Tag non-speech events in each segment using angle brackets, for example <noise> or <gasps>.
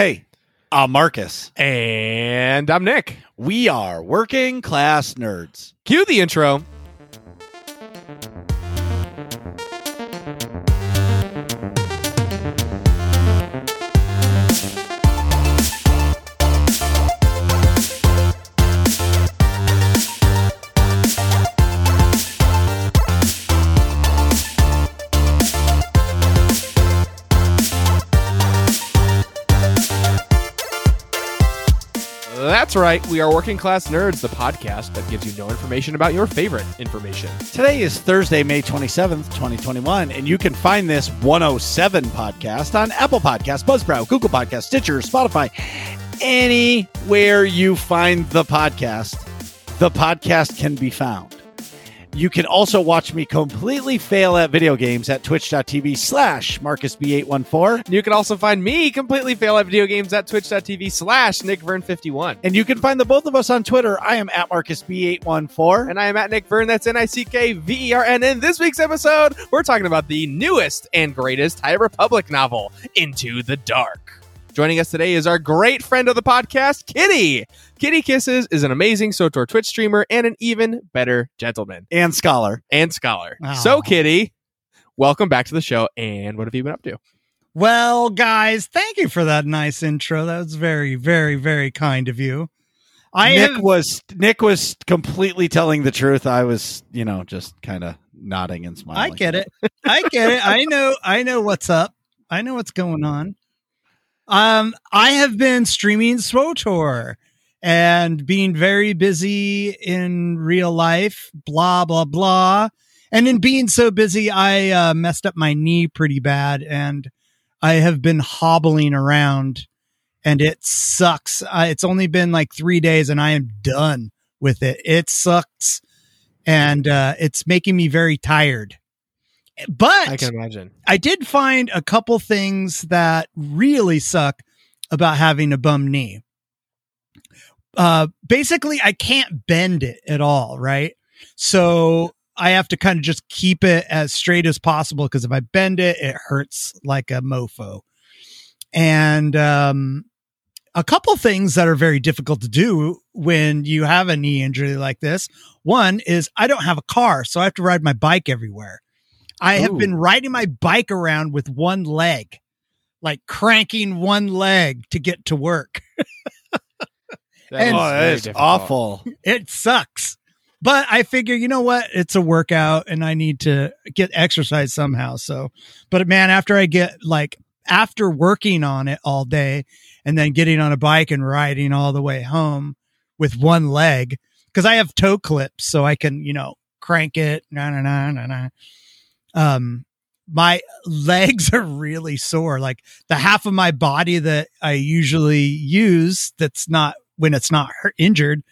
Hey, I'm Marcus. And I'm Nick. We are working class nerds. Cue the intro. That's right. We are Working Class Nerds, the podcast that gives you no information about your favorite information. Today is Thursday, May 27th, 2021, and you can find this 107 podcast on Apple Podcasts, Buzzsprout, Google Podcasts, Stitcher, Spotify, anywhere you find the podcast. The podcast can be found. You can also watch me completely fail at video games at twitch.tv slash MarcusB814. You can also find me completely fail at video games at twitch.tv slash nickvern51. And you can find the both of us on Twitter. I am at MarcusB814. And I am at Nick Vern. That's N I C K V E R N. In this week's episode, we're talking about the newest and greatest High Republic novel, Into the Dark. Joining us today is our great friend of the podcast, Kitty. Kitty Kisses is an amazing SWTOR Twitch streamer and an even better gentleman and scholar. and scholar. Oh. So, Kitty, welcome back to the show. And what have you been up to? Well, guys, thank you for that nice intro. That was very, very, very kind of you. I Nick have, was Nick was completely telling the truth. I was, you know, just kind of nodding and smiling. I get it. I get it. I know. I know what's up. I know what's going on. Um, I have been streaming SWTOR and being very busy in real life. Blah blah blah. And in being so busy, I uh, messed up my knee pretty bad, and I have been hobbling around, and it sucks. It's only been like three days, and I am done with it. It sucks, and uh, it's making me very tired. But I can imagine. I did find a couple things that really suck about having a bum knee. Uh, basically, I can't bend it at all, right? So I have to kind of just keep it as straight as possible because if I bend it, it hurts like a mofo. And um, a couple things that are very difficult to do when you have a knee injury like this. One is I don't have a car, so I have to ride my bike everywhere. I have been riding my bike around with one leg, like cranking one leg to get to work. <laughs> That And- Oh, very that is awful. It sucks. But I figure, you know what? It's a workout and I need to get exercise somehow. So, but man, after I get like, after working on it all day and then getting on a bike and riding all the way home with one leg, because I have toe clips so I can, you know, crank it. Na, na, na, na, na. Um, my legs are really sore. Like the half of my body that I usually use that's not when it's not injured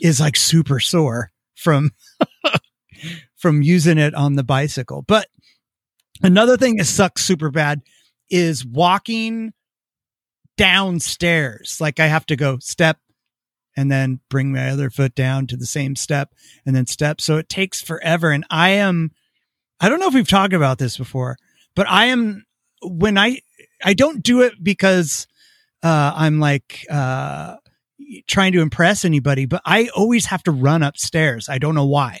is like super sore from <laughs> from using it on the bicycle. But another thing that sucks super bad is walking downstairs. Like I have to go step and then bring my other foot down to the same step and then step. So it takes forever. And I am, I don't know if we've talked about this before, but I am, when I, I don't do it because, uh, I'm like, uh, trying to impress anybody, but I always have to run upstairs. I don't know why.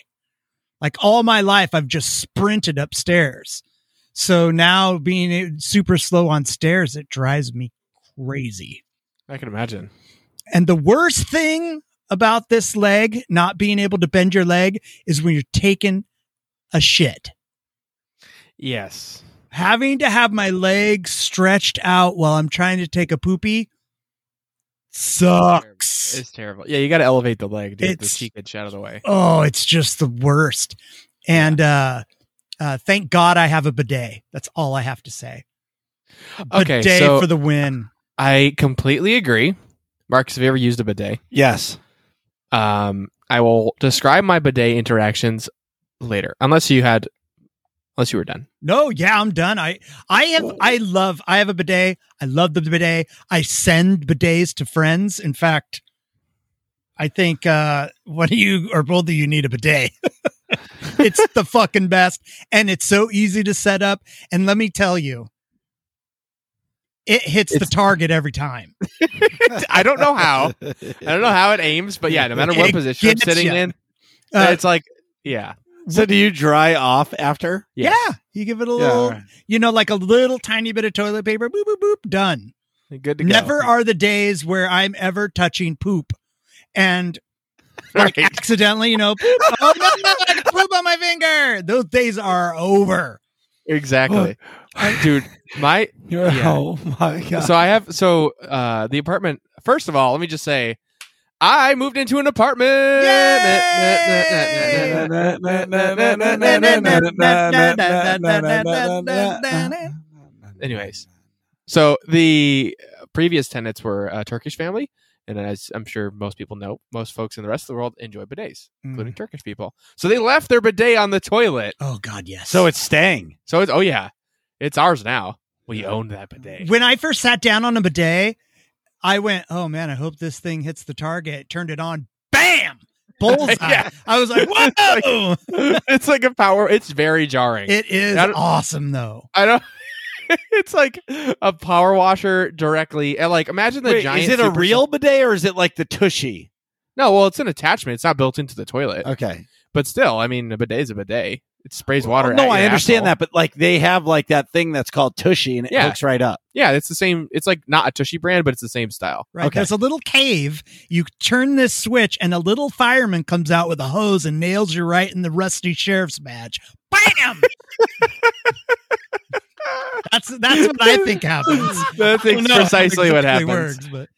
Like all my life, I've just sprinted upstairs. So now being super slow on stairs, it drives me crazy. I can imagine. And the worst thing about this leg, not being able to bend your leg, is when you're taking a shit. Yes. Having to have my legs stretched out while I'm trying to take a poopy sucks. It's terrible. Yeah, you got to elevate the leg to get the It's- cheek itch out of the way. Oh, it's just the worst. And uh, uh, thank God I have a bidet. That's all I have to say. Okay, bidet so for the win. I completely agree. Marcus, have you ever used a bidet? Yes. Um, I will describe my bidet interactions later, unless you had, unless you were done. No, yeah, I'm done. I I have I love I have a bidet. I love the bidet. I send bidets to friends. In fact, I think uh one of you or both of you need a bidet. <laughs> it's the fucking best and it's so easy to set up and let me tell you it hits the target every time. <laughs> I don't know how. I don't know how it aims, but yeah, no matter what It position I'm sitting ya. in, Uh, it's like yeah. So do you dry off after? Yes. Yeah, you give it a Yeah, little, all right. you know, like a little tiny bit of toilet paper. Boop boop boop. Done. Good to go. Never are the days where I'm ever touching poop and like Right. accidentally, you know, poop. oh no, I got poop on my finger. Those days are over. Exactly. Dude, my <laughs> Yeah. Oh my god! so I have so uh the apartment first of all, let me just say I moved into an apartment. Anyways, so the previous tenants were a Turkish family, and as I'm sure most people know, most folks in the rest of the world enjoy bidets, mm. including Turkish people. So they left their bidet on the toilet. Oh God, yes. so it's staying. So it's oh yeah, it's ours now. We own that bidet. when I first sat down on a bidet, I went, "Oh man, I hope this thing hits the target." Turned it on, bam, bullseye. <laughs> Yeah. I was like, "Whoa!" <laughs> it's like a power. It's very jarring. it is awesome, though. I don't. <laughs> it's like a power washer directly, and like imagine the Wait, giant. is it a super- real bidet or is it like the tushy? No, well, it's an attachment. It's not built into the toilet, Okay. but still, I mean, a bidet is a bidet. It sprays water. no, at I understand asshole. that, but like they have like that thing that's called tushy and it Yeah. hooks right up. Yeah, it's the same. It's like not a Tushy brand, but it's the same style. Right. Okay. There's a little cave. You turn this switch, and a little fireman comes out with a hose and nails you right in the rusty sheriff's badge. Bam! <laughs> that's that's what I think happens. That's I don't know how it precisely what happens. Works, but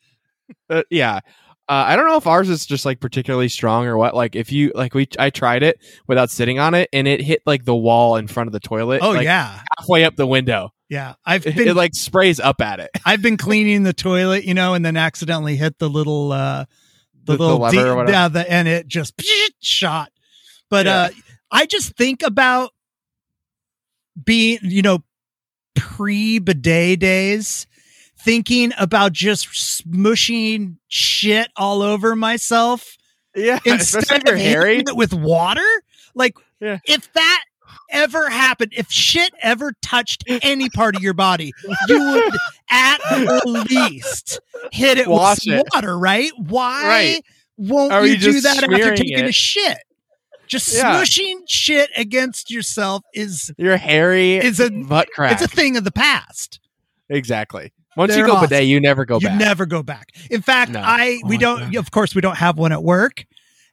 Uh, yeah. Uh, I don't know if ours is just like particularly strong or what. Like if you like we I tried it without sitting on it and it hit like the wall in front of the toilet. oh like, yeah, halfway up the window. yeah. I've It, been it, like sprays up at it. I've been cleaning the toilet, you know, and then accidentally hit the little uh the, The- the little lever de- or whatever. yeah, the, and it just <laughs> shot. But Yeah. uh I just think about being, you know, pre bidet days, thinking about just smushing shit all over myself Yeah, <laughs> instead of hairy. hitting it with water. Like Yeah. if that ever happened, if shit ever touched any part of your body, you would at the least hit it Wash with it. water, right? Why Right. won't Are you, do that after taking a shit? Just Yeah. smushing shit against yourself is You're hairy. It's a- butt crack. it's a thing of the past. exactly. Once They're you go awesome. bidet, you never go you back. You never go back. In fact, No. I Oh we my don't. God. Of course, we don't have one at work,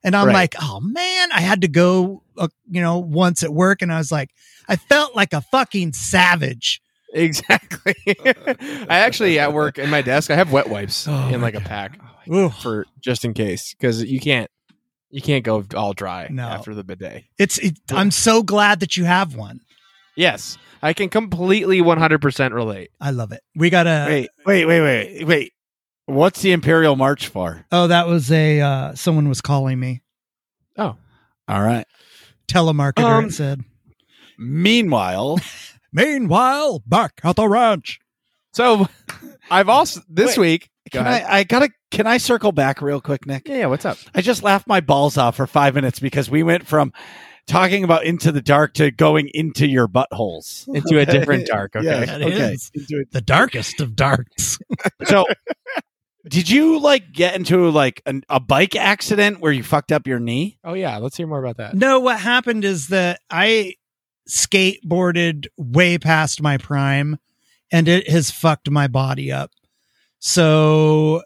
and I'm Right. like, oh man, I had to go. Uh, you know, once at work, and I was like, I felt like a fucking savage. Exactly. <laughs> I actually at work in my desk, I have wet wipes Oh in like a pack Ooh, for just in case because you can't you can't go all dry No. after the bidet. it's. It, I'm so glad that you have one. Yes, I can completely 100% relate. I love it. We got to Wait, wait, wait, wait, wait. What's the Imperial March for? Oh, that was a. uh Someone was calling me. Oh, All right. Telemarketer. Um, it said. Meanwhile, <laughs> Meanwhile, back at the ranch. so I've also this Wait, week. Go can ahead. I, I gotta. Can I circle back real quick, Nick? yeah, yeah. What's up? I just laughed my balls off for five minutes because we went from talking about into the dark to going into your buttholes. Into a different <laughs> dark. Okay. Yeah, That okay. is the darkest of darks. <laughs> So, did you like get into like an, a bike accident where you fucked up your knee? Oh yeah. Let's hear more about that. No, what happened is that I skateboarded way past my prime and it has fucked my body up. So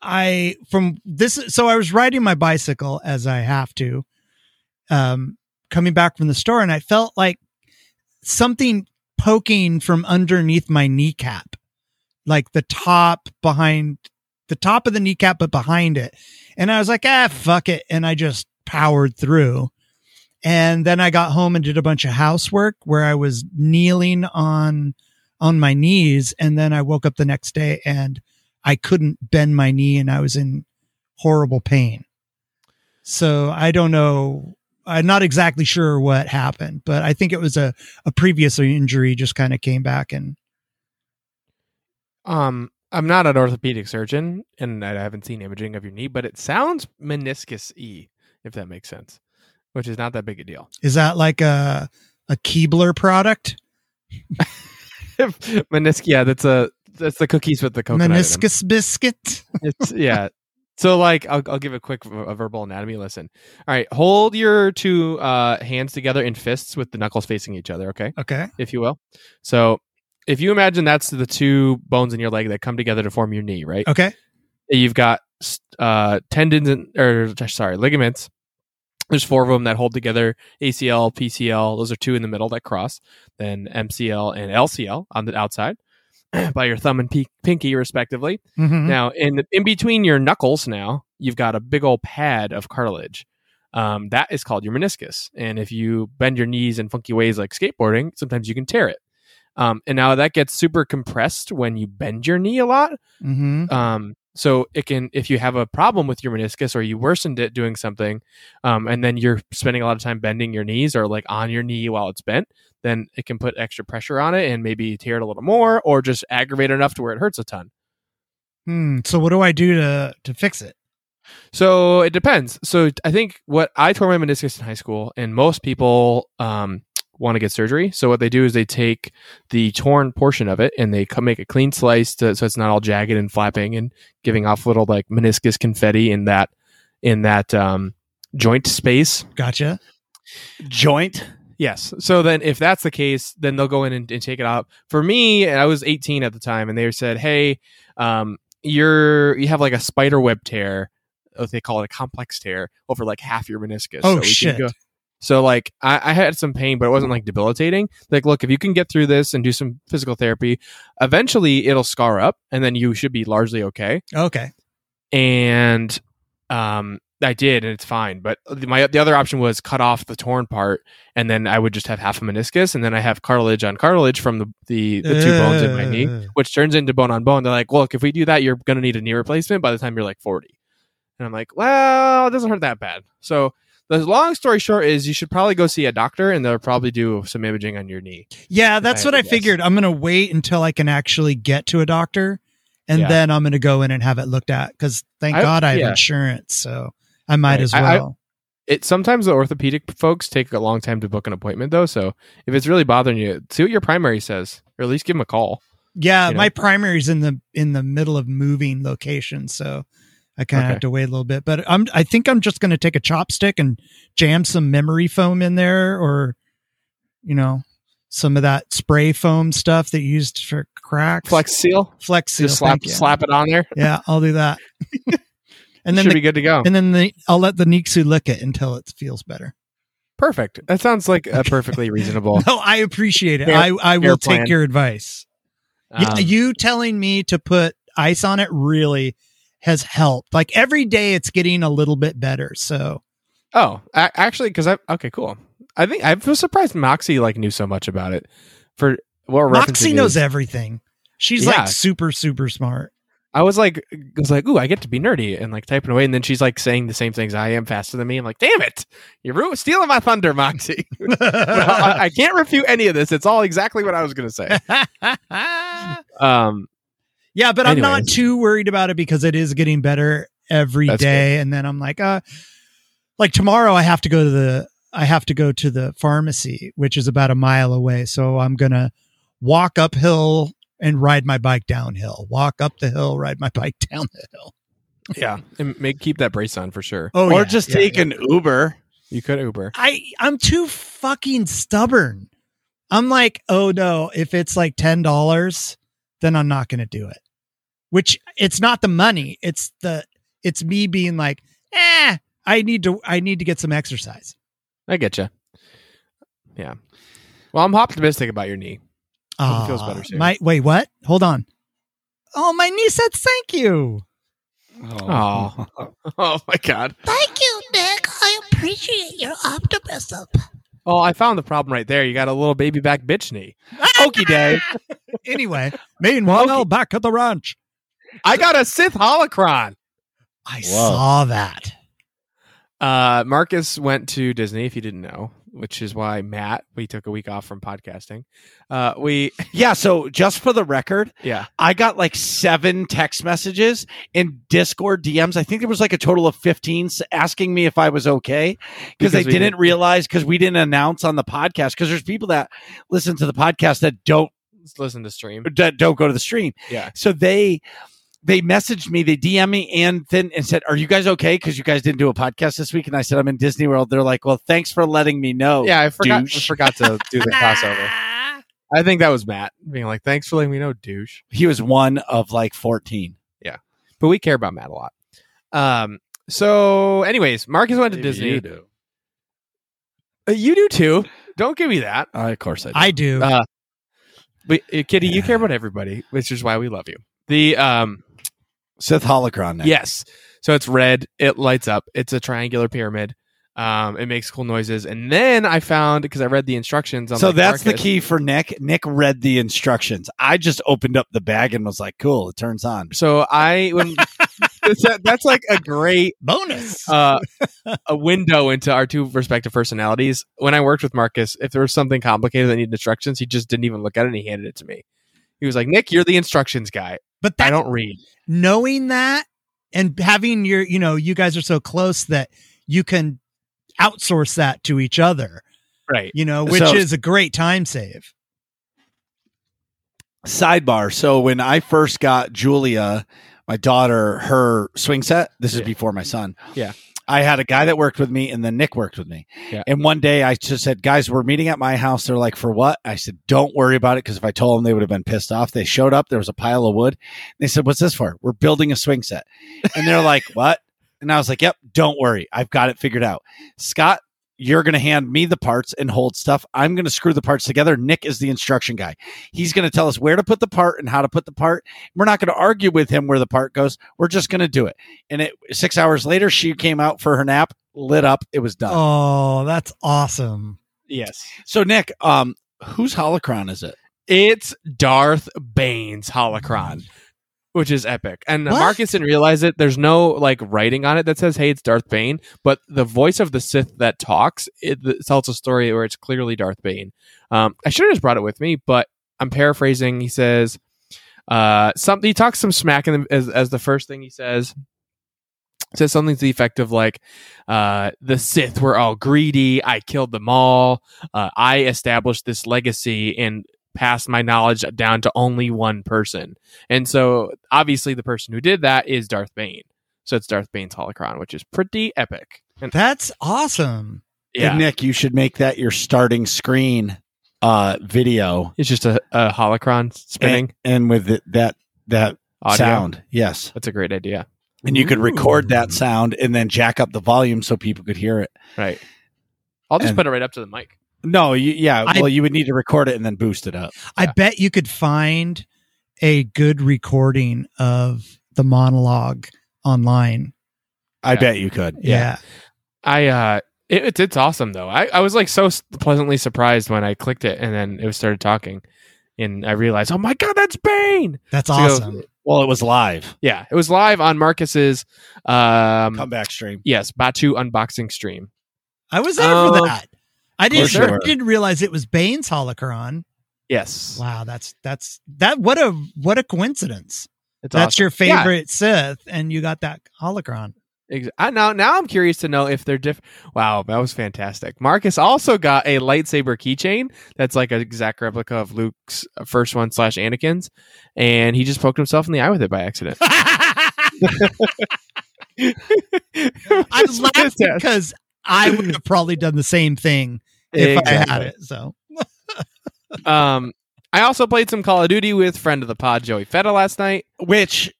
I from this so I was riding my bicycle as I have to um coming back from the store and I felt like something poking from underneath my kneecap. Like the top behind the top of the kneecap but behind it. And I was like, "Ah, fuck it." And I just powered through. And then I got home and did a bunch of housework where I was kneeling on on my knees and then I woke up the next day and I couldn't bend my knee and I was in horrible pain. So I don't know I'm not exactly sure what happened, but I think it was a a previous injury just kind of came back and Um, I'm not an orthopedic surgeon, and I haven't seen imaging of your knee, but it sounds meniscus e, if that makes sense, which is not that big a deal. is that like a a Keebler product? <laughs> meniscus, yeah, that's a that's the cookies with the coconut. Meniscus biscuit. It's yeah. So like I'll I'll give a quick a verbal anatomy lesson. All right, hold your two uh hands together in fists with the knuckles facing each other, okay? Okay. If you will. So if you imagine that's the two bones in your leg that come together to form your knee, right? Okay. You've got uh tendons and or sorry, ligaments. There's four of them that hold together ACL, PCL. Those are two in the middle that cross. Then MCL and LCL on the outside <clears throat> by your thumb and pe- pinky, respectively. Mhm. Now, in the, in between your knuckles, now you've got a big old pad of cartilage. Um, that is called your meniscus. And if you bend your knees in funky ways like skateboarding, sometimes you can tear it. Um, and now that gets super compressed when you bend your knee a lot. Mhm. Um, so it can, if you have a problem with your meniscus or you worsened it doing something, um, and then you're spending a lot of time bending your knees or like on your knee while it's bent, then it can put extra pressure on it and maybe tear it a little more or just aggravate it enough to where it hurts a ton. Hmm. So what do I do to to fix it? So it depends. So I think what I tore my meniscus in high school, and most people um, want to get surgery. So what they do is they take the torn portion of it and they make a clean slice to, so it's not all jagged and flapping and giving off little like meniscus confetti in that in that um, joint space. Gotcha. Joint. Yes. So then, if that's the case, then they'll go in and, and take it out. For me, I was 18 at the time, and they said, "Hey, um, you're you have like a spider web tear. What they call it a complex tear over like half your meniscus. Oh, we can shit. go- So like I, I had some pain, but it wasn't like debilitating. Like, look, if you can get through this and do some physical therapy, eventually it'll scar up, and then you should be largely okay Okay. and um I did, and it's fine. But the- my the other option was cut off the torn part, and then I would just have half a meniscus, and then I have cartilage on cartilage from the the, the two bones in my knee, Uh. which turns into bone on bone. They're like, "Look, if we do that, you're going to need a knee replacement by the time you're like 40." And I'm like, "Well, it doesn't hurt that bad." So the long story short is, you should probably go see a doctor, and they'll probably do some imaging on your knee. Yeah, that's I what I guess. figured. I'm going to wait until I can actually get to a doctor and Yeah. then I'm going to go in and have it looked at cuz thank I- God I have yeah. insurance, so I might Right. as I- I- well. It sometimes the orthopedic folks take a long time to book an appointment, though. So if it's really bothering you, see what your primary says, or at least give them a call. yeah, you know. my primary's in the in the middle of moving location, so I kind of Okay. have to wait a little bit. But I'm I think I'm just going to take a chopstick and jam some memory foam in there or you know, some of that spray foam stuff that you used for cracks. Flex seal, Flex seal. just slap slap it on there. Yeah, I'll do that. <laughs> and then should the be good to go. and then the I'll let the Nixu lick it until it feels better. Perfect. That sounds like a perfectly <laughs> reasonable. No, I appreciate it. Fair- I I will plan. take your advice. yeah, Um, you telling me to put ice on it really has helped. Like every day, it's getting a little bit better. So oh, a- actually, because I okay, cool. I think I was surprised Moxie like knew so much about it. For what we're Moxie knows is- everything. She's Yeah. like super super smart. I was like, I was like, ooh, I get to be nerdy and like typing away, and then she's like saying the same things I am faster than me. I'm like, damn it, you're stealing my thunder, Moxie. <laughs> I, I can't refute any of this. It's all exactly what I was gonna say. <laughs> Um, yeah, but I'm not too worried about it because it is getting better every day. That's And then I'm like, uh, like tomorrow I have to go to the I have to go to the pharmacy, which is about a mile away. So I'm gonna walk uphill and ride my bike downhill. Walk up the hill, ride my <laughs> bike down the hill. yeah, and make keep that brace on for sure. Oh, or yeah, just yeah, take yeah. an Uber. You could Uber. I I'm too fucking stubborn. I'm like, oh no, if it's like ten dollars, then I'm not gonna do it. Which it's not the money, it's the it's me being like, eh, I need to I need to get some exercise. I get you. Yeah. Well, I'm optimistic about your knee. Hope it feels better soon. My wait, what? Hold on. Oh, my knee said thank you. Oh. <laughs> Oh my god. Thank you, Nick. I appreciate your optimism. Oh, I found the problem right there. You got a little baby back bitch knee. Okie day. <laughs> anyway, meanwhile, Okay. back at the ranch. I got a Sith holocron. I Whoa. saw that. Uh, Marcus went to Disney, if you didn't know, which is why Matt, we took a week off from podcasting. Uh, we, <laughs> Yeah. So just for the record, yeah. I got like seven text messages and Discord DMs. I think there was like a total of fifteen asking me if I was okay because they didn't didn't- realize because we didn't announce on the podcast because there's people that listen to the podcast that don't listen to stream. D- don't go to the stream. Yeah. So they they messaged me, they DM me and then and said, "Are you guys okay? Because you guys didn't do a podcast this week." And I said, "I'm in Disney World." They're like, "Well, thanks for letting me know." Yeah, I forgot. I forgot to do the <laughs> crossover. I think that was Matt being like, "Thanks for letting me know, douche." He was one of like 14. Yeah. But we care about Matt a lot. Um. So, anyways, Marcus went to Maybe Disney. You You do. do. you do too. Don't give me that. Uh, of course I do. I do. Uh, but uh, Kitty, you care about everybody, which is why we love you. The um. Sith holocron. Nick. Yes. So it's red. It lights up. It's a triangular pyramid. Um, it makes cool noises. And then I found because I read the instructions on. So like, that's the Marcus- key for Nick. Nick read the instructions. I just opened up the bag and was like, "Cool, it turns on." So I when <laughs> that's, that's like a great Bonus. uh, a window into our two respective personalities. When I worked with Marcus, if there was something complicated that needed instructions, he just didn't even look at it and he handed it to me. He was like, Nick, you're the instructions guy. But I don't read. knowing that and having your, you know, you guys are so close that you can outsource that to each other, Right. you know, which So- is a great time save. Sidebar. So when I first got Julia, my daughter, her swing set, this is before my son. Yeah. I had a guy that worked with me and then Nick worked with me. Yeah. And one day I just said, guys, we're meeting at my house. They're like, for what? I said, don't worry about it. Cause if I told them, they would have been pissed off. They showed up. There was a pile of wood. They said, what's this for? We're building a swing set. And they're like, what? And I was like, yep, don't worry. I've got it figured out. Scott, you're going to hand me the parts and hold stuff. I'm going to screw the parts together. Nick is the instruction guy. He's going to tell us where to put the part and how to put the part. We're not going to argue with him where the part goes. We're just going to do it. And it, six hours later, she came out for her nap, lit up. It was done. Oh, that's awesome. Yes. So, Nick, um, whose holocron is it? It's Darth Bane's holocron, which is epic. And What? Marcus didn't realize it. There's no like writing on it that says, "Hey, it's Darth Bane," but the voice of the Sith that talks it, it tells a story where it's clearly Darth Bane. Um, I should have just brought it with me, but I'm paraphrasing. He says, uh, something. He talks some smack in the, as as the first thing he says. Says something to the effect of like, uh, "The Sith were all greedy. I killed them all. Uh, I established this legacy and passed my knowledge down to only one person. And so obviously the person who did that is Darth Bane. So it's Darth Bane's holocron, which is pretty epic. And That's awesome. yeah, And Nick, you should make that your starting screen uh, video. it's just a, a holocron spinning And, and with it, that, that audio. sound. Yes. That's a great idea. And you could record Ooh. that sound and then jack up the volume so people could hear it. Right. I'll just And- put it right up to the mic. No, you, yeah. I- well, you would need to record it and then boost it up. I Yeah. bet you could find a good recording of the monologue online. I Yeah. bet you could. Yeah. I uh it, it's it's awesome though. I, I was like so pleasantly surprised when I clicked it and then it started talking and I realized, "Oh my god, that's Bane." That's So- awesome. Well, it was live. Yeah, it was live on Marcus's um Comeback stream. yes, Batuu unboxing stream. I was there Um, for that. I didn't, you were. didn't realize it was Bane's holocron. Yes. Wow, that's that's that what a what a coincidence. It's that's awesome. your Yeah. favorite Sith and you got that holocron. I, now, now I'm curious to know if they're different. Wow, that was fantastic. Marcus also got a lightsaber keychain that's like an exact replica of Luke's uh, first one slash Anakin's, and he just poked himself in the eye with it by accident. <laughs> <laughs> I laughed fantastic. because I would have probably done the same thing if I had it. So <laughs> Um, I also played some Call of Duty with friend of the pod Joey Feta last night. Which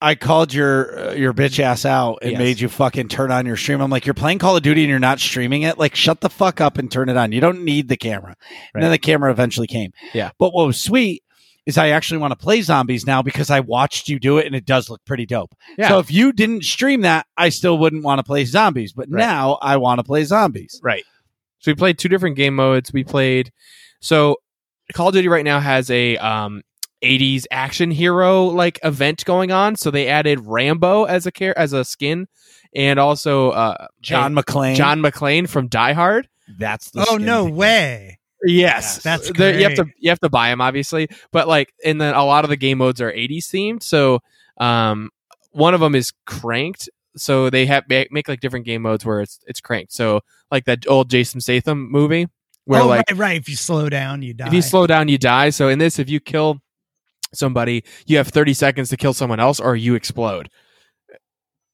I called your uh, your bitch ass out and Yes. made you fucking turn on your stream. I'm like, you're playing Call of Duty and you're not streaming it. Like, shut the fuck up and turn it on. You don't need the camera. And then the camera eventually came. Yeah. But what was sweet is I actually want to play zombies now because I watched you do it and it does look pretty dope. Yeah. So if you didn't stream that, I still wouldn't want to play zombies. But Right. now I want to play zombies. Right. So we played two different game modes. We played so Call of Duty right now has a um 80s action hero like event going on. So they added Rambo as a care as a skin and also uh John McClane. John McClane from Die Hard. That's the Oh no thing. way. Yes, That's There- you have to you have to buy them obviously, but like and then a lot of the game modes are 80s themed. So um one of them is cranked. So they have make, make like different game modes where it's it's cranked. So like that old Jason Statham movie where oh, like right, right. If you slow down, you die. if you slow down, you die. So in this, if you kill somebody, you have 30 seconds to kill someone else or you explode.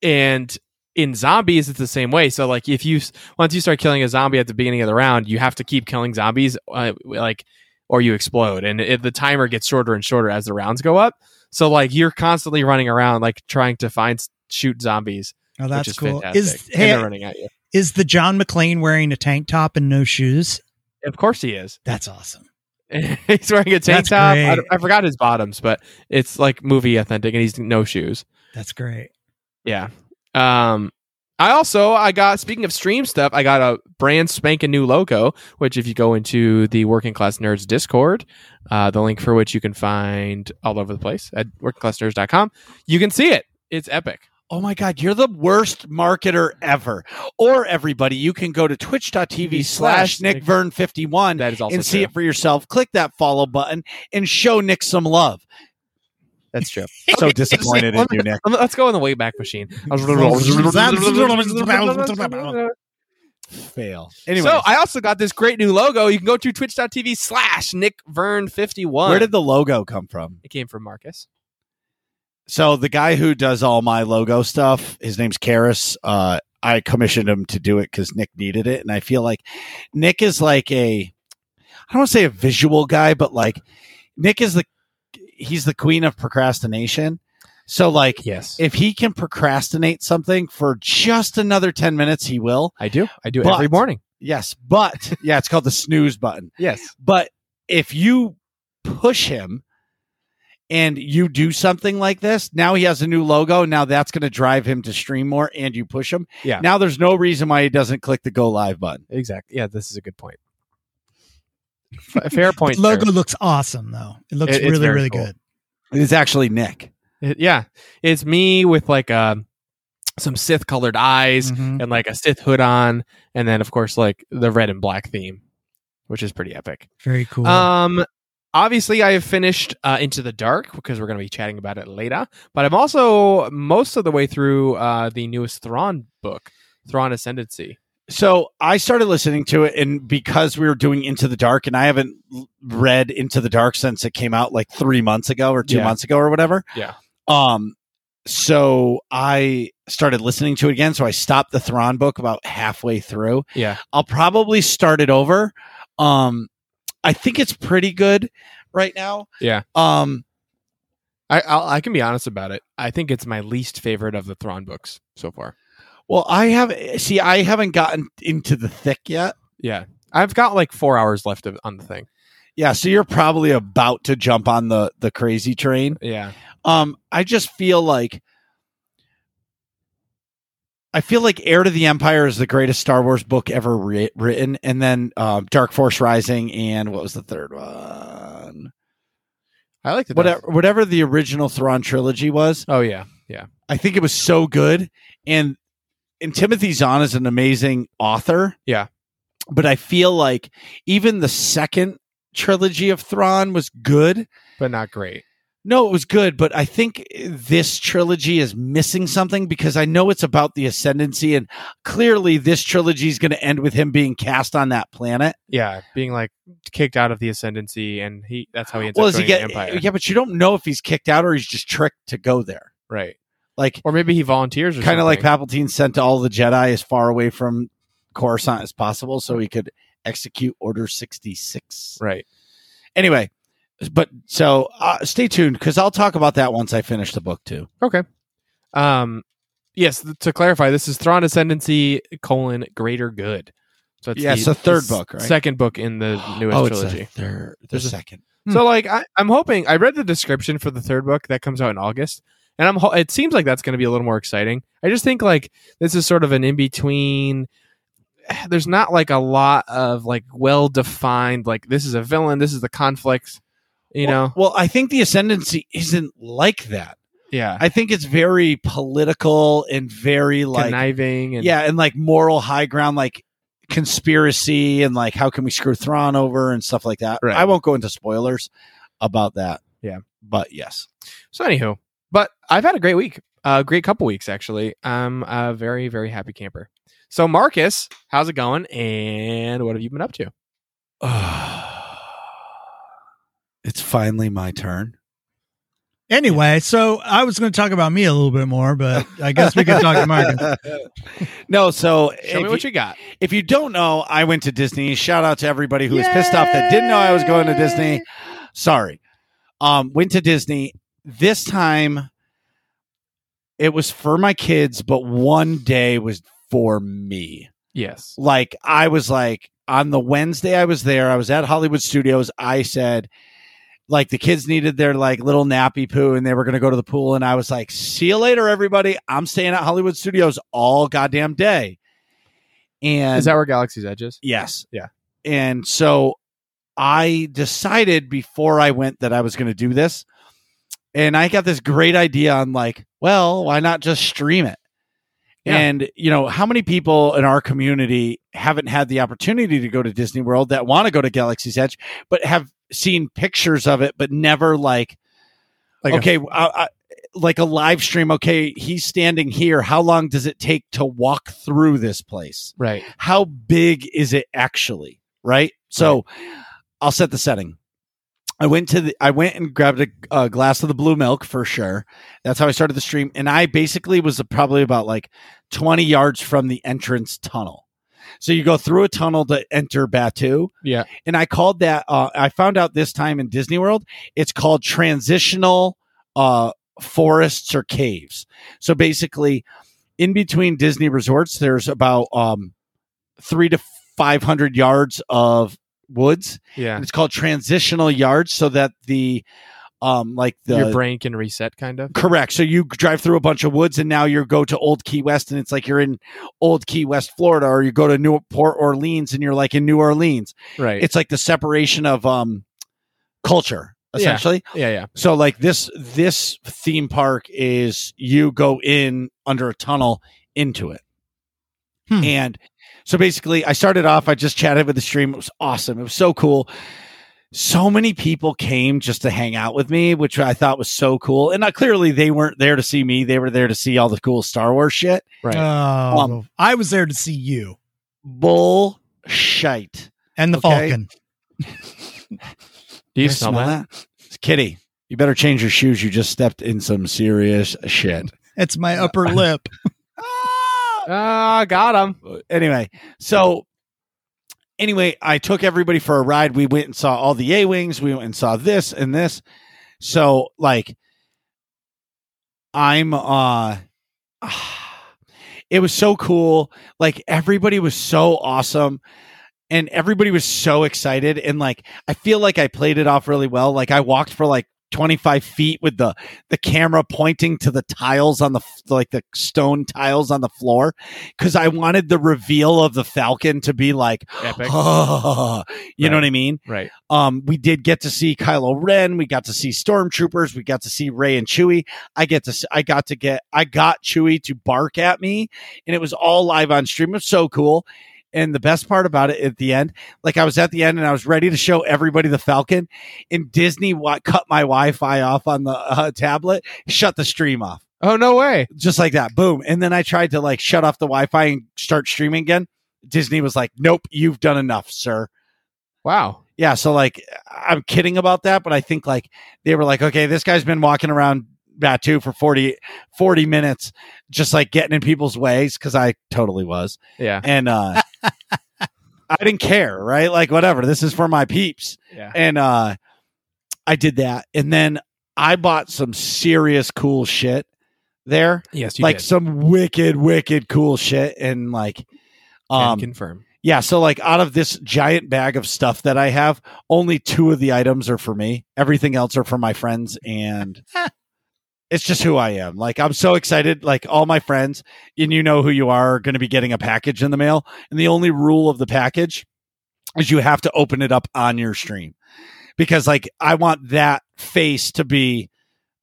And in zombies, it's the same way. So like if you once you start killing a zombie at the beginning of the round, you have to keep killing zombies, uh, like or you explode, and it, the timer gets shorter and shorter as the rounds go up. So like you're constantly running around like trying to find shoot zombies, oh, that's is cool. fantastic. Is and they're running at you. Is the John McClane wearing a tank top and no shoes? Of course he is. That's awesome. <laughs> he's wearing a tank That's top. I, I forgot his bottoms, but it's like movie authentic, and he's no shoes. That's great. Yeah. Um I also I got speaking of stream stuff, I got a brand spanking new logo, which if you go into the Working Class Nerds Discord, uh, the link for which you can find all over the place at workingclassnerds.com, you can see it. It's epic. Oh my God, you're the worst marketer ever. Or everybody, you can go to twitch.tv slash Nick- Nick Vern 51 That is also and see true. it for yourself. Click that follow button and show Nick some love. That's true. <laughs> So disappointed in you, Nick. <laughs> Let's go in the Wayback Machine. <laughs> Fail. Anyway, So I also got this great new logo. You can go to twitch.tv slash Nick Vern 51. where did the logo come from? it came from Marcus? So the guy who does all my logo stuff, his name's Karis. Uh, I commissioned him to do it because Nick needed it, and I feel like Nick is like a, I don't want to say a visual guy, but like Nick is the, he's the queen of procrastination. So like, Yes. if he can procrastinate something for just another ten minutes, he will. I do. I do But- every morning. Yes, but yeah, it's called the snooze button. Yes. But if you push him and you do something like this, now he has a new logo. Now that's going to drive him to stream more and you push him. Yeah. Now there's no reason why he doesn't click the go live button. Exactly. Yeah, this is a good point. Fair <laughs> point. The logo sir. looks awesome though. It looks It- really, really cool. good. It's actually Nick. It- yeah, it's me with like um some Sith colored eyes Mhm. and like a Sith hood on, and then of course like the red and black theme, which is pretty epic. Very cool. Um, obviously I have finished uh, Into the Dark because we're going to be chatting about it later. But I'm also most of the way through uh, the newest Thrawn book, Thrawn Ascendancy. So I started listening to it, and because we were doing Into the Dark, and I haven't read Into the Dark since it came out like three months ago or two Yeah. months ago or whatever. Yeah. Um. So I started listening to it again. So I stopped the Thrawn book about halfway through. Yeah, I'll probably start it over. Um, I think it's pretty good right now. Yeah. Um. I I'll, I can be honest about it. I think it's my least favorite of the Thrawn books so far. Well, I have see. I haven't gotten into the thick yet. Yeah, I've got like four hours left of, on the thing. Yeah. So you're probably about to jump on the the crazy train. Yeah, Um, I just feel like I feel like Heir to the Empire is the greatest Star Wars book ever writ- written, and then um, Dark Force Rising, and what was the third one? I like the Whatever, whatever the original Thrawn trilogy was. Oh yeah, yeah, I think it was so good, and and Timothy Zahn is an amazing author. Yeah. but I feel like even the second trilogy of Thrawn was good. but not great. No, it was good, but I think this trilogy is missing something because I know it's about the ascendancy, and clearly this trilogy is going to end with him being cast on that planet. Yeah, being like kicked out of the ascendancy, and he that's how he ends Well, up he get? the Empire. Yeah, but you don't know if he's kicked out or he's just tricked to go there. Right, Like or maybe he volunteers, kind of like. Palpatine sent all the Jedi as far away from Coruscant as possible so he could execute Order sixty six. right. Anyway, but so uh, stay tuned because I'll talk about that once I finish the book too. Okay. Um, yes. th- To clarify, this is Thrawn Ascendancy colon Greater Good. So it's Yeah, the, it's the third s- book, right? Second book in the newest oh, it's trilogy. the third, the There's a- second. So like I, I'm hoping I read the description for the third book that comes out in August, and I'm ho- it seems like that's going to be a little more exciting. I just think like this is sort of an in between. There's not like a lot of like well defined like this is a villain, this is the conflict. You know, Well, well, I think the ascendancy isn't like that. yeah, I think it's very political and very like conniving and yeah, and like moral high ground, like conspiracy and like how can we screw Thrawn over and stuff like that. Right. I won't go into spoilers about that. Yeah. but yes, So anywho, but I've had a great week, a great couple weeks actually. I'm a very very happy camper. So Marcus, how's it going? And what have you been up to? <sighs> <sighs> it's finally my turn. Anyway, so I was going to talk about me a little bit more, but I guess we can talk to Marcus. <laughs> no, so Show me what you, you got. if you don't know, I went to Disney. Shout out to everybody who was pissed off that didn't know I was going to Disney. Sorry. Um, went to Disney. This time it was for my kids, but one day was for me. Yes. Like I was like on the Wednesday I was there, I was at Hollywood Studios. I said like the kids needed their like little nappy poo and they were going to go to the pool and I was like, "See you later everybody. I'm staying at Hollywood Studios all goddamn day." And Is that where Galaxy's Edge is? Yes. Yeah. And so I decided before I went that I was going to do this. And I got this great idea on like, well, why not just stream it? Yeah. And you know, how many people in our community haven't had the opportunity to go to Disney World that want to go to Galaxy's Edge but have seen pictures of it but never like Like okay, I, I, uh, uh, like a live stream, okay, he's standing here. How long does it take to walk through this place? right. how big is it actually right so i'll set the setting i went to the i went and grabbed a, a glass of the blue milk for sure. That's how i started the stream. And i basically was probably about like 20 yards from the entrance tunnel. So you go through a tunnel to enter batuu. Yeah. and i called that uh, i found out this time in disney world it's called transitional uh, forests or caves. So basically in between disney resorts there's about um, three to 500 yards of woods Yeah. and it's called transitional yards so that the um like the Your brain can reset, kind of. correct so you drive through a bunch of woods and now you go to old key west and it's like you're in old key west florida or you go to new port orleans and you're like in new orleans Right. it's like the separation of um culture Yeah. essentially yeah. Yeah. so like this this theme park is you go in under a tunnel into it. Hmm. And so basically I started off I just chatted with the stream. It was awesome. It was so cool. So many people came just to hang out with me, which I thought was so cool. And uh, clearly they weren't there to see me. They were there to see all the cool Star Wars shit. Right. Oh, Um, I was there to see you Bullshit. and the okay. Falcon. Do you Guys smell, that? It's Kitty, you better change your shoes. You just stepped in some serious shit. It's my upper lip. <laughs> Ah, got him. anyway, so anyway, I took everybody for a ride. We went and saw all the A wings. We went and saw this and this. So like, I'm uh, <sighs> it was so cool. Like everybody was so awesome. And everybody was so excited. And like, I feel like I played it off really well. Like I walked for like 25 feet with the the camera pointing to the tiles on the like the stone tiles on the floor because I wanted the reveal of the Falcon to be like, Epic. oh, you know what I mean? Right. Um, we did get to see Kylo Ren. We got to see Stormtroopers. We got to see Rey and Chewie. I get to, I got to get, I got Chewie to bark at me, and it was all live on stream. It was so cool. And the best part about it at the end, like I was at the end and I was ready to show everybody the Falcon, and Disney wa- cut my Wi-Fi off on the uh, tablet, shut the stream off Oh no way. just like that. Boom. And then I tried to like shut off the Wi-Fi and start streaming again. Disney was like, "Nope, you've done enough, sir." Wow. Yeah, so like I'm kidding about that, but I think like they were like, "Okay, this guy's been walking around Batuu for 40, 40 minutes just like getting in people's ways cuz I totally was." Yeah. And uh I didn't care, right? Like whatever. This is for my peeps Yeah. and uh I did that. And then I bought some serious cool shit there Yes. You like did. some wicked, wicked cool shit. And like, Can um, confirm. yeah. So like, out of this giant bag of stuff that I have, only two of the items are for me. Everything else are for my friends, and <laughs> it's just who I am. Like, I'm so excited. Like, all my friends, and you know who you are, are going to be getting a package in the mail. And the only rule of the package is you have to open it up on your stream because, like, I want that face to be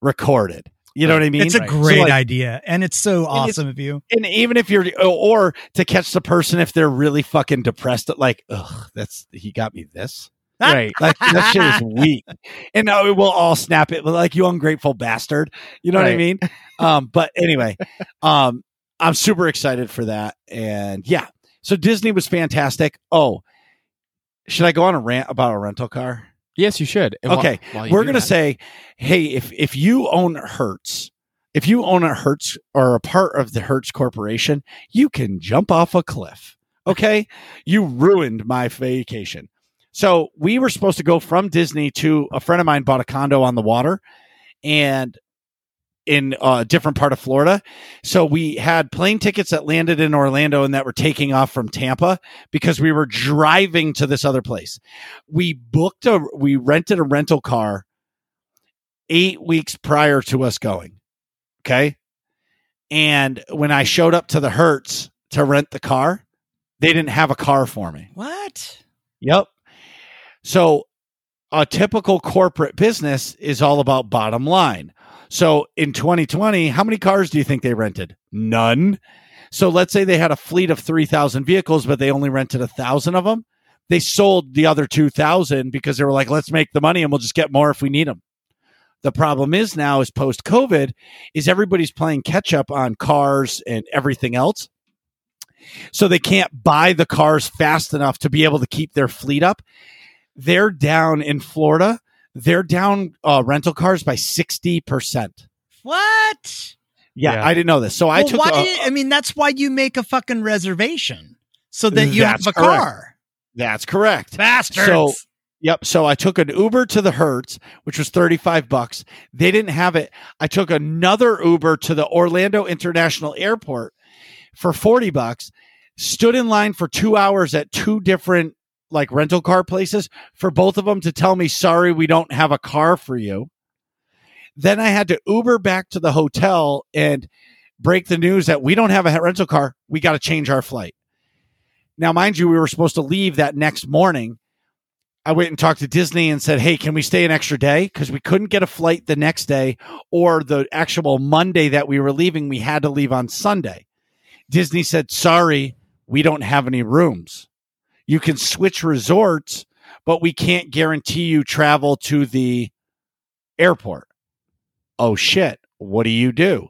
recorded. You know what I mean? it's a Right. So, great like, idea, and it's so And it's- awesome of you. and even if you're or to catch the person if they're really fucking depressed like ugh that's he got me this Right. <laughs> like that shit is weak and now we'll all snap it like you ungrateful bastard you know what i mean um but anyway um i'm super excited for that and yeah so disney was fantastic oh should I go on a rant about a rental car? Yes, you should. And Okay, while you We're gonna that- say, hey, if if you own Hertz, if you own a Hertz or a part of the Hertz Corporation, you can jump off a cliff. Okay, you ruined my vacation. So we were supposed to go from Disney to a friend of mine bought a condo on the water, and in a different part of Florida. So we had plane tickets that landed in Orlando and that were taking off from Tampa because we were driving to this other place. We booked a we rented a rental car 8 weeks prior to us going. Okay? And when I showed up to the Hertz to rent the car, they didn't have a car for me. What? Yep. So a typical corporate business is all about bottom line. So in 2020, how many cars do you think they rented? None. So let's say they had a fleet of 3,000 vehicles, but they only rented a thousand of them. They sold the other 2,000 because they were like, let's make the money and we'll just get more if we need them. The problem is now is post COVID is everybody's playing catch up on cars and everything else. So they can't buy the cars fast enough to be able to keep their fleet up. They're down in Florida. They're down uh, rental cars by 60%. What? Yeah, Yeah. I didn't know this. So I well, took why a- do you- I mean, that's why you make a fucking reservation so that you have a correct. car. That's correct. Bastards. So- Yep. So I took an Uber to the Hertz, which was 35 bucks. They didn't have it. I took another Uber to the Orlando International Airport for 40 bucks, stood in line for two hours at two different like rental car places for both of them to tell me, sorry, we don't have a car for you. Then I had to Uber back to the hotel and break the news that we don't have a rental car. We got to change our flight. Now, mind you, we were supposed to leave that next morning. I went and talked to Disney and said, Hey, can we stay an extra day? Because we couldn't get a flight the next day or the actual Monday that we were leaving. We had to leave on Sunday. Disney said, Sorry, we don't have any rooms. You can switch resorts, but we can't guarantee you travel to the airport. Oh, shit. What do you do?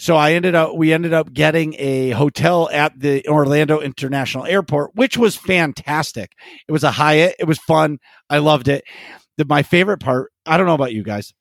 So I ended up we ended up getting a hotel at the Orlando International Airport, which was fantastic. It was a Hyatt. It was fun. I loved it. The, my favorite part, I don't know about you guys.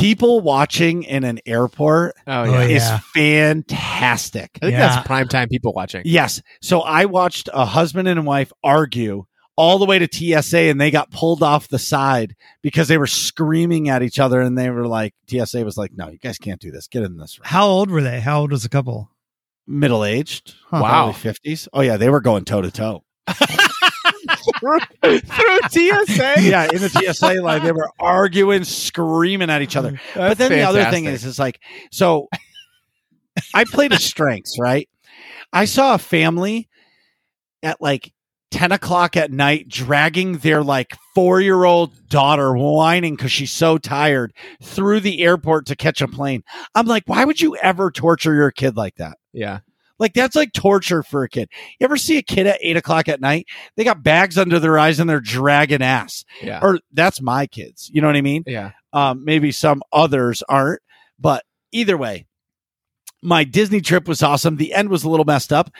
People watching in an airport Oh, Oh, yeah. yeah. is fantastic. I think Yeah. that's prime time people watching. Yes. So I watched a husband and wife argue all the way to TSA and they got pulled off the side because they were screaming at each other and they were like TSA was like, "No, you guys can't do this. Get in this room." How old were they? How old was the couple? Middle aged, Huh. Wow. fifties. Oh yeah, they were going toe to toe. <laughs> through, through TSA. Yeah, in the TSA line, they were arguing, screaming at each other. Mm, but then the other thing is, is like, so I played a strengths, right? I saw a family at like 10 o'clock at night dragging their like four year old daughter whining because she's so tired through the airport to catch a plane. I'm like, why would you ever torture your kid like that? yeah, Like that's like torture for a kid. You ever see a kid at eight o'clock at night? They got bags under their eyes and they're dragging ass. yeah, Or that's my kids. You know what I mean? yeah. Um, maybe some others aren't, but either way, my Disney trip was awesome. The end was a little messed up,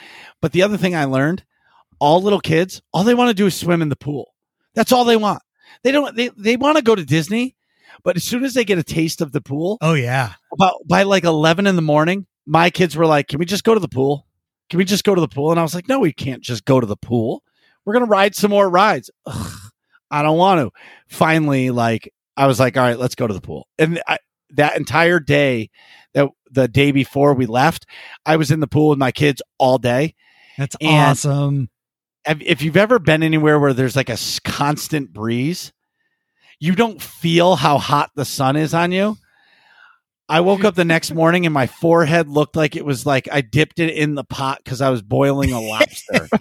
but the other thing I learned, all little kids, all they want to do is swim in the pool. That's all they want. They don't. They they want to go to Disney, but as soon as they get a taste of the pool, Oh yeah. about by like eleven in the morning, my kids were like, "Can we just go to the pool? Can we just go to the pool?" And I was like, "No, we can't just go to the pool. We're gonna ride some more rides." Ugh, I don't want to. Finally, like I was like, "All right, let's go to the pool." And I, that entire day, that the day before we left, I was in the pool with my kids all day. That's And- awesome. If you've ever been anywhere where there's like a constant breeze, you don't feel how hot the sun is on you. I woke up the next morning and my forehead looked like it was like I dipped it in the pot because I was boiling a lobster. <laughs>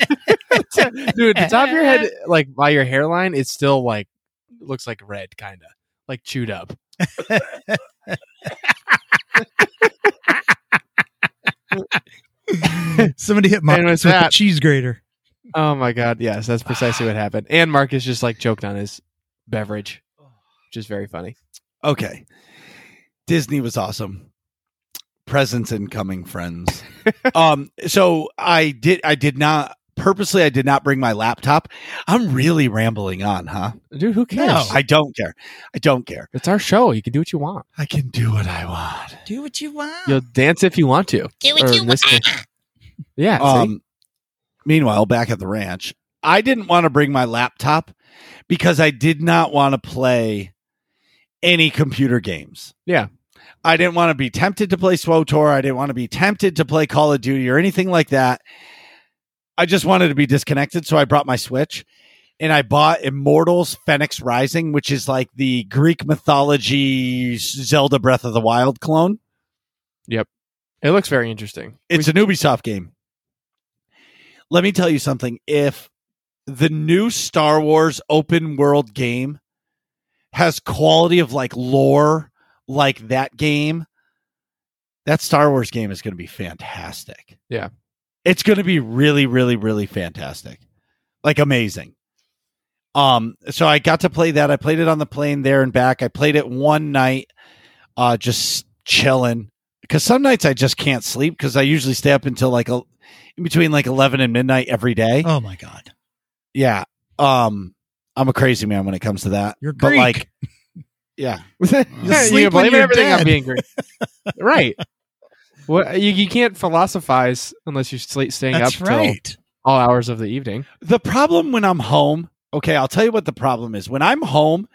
Dude, the top of your head, like by your hairline, it's still like looks like red, kind of like chewed up. <laughs> Somebody hit Marcus what's with a cheese grater. Oh my god, yes, that's precisely what happened. And Marcus just like choked on his beverage, which is very funny. okay. Disney was awesome. Presents incoming, friends. <laughs> um, so I did I did not purposely I did not bring my laptop. I'm really rambling on, huh? Dude, who cares? No. I don't care. I don't care. it's our show. You can do what you want. I can do what I want. Do what you want. You'll dance if you want to. Do what Or you in want. case- Yeah. see? Um, meanwhile, back at the ranch, I didn't want to bring my laptop because I did not want to play any computer games. Yeah. I didn't want to be tempted to play SWTOR. I didn't want to be tempted to play Call of Duty or anything like that. I just wanted to be disconnected. So I brought my Switch and I bought Immortals Fenyx Rising, which is like the Greek mythology Zelda Breath of the Wild clone. Yep. It looks very interesting. It's an Ubisoft game. Let me tell you something. If the new Star Wars open world game has quality of like lore like that game, that Star Wars game is going to be fantastic. Yeah. It's going to be really really really fantastic. Like amazing. Um so I got to play that. I played it on the plane there and back. I played it one night uh just chilling because some nights I just can't sleep because I usually stay up until like a, in between like 11 and midnight every day. Oh my god. Yeah. Um, I'm a crazy man when it comes to that. You're but Greek. like, <laughs> yeah, <laughs> you sleep blame you're everything on dead. being green. <laughs> right. What you, you can't philosophize unless you're sleep, staying That's up till all hours of the evening. the problem when I'm home. Okay, I'll tell you what the problem is. When I'm home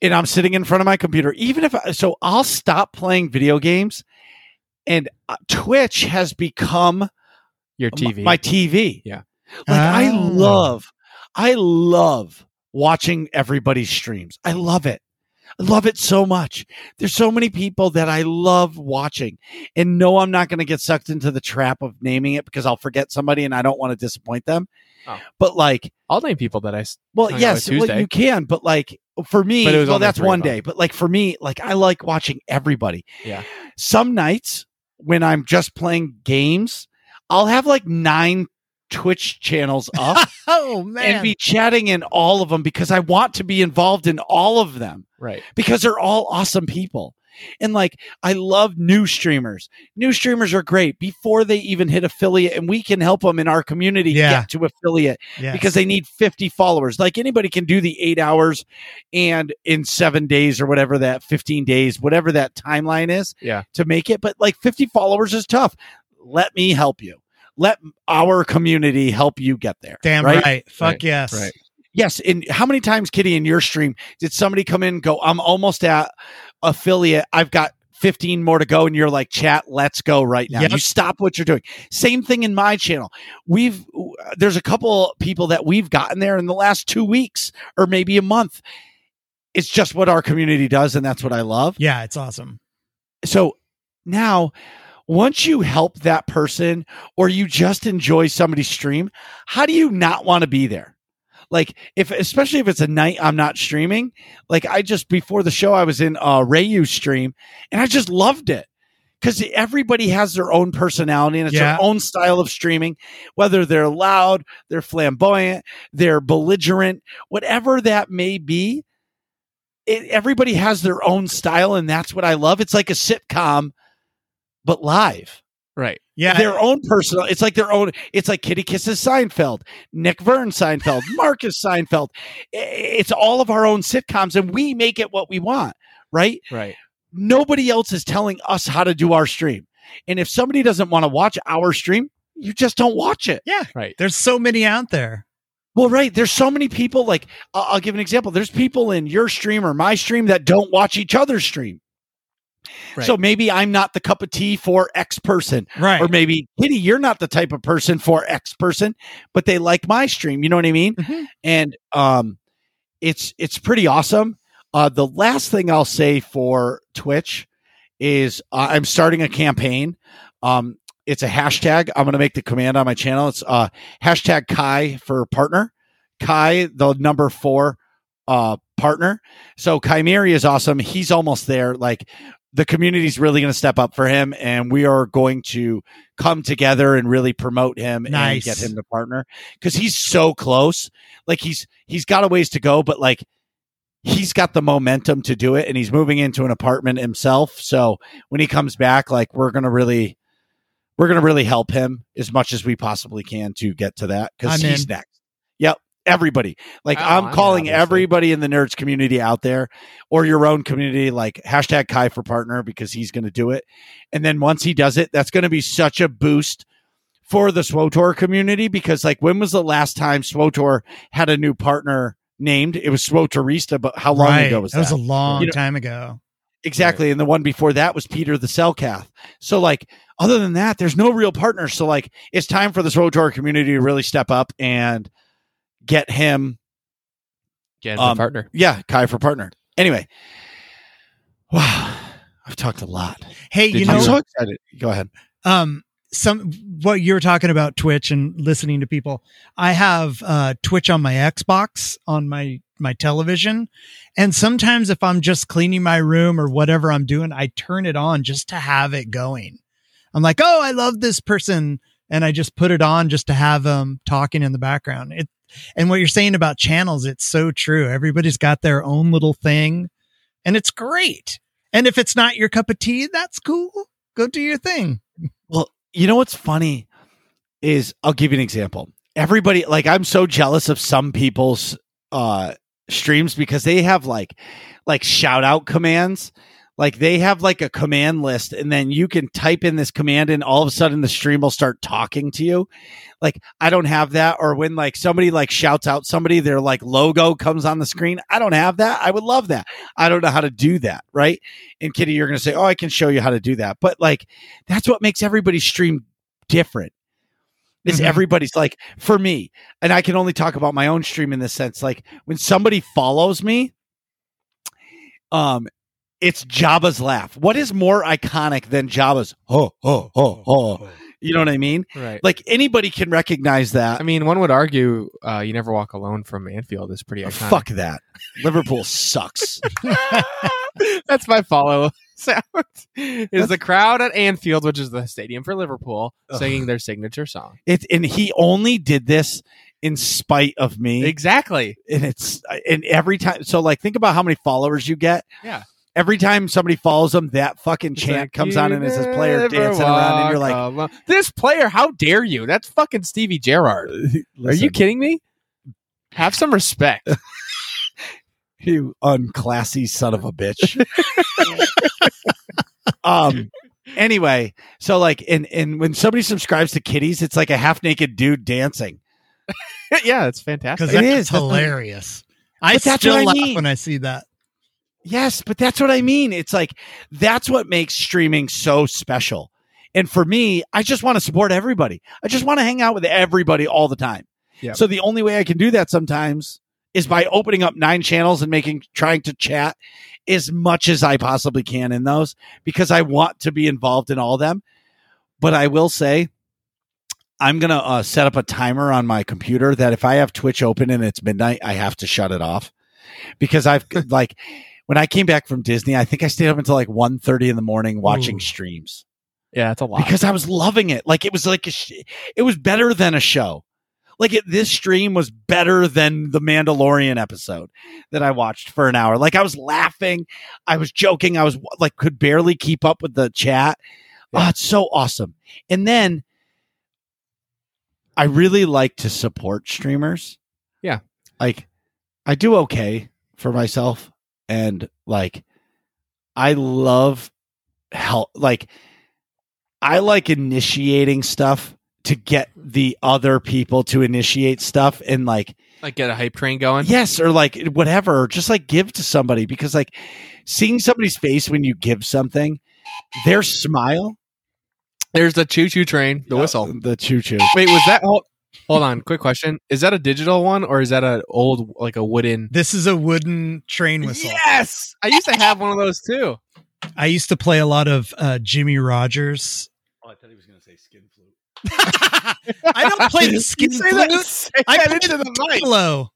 and I'm sitting in front of my computer, even if I, so, I'll stop playing video games, and uh, Twitch has become Your TV. my TV. Yeah. Like I Oh. love, I love watching everybody's streams. I love it. I love it so much. There's so many people that I love watching. And no, I'm not going to get sucked into the trap of naming it because I'll forget somebody and I don't want to disappoint them. Oh. But like, I'll name people that I well, yes, well, you can, but like for me, But it was well, that's one day. But like for me, like I like watching everybody. Yeah. Some nights when I'm just playing games, I'll have like nine Twitch channels up <laughs> Oh man. and be chatting in all of them because I want to be involved in all of them Right. because they're all awesome people. And like, I love new streamers. New streamers are great before they even hit affiliate, and we can help them in our community Yeah. get to affiliate Yes. because they need 50 followers. Like anybody can do the eight hours and in seven days or whatever that 15 days, whatever that timeline is Yeah. to make it. But like 50 followers is tough. Let me help you. Let our community help you get there. Damn right? right. Fuck Right. yes. Right. Yes. And how many times, Kitty, in your stream, did somebody come in and go, I'm almost at affiliate. I've got 15 more to go. And you're like, chat, let's go right now. Yep. You stop what you're doing. Same thing in my channel. We've, there's a couple people that we've gotten there in the last two weeks or maybe a month. It's just what our community does. And that's what I love Yeah, it's awesome. so now once you help that person or you just enjoy somebody's stream how do you not want to be there like if especially if it's a night i'm not streaming like i just before the show i was in uh rayu's stream and i just loved it because everybody has their own personality and it's Yeah. their own style of streaming whether they're loud they're flamboyant they're belligerent whatever that may be it, everybody has their own style and that's what i love it's like a sitcom but live Right. Yeah. their own personal it's like their own it's like kitty kisses seinfeld nick vern seinfeld <laughs> marcus seinfeld it's all of our own sitcoms and we make it what we want right Right. nobody else is telling us how to do our stream and if somebody doesn't want to watch our stream you just don't watch it yeah. Right. There's so many out there. well right there's so many people like i'll I'll give an example there's people in your stream or my stream that don't watch each other's stream Right. so maybe i'm not the cup of tea for x person Right. or maybe Kitty, you're not the type of person for X person, but they like my stream. You know what I mean? Mhm. And um, it's it's pretty awesome. Uh, the last thing I'll say for Twitch is uh, I'm starting a campaign. Um, it's a hashtag. I'm going to make the command on my channel. It's uh, hashtag Kai for partner. Kai, the number four uh, partner. So Chimeri is awesome. He's almost there. Like the community's really going to step up for him, and we are going to come together and really promote him Nice. and get him to partner because he's so close. Like he's he's got a ways to go, but like he's got the momentum to do it, and he's moving into an apartment himself. So when he comes back, like we're going to really we're gonna really help him as much as we possibly can to get to that because he's in. next. Everybody. Like Oh, I'm calling obviously. everybody in the nerds community out there or your own community, like hashtag Kai for partner because he's gonna do it. And then once he does it, that's gonna be such a boost for the SWTOR community because like when was the last time SWTOR had a new partner named? It was Swtorista, but how long right. ago was that? that? was a long You know- time ago. Exactly. And the one before that was Peter the Cellcath. So like other than that, there's no real partners. So like it's time for the SWTOR community to really step up and get him Get Um, a partner. yeah, Kai for partner. Anyway. Wow. I've talked a lot. Hey, Did you I'm know, so excited. Go ahead. um some what you were talking about twitch and listening to people i have uh twitch on my xbox on my my television and sometimes if i'm just cleaning my room or whatever i'm doing i turn it on just to have it going i'm like oh i love this person and i just put it on just to have them talking in the background it and what you're saying about channels it's so true everybody's got their own little thing and it's great and if it's not your cup of tea that's cool go do your thing Well, you know what's funny is I'll give you an example. Everybody like I'm so jealous of some people's uh streams because they have like like shout out commands. Like they have like a command list and then you can type in this command and all of a sudden the stream will start talking to you. Like I don't have that or when like somebody like shouts out somebody their like logo comes on the screen. I don't have that. I would love that. I don't know how to do that, right? And Kitty you're going to say, "Oh, I can show you how to do that." But like that's what makes everybody's stream different is Mhm. everybody's like for me and i can only talk about my own stream in this sense like when somebody follows me um it's jabba's laugh what is more iconic than jabba's oh oh oh oh you know what i mean Right. like anybody can recognize that I mean, one would argue uh, "You Never Walk Alone" from Anfield is pretty iconic. fuck that liverpool sucks <laughs> <laughs> That's my follow sound. Is the crowd at Anfield, which is the stadium for Liverpool, Ugh. singing their signature song? it and he only did this in spite of me Exactly. and it's and every time so like think about how many followers you get Yeah. Every time somebody follows them that fucking It's chant like, comes on and it's says player dancing around and you're like alone." "This player, how dare you? That's fucking Stevie Gerrard." <laughs> Are you kidding me? Have some respect. <laughs> <laughs> you unclassy son of a bitch um anyway so like and and when somebody subscribes to kitties it's like a half naked dude dancing yeah, it's fantastic. because It that's is. Hilarious. I But that's still what I laugh mean. when I see that. Yes, but that's what I mean. It's like that's what makes streaming so special. And for me, I just want to support everybody. I just want to hang out with everybody all the time. Yep. So the only way I can do that sometimes is by opening up nine channels and making trying to chat as much as I possibly can in those because I want to be involved in all of them. But I will say I'm going to uh, set up a timer on my computer that if I have Twitch open and it's midnight, I have to shut it off because I've <laughs> like when I came back from Disney, I think I stayed up until like 1.30 in the morning watching Ooh. streams yeah, it's a lot. because I was loving it. Like it was like a sh- it was better than a show. Like it, this stream was better than the Mandalorian episode that I watched for an hour. Like I was laughing, I was joking, I was like could barely keep up with the chat. Oh, it's so awesome. And then I really like to support streamers. Yeah. Like I do okay for myself and like I love help like I like initiating stuff to get the other people to initiate stuff and like like get a hype train going. yes or like whatever or just like give to somebody because like seeing somebody's face when you give something their smile There's the choo choo train, the whistle. the choo choo Wait, was that? Hold, hold on, quick question: Is that a digital one or is that an old like a wooden? This is a wooden train whistle. Yes, I used to have one of those too. I used to play a lot of uh, Jimmie Rodgers. oh, I thought he was gonna say skin flute <laughs> I don't play the <laughs> skin You say that- flute. <laughs> say I that play into the the mic. piccolo.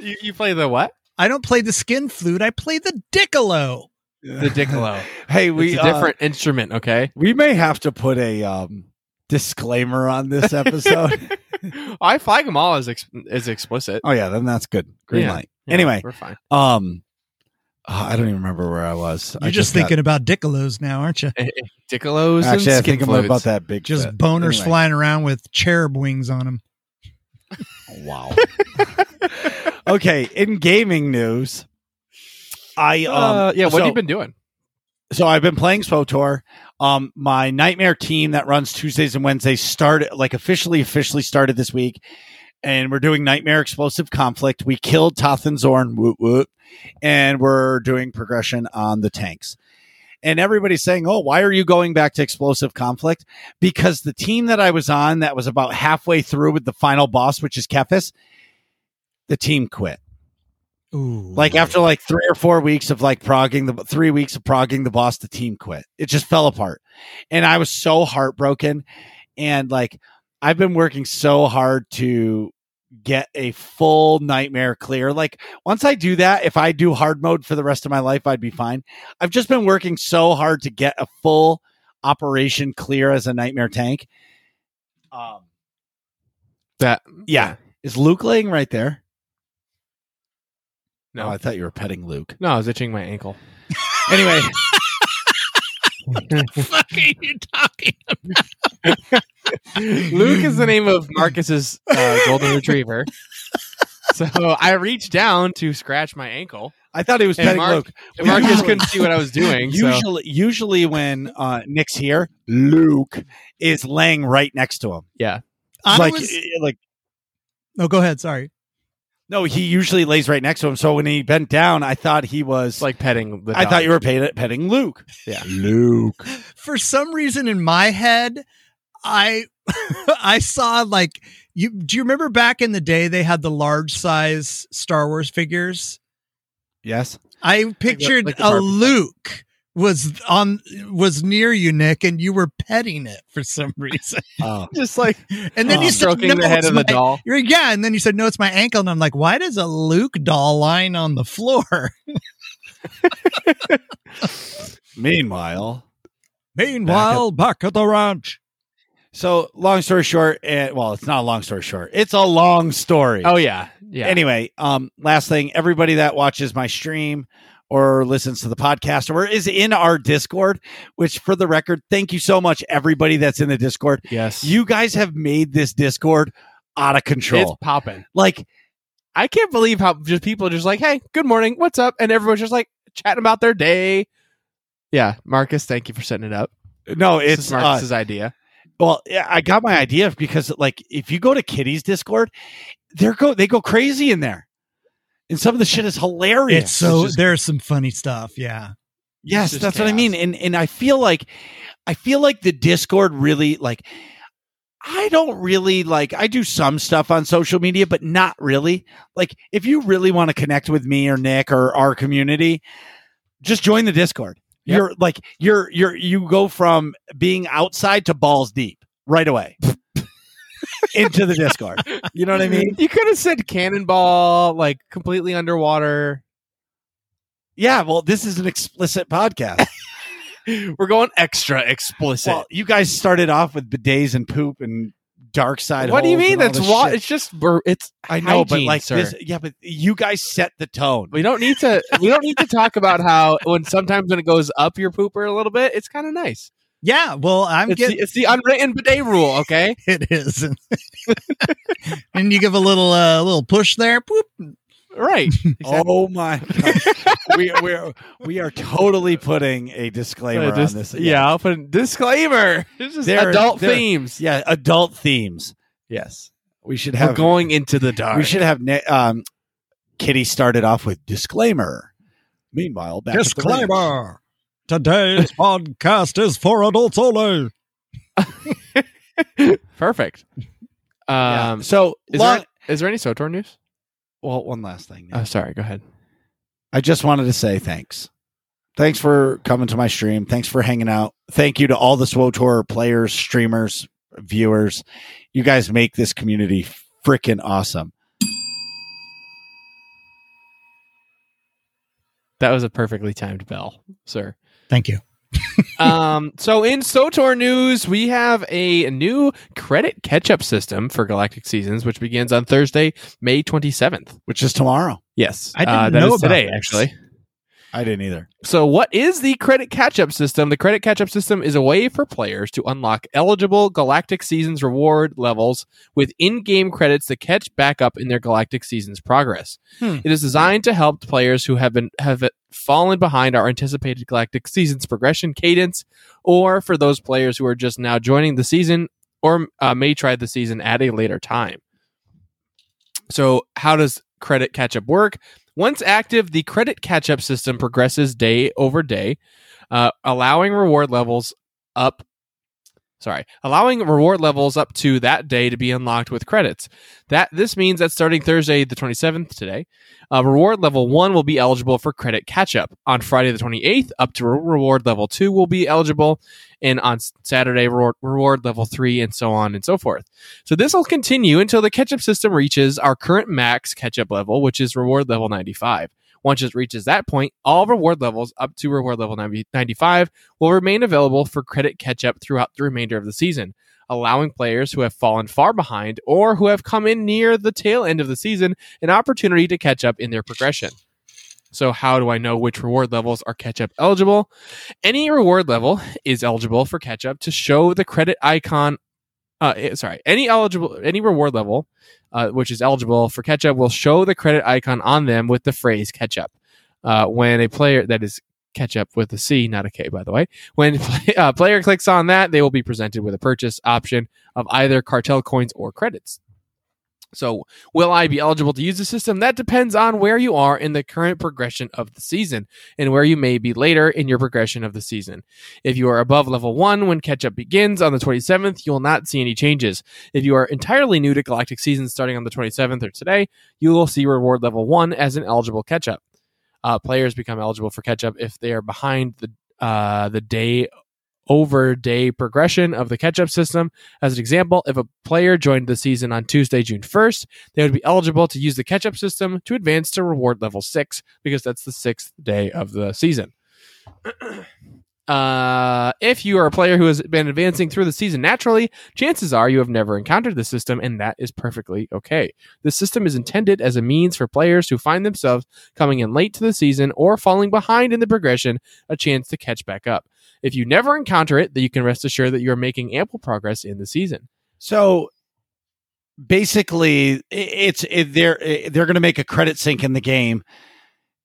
You, you play the what? I don't play the skin flute. I play the diccolo. The diccolo. hey We, we it's a uh, different instrument. Okay. we may have to put a um disclaimer on this episode <laughs> I flag them all as ex- as explicit. oh yeah then that's good green Yeah. light Yeah, anyway we're fine. um Uh, I don't even remember where I was. You're just, got- thinking about Dickolos now, aren't you? Dickolos Actually, I think I'm floats. about that big. Just fit. boners Anyway. flying around with cherub wings on them. <laughs> Wow. okay, in gaming news, I um Uh, yeah, what so, have you been doing? so I've been playing SWTOR. Um, my Nightmare team that runs Tuesdays and Wednesdays started like officially officially started this week, and we're doing Nightmare Explosive Conflict. We killed Toth and Zorn, woot woot, and we're doing progression on the tanks. And everybody's saying, "Oh, why are you going back to Explosive Conflict?" Because the team that I was on, that was about halfway through with the final boss, which is Kephess, the team quit. Ooh. Like after like three or four weeks of like progging the three weeks of progging the boss, the team quit. It just fell apart. And I was so heartbroken. And like I've been working so hard to get a full nightmare clear. Like once I do that, if I do hard mode for the rest of my life, I'd be fine. I've just been working so hard to get a full operation clear as a nightmare tank. Um That yeah. Is Luke laying right there? No. Oh, I thought you were petting Luke. No, I was itching my ankle. <laughs> Anyway. what the fuck are you talking? about? Luke is the name of Marcus's uh, golden retriever. So I reached down to scratch my ankle. I thought he was petting Mark- Luke. And Marcus Usually- couldn't see what I was doing. so- Usually, usually when uh, Nick's here, Luke is laying right next to him. yeah. I like, was- like oh, go ahead. Sorry. No, he usually lays right next to him. So when he bent down, I thought he was like petting the I dog. thought you were pet- petting Luke. Yeah. Luke. For some reason in my head, I <laughs> I saw like you. Do you remember back in the day they had the large size Star Wars figures? Yes. I pictured like the a Barbie set. Luke was on was near you, Nick, and you were petting it for some reason. <laughs> Oh. <laughs> just like And then Oh. you said, stroking no, the head it's of the my- doll. You're, yeah, and then you said, no, it's my ankle. And I'm like, why does a Luke doll lying on the floor? <laughs> Meanwhile, Meanwhile, back at the ranch. so long story short, and well, it's not a long story short. It's a long story. Oh yeah. Yeah. Anyway, um, last thing, everybody that watches my stream or listens to the podcast or is in our Discord, which for the record, thank you so much, everybody that's in the Discord. yes. You guys have made this Discord out of control. it's popping. like, I can't believe how just people are just like, "Hey, good morning. What's up?" and everyone's just like chatting about their day. Yeah, Marcus, thank you for setting it up. no, This it's is uh, Marcus's idea. well, I got my idea because like if you go to Kitty's Discord, they're go they go crazy in there. And some of the shit is hilarious. It's so just- there's some funny stuff. Yeah. Yes, just that's what I mean. And and I feel like I feel like the Discord really like I don't really like I do some stuff on social media, but not really. Like if you really want to connect with me or Nick or our community, just join the Discord. Yep. You're like you're you're you go from being outside to balls deep right away. <laughs> into the Discord. You know what I <laughs> mean? You could have said cannonball, like completely underwater. Yeah, well, this is an explicit podcast. <laughs> We're going extra explicit. Well, you guys started off with bidets and poop and dark side. what do you mean? That's wa- It's just it's. I know, but like sir. this, yeah, but you guys set the tone. We don't need to. We don't need to talk about how when sometimes when it goes up your pooper a little bit, it's kind of nice. Yeah. Well, I'm It's getting the, it's the unwritten bidet rule. Okay. <laughs> it is. <laughs> and you give a little uh little push there. Boop. Right. <laughs> Oh my! God. we we are we are totally putting a disclaimer Uh, just- on this. yeah. I'll put a disclaimer. This is There- adult there- themes. yeah, adult themes. Yes. We should We're have going into the dark. We should have ne- um, Kitty started off with disclaimer. Meanwhile, back at the. Disclaimer. Today's podcast is for adults only. <laughs> Perfect. Yeah. Um. so Is long- there is there any SWTOR news? well, one last thing. Oh, sorry. Go ahead. I just wanted to say thanks. Thanks for coming to my stream. Thanks for hanging out. Thank you to all the SWTOR players, streamers, viewers. You guys make this community freaking awesome. That was a perfectly timed bell, sir. Thank you. <laughs> um, so in SWTOR news, we have a new credit catch-up system for Galactic Seasons, which begins on Thursday, May 27th. Which is tomorrow. Yes, I didn't uh, know about today, this. actually. I didn't either. So, what is the credit catch up system? The credit catch up system is a way for players to unlock eligible Galactic Seasons reward levels with in game credits to catch back up in their Galactic Seasons progress. Hmm. It is designed to help players who have been have fallen behind our anticipated Galactic Seasons progression cadence, or for those players who are just now joining the season or uh, may try the season at a later time. So, how does credit catch up work? Once active, the credit catch up system progresses day over day, uh, allowing reward levels up. Sorry, allowing reward levels up to that day to be unlocked with credits. That this means that starting Thursday the 27th today, uh, reward level 1 will be eligible for credit catch up. On Friday the 28th, up to re- reward level 2 will be eligible, and on Saturday, reward, reward level 3, and so on and so forth. So this will continue until the catch up system reaches our current max catch up level, which is reward level 95. Once it reaches that point, all reward levels up to reward level 90 95 will remain available for credit catch up throughout the remainder of the season, allowing players who have fallen far behind or who have come in near the tail end of the season an opportunity to catch up in their progression. So, how do I know which reward levels are catch up eligible? Any reward level is eligible for catch up to show the credit icon. Uh, eh, sorry, any eligible any reward level uh, which is eligible for catch up will show the credit icon on them with the phrase catch up. Uh, when a player that is catch up with a C, not a K, by the way. When <laughs> uh, player clicks on that, they will be presented with a purchase option of either cartel coins or credits. So, will I be eligible to use the system? That depends on where you are in the current progression of the season and where you may be later in your progression of the season. If you are above level 1 when catch up begins on the 27th, you will not see any changes. If you are entirely new to Galactic Season starting on the 27th or today, you will see reward level 1 as an eligible catch up. Uh, players become eligible for catch up if they are behind the uh, the day over day progression of the catch up system. As an example, if a player joined the season on Tuesday, June 1st, they would be eligible to use the catch up system to advance to reward level 6 because that's the sixth day of the season. <clears throat> Uh, if you are a player who has been advancing through the season naturally, chances are you have never encountered the system, and that is perfectly okay. The system is intended as a means for players who find themselves coming in late to the season or falling behind in the progression a chance to catch back up. If you never encounter it, then you can rest assured that you are making ample progress in the season. So basically, it's it, they're they're going to make a credit sink in the game.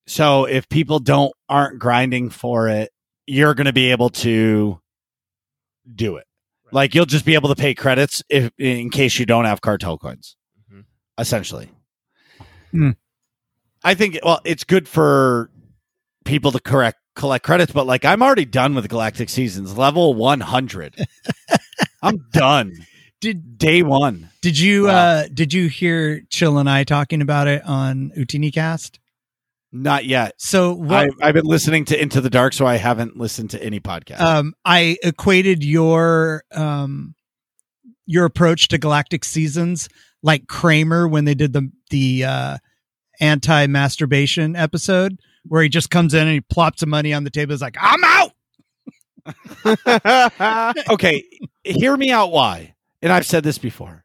So if people don't aren't grinding for it, you're going to be able to do it. Like you'll just be able to pay credits if in case you don't have cartel coins. Mhm. Essentially. Hmm. I think well, it's good for people to correct collect credits, but like I'm already done with Galactic Seasons, level 100. <laughs> I'm done. Did Day one. did you Wow. uh did you hear Chill and I talking about it on Utini Cast? Not yet. So what I, I've been listening to Into the Dark, so I haven't listened to any podcast. um I equated your um your approach to Galactic Seasons like Kramer when they did the the uh anti masturbation episode where he just comes in and he plops some money on the table. He's like, I'm out. <laughs> okay, hear me out. Why? And I've said this before.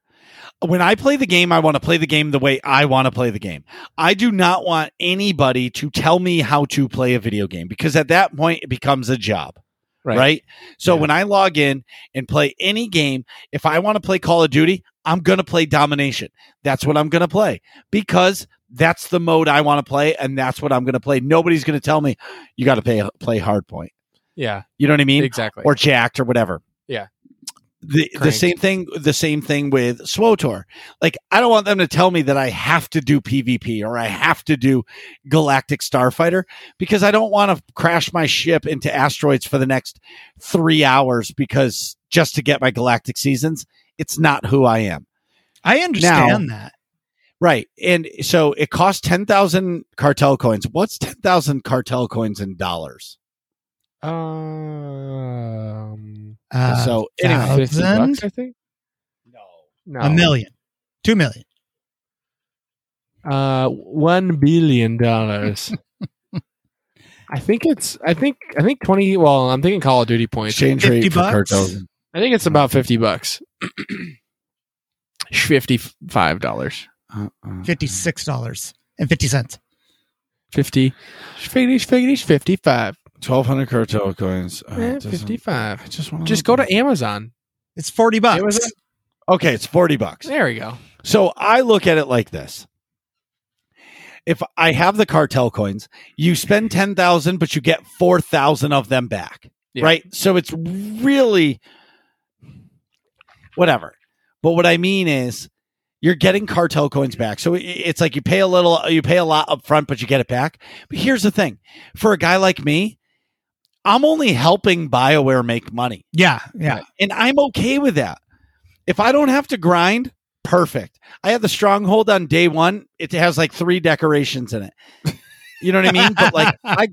When I play the game, I want to play the game the way I want to play the game. I do not want anybody to tell me how to play a video game because at that point it becomes a job. Right. So Yeah. when I log in and play any game, if I want to play Call of Duty, I'm going to play domination. That's what I'm going to play because that's the mode I want to play and that's what I'm going to play. Nobody's going to tell me you got to play play hardpoint. yeah, You know what I mean? exactly. Or jacked or whatever. Yeah. The the same thing the same thing with SWTOR. Like I don't want them to tell me that I have to do PvP or I have to do Galactic Starfighter because I don't want to crash my ship into asteroids for the next 3 hours because just to get my galactic seasons, it's not who I am. I understand that. Right. And so it costs 10,000 cartel coins. What's 10,000 cartel coins in dollars? Um, Uh, so anyway, fifty thousand? bucks, I think. no. No, a million, two million. Uh, one billion dollars. <laughs> I think it's. I think. I think twenty. Well, I'm thinking Call of Duty points. Change rate for bucks? cartels. I think it's about fifty bucks. <clears throat> Fifty-five dollars. Uh-uh. Fifty six dollars and fifty cents. 50. Figgish, figgish, 55. Twelve hundred cartel coins. Uh, Eh, 55. I just want Just go to Amazon. It's 40 bucks. Amazon? Okay, it's forty bucks. There we go. So I look at it like this. If I have the cartel coins, you spend 10,000 but you get 4,000 of them back. Yeah. Right? So it's really whatever. But what I mean is you're getting cartel coins back. So it's like you pay a little you pay a lot up front but you get it back. But here's the thing. For a guy like me, I'm only helping BioWare make money. Yeah, yeah. And I'm okay with that. If I don't have to grind, perfect. I had the stronghold on day one. It has like three decorations in it. You know what I mean? But like <laughs> I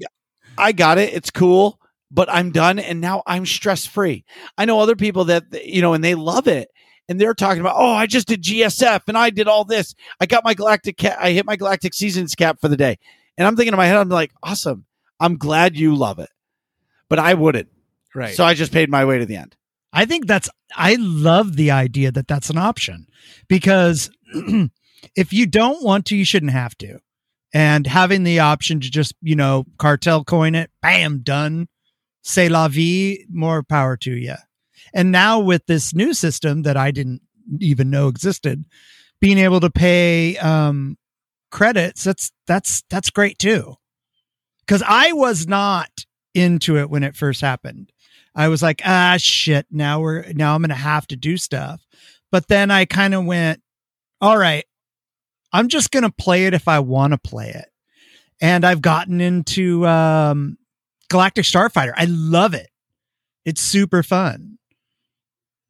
I got it. It's cool, but I'm done and now I'm stress free. I know other people that you know and they love it. And they're talking about, oh, I just did GSF and I did all this. I got my galactic cap. I hit my galactic seasons cap for the day. And I'm thinking in my head, I'm like, awesome. I'm glad you love it. But I wouldn't. Right. So I just paid my way to the end. I think that's I love the idea that that's an option because <clears throat> if you don't want to, you shouldn't have to. And having the option to just, you know, cartel coin it, bam, done. Say la vie, more power to you. And now with this new system that I didn't even know existed, being able to pay um credits, that's that's that's great too. Cuz I was not into it when it first happened. I was like, ah, shit. Now we're now I'm gonna have to do stuff. But then I kind of went, all right, I'm just gonna play it if I want to play it. And I've gotten into um, Galactic Starfighter. I love it. It's super fun.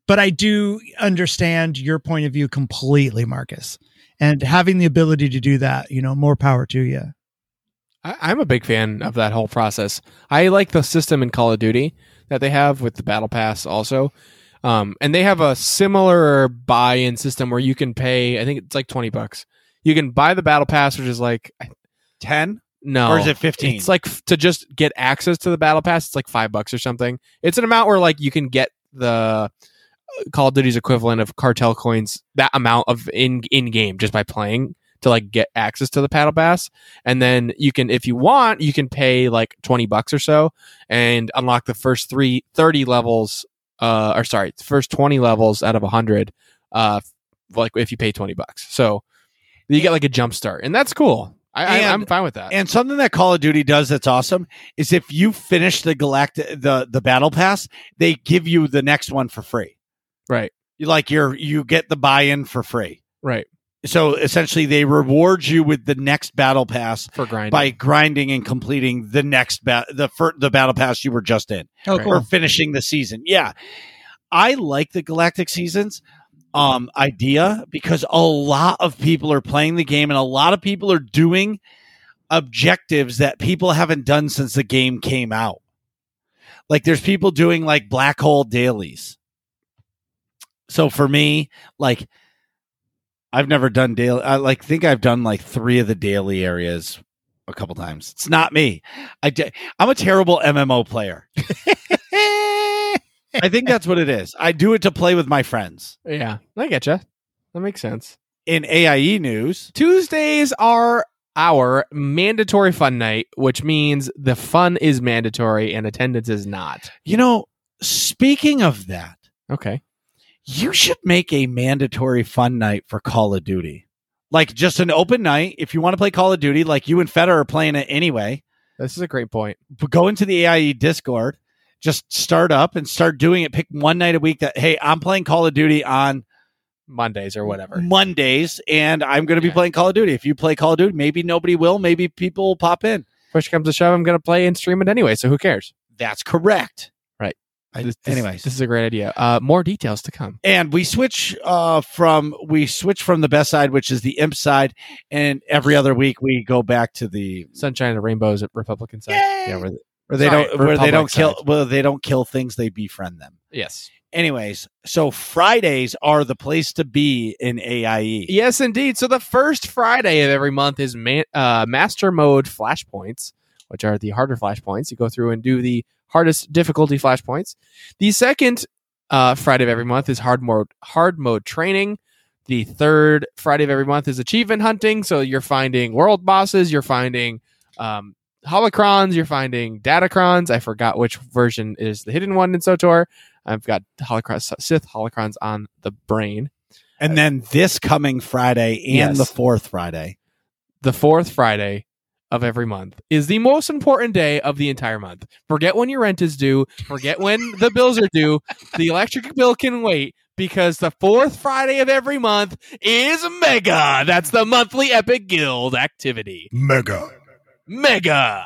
But I do understand your point of view completely, Marcus. And having the ability to do that, you know, more power to you. I, I'm a big fan of that whole process. I like the system in Call of Duty that they have with the Battle Pass also. Um, and they have a similar buy-in system where you can pay. I think it's like twenty bucks. You can buy the Battle Pass, which is like 10 no, or is it 15? It's like f- to just get access to the Battle Pass. It's like five bucks or something. It's an amount where like you can get the uh, Call of Duty's equivalent of cartel coins. That amount of in in game just by playing to like get access to the Battle Pass, and then you can, if you want, you can pay like twenty bucks or so and unlock the first three 30 levels. Uh, or sorry, first twenty levels out of hundred. Uh, like if you pay twenty bucks, so you get like a jump start, and that's cool. I, I, And- I'm fine with that. and something that Call of Duty does that's awesome is if you finish the galactic the the battle pass, they give you the next one for free. right. You like you're you get the buy-in for free. Right. So essentially they reward you with the next battle pass For grinding. by grinding and completing the next ba- the fir- the battle pass you were just in. Oh, Right. or finishing the season. Yeah. I like the Galactic Seasons um idea because a lot of people are playing the game and a lot of people are doing objectives that people haven't done since the game came out. Like there's people doing like black hole dailies. So for me, like I've never done daily I like think I've done like 3 of the daily areas a couple times. It's not me. I'm a terrible MMO player. <laughs> I think that's what it is. I do it to play with my friends. yeah, I get you. That makes sense. In AIE news, Tuesdays are our mandatory fun night, which means the fun is mandatory and attendance is not. you know, speaking of that, Okay. You should make a mandatory fun night for Call of Duty. Like just an open night. If you want to play Call of Duty, like you and Feta are playing it anyway, This is a great point. but go into the AIE Discord, just start up and start doing it. Pick one night a week that, hey, I'm playing Call of Duty on Mondays or whatever. Mondays and I'm going to be Yeah. playing Call of Duty. If you play Call of Duty, maybe nobody will. Maybe people will pop in. Push comes to shove, I'm going to play and stream it anyway, so who cares? That's correct. I, This- anyways, This is a great idea. Uh, more details to come. and we switch uh, from we switch from the best side, which is the imp side, and every other week we go back to the Sunshine and Rainbows at Republican side. Yay! Yeah, where the, where they Sorry, don't where they don't kill side. well they don't kill things they befriend them. yes. Anyways, so Fridays are the place to be in. AIE. Yes, indeed. So the first Friday of every month is man, uh, Master Mode Flashpoints, which are the harder flashpoints. You go through and do the hardest difficulty flashpoints. The second uh, Friday of every month is hard mode hard mode training. The third Friday of every month is achievement hunting. So you're finding world bosses, you're finding um, holocrons. You're finding datacrons. I forgot which version is the hidden one in SWTOR. I've got holocrons, Sith holocrons on the brain. And then this coming Friday and Yes. the fourth Friday. The fourth Friday of every month is the most important day of the entire month. Forget when your rent is due. Forget when the bills are due. The electric bill can wait because the fourth Friday of every month is Mega. That's the monthly Epic Guild activity. Mega. Mega.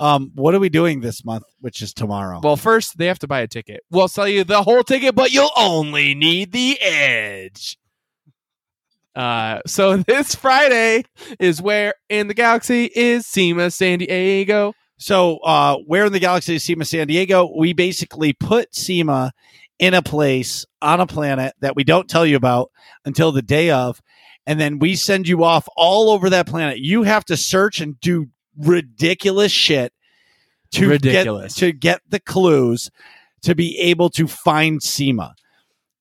Um, what are we doing this month, which is tomorrow? Well, first they have to buy a ticket. We'll sell you the whole ticket, but you'll only need the edge. Uh, so <laughs> this Friday is where in the galaxy is SEMA San Diego. So, uh, where in the galaxy is SEMA San Diego? We basically put SEMA in a place on a planet that we don't tell you about until the day of. And then we send you off all over that planet. You have to search and do ridiculous shit to Ridiculous. get to get the clues to be able to find SEMA.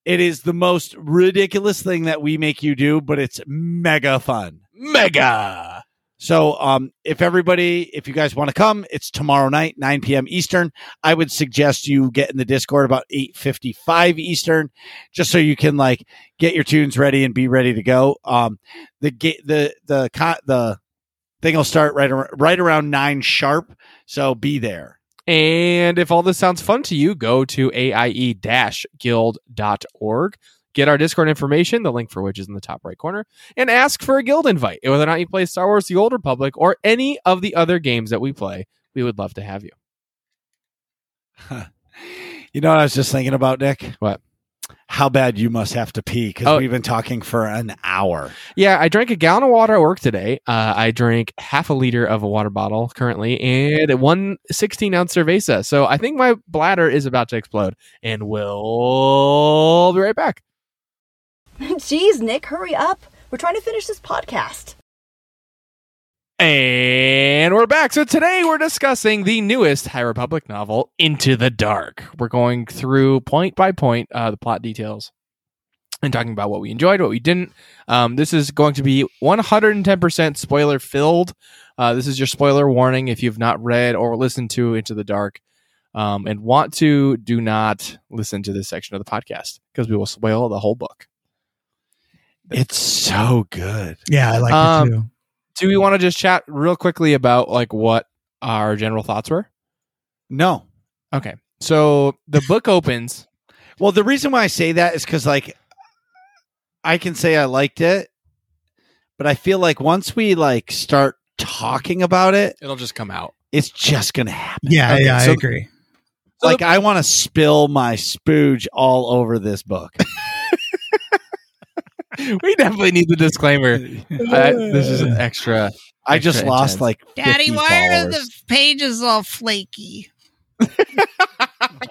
It is the most ridiculous thing that we make you do, but it's mega fun. Mega. So, um, if everybody, if you guys want to come, it's tomorrow night, 9 p.m. Eastern. I would suggest you get in the Discord about 8:55 Eastern, just so you can like get your tunes ready and be ready to go. Um, the ga- the the co- the thing will start right ar- right around nine sharp. So be there. And if all this sounds fun to you, go to aie-guild.org. Get our Discord information, the link for which is in the top right corner, and ask for a guild invite. Whether or not you play Star Wars The Old Republic or any of the other games that we play, we would love to have you. <laughs> You know what I was just thinking about, Nick? What? How bad you must have to pee because Oh. we've been talking for an hour. Yeah, I drank a gallon of water at work today. Uh, I drank half a liter of a water bottle currently and one 16 ounce cerveza. So I think my bladder is about to explode, and we'll be right back. <laughs> Jeez, Nick, hurry up. We're trying to finish this podcast. And we're back. So today we're discussing the newest High Republic novel, Into the Dark. We're going through point by point uh, the plot details and talking about what we enjoyed, what we didn't. Um, this is going to be 110% spoiler filled. Uh, this is your spoiler warning if you've not read or listened to Into the Dark um, and want to, do not listen to this section of the podcast because we will spoil the whole book. It's so good. Yeah, I like Um, it too. Do we want to just chat real quickly about like what our general thoughts were? No. Okay. So the book opens. Well, the reason why I say that is because, like, I can say I liked it, but I feel like once we like start talking about it, It'll just come out. it's just gonna happen. Yeah, okay, yeah, so- I agree. Like, I want to spill my spooge all over this book. <laughs> <laughs> we definitely need the disclaimer. <laughs> I, this is an extra. I just extra lost intense. like Daddy, 50 why are the pages all flaky? <laughs>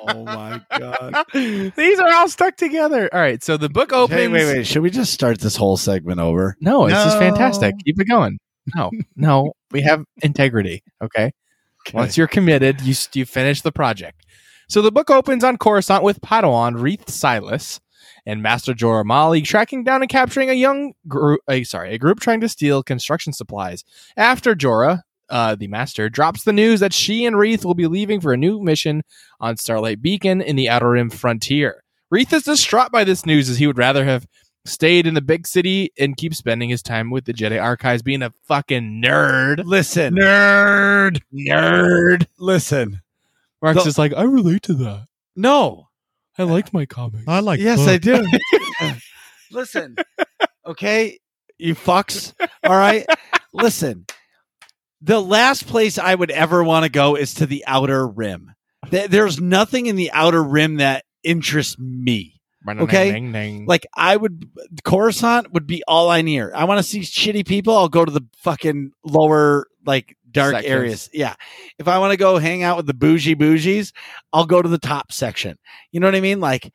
Oh my god! These are all stuck together. All right. So the book opens. Hey, wait, wait. Should we just start this whole segment over? No, this is fantastic. Keep it going. No, no, we have integrity. Okay. Once you're committed, you you finish the project. So the book opens on Coruscant with Padawan Reath Silas and Master Jora Malli tracking down and capturing a young group. Uh, sorry, a group trying to steal construction supplies. After Jora, uh, the Master, drops the news that she and Reath will be leaving for a new mission on Starlight Beacon in the Outer Rim frontier. Reath is distraught by this news as he would rather have stayed in the big city and keep spending his time with the Jedi Archives being a fucking nerd. Listen, Nerd. Nerd. listen. Mark's The- just like, I relate to that. No. I liked my comics. I like. yes, books. I do. <laughs> Listen, <laughs> okay, you fucks. All right, listen. The last place I would ever want to go is to the outer rim. There's nothing in the outer rim that interests me. Okay. Ding, ding. Like I would, Coruscant would be all I near. I want to see shitty people. I'll go to the fucking lower, like dark Sections. areas. Yeah. If I want to go hang out with the bougie bougies, I'll go to the top section. You know what I mean? Like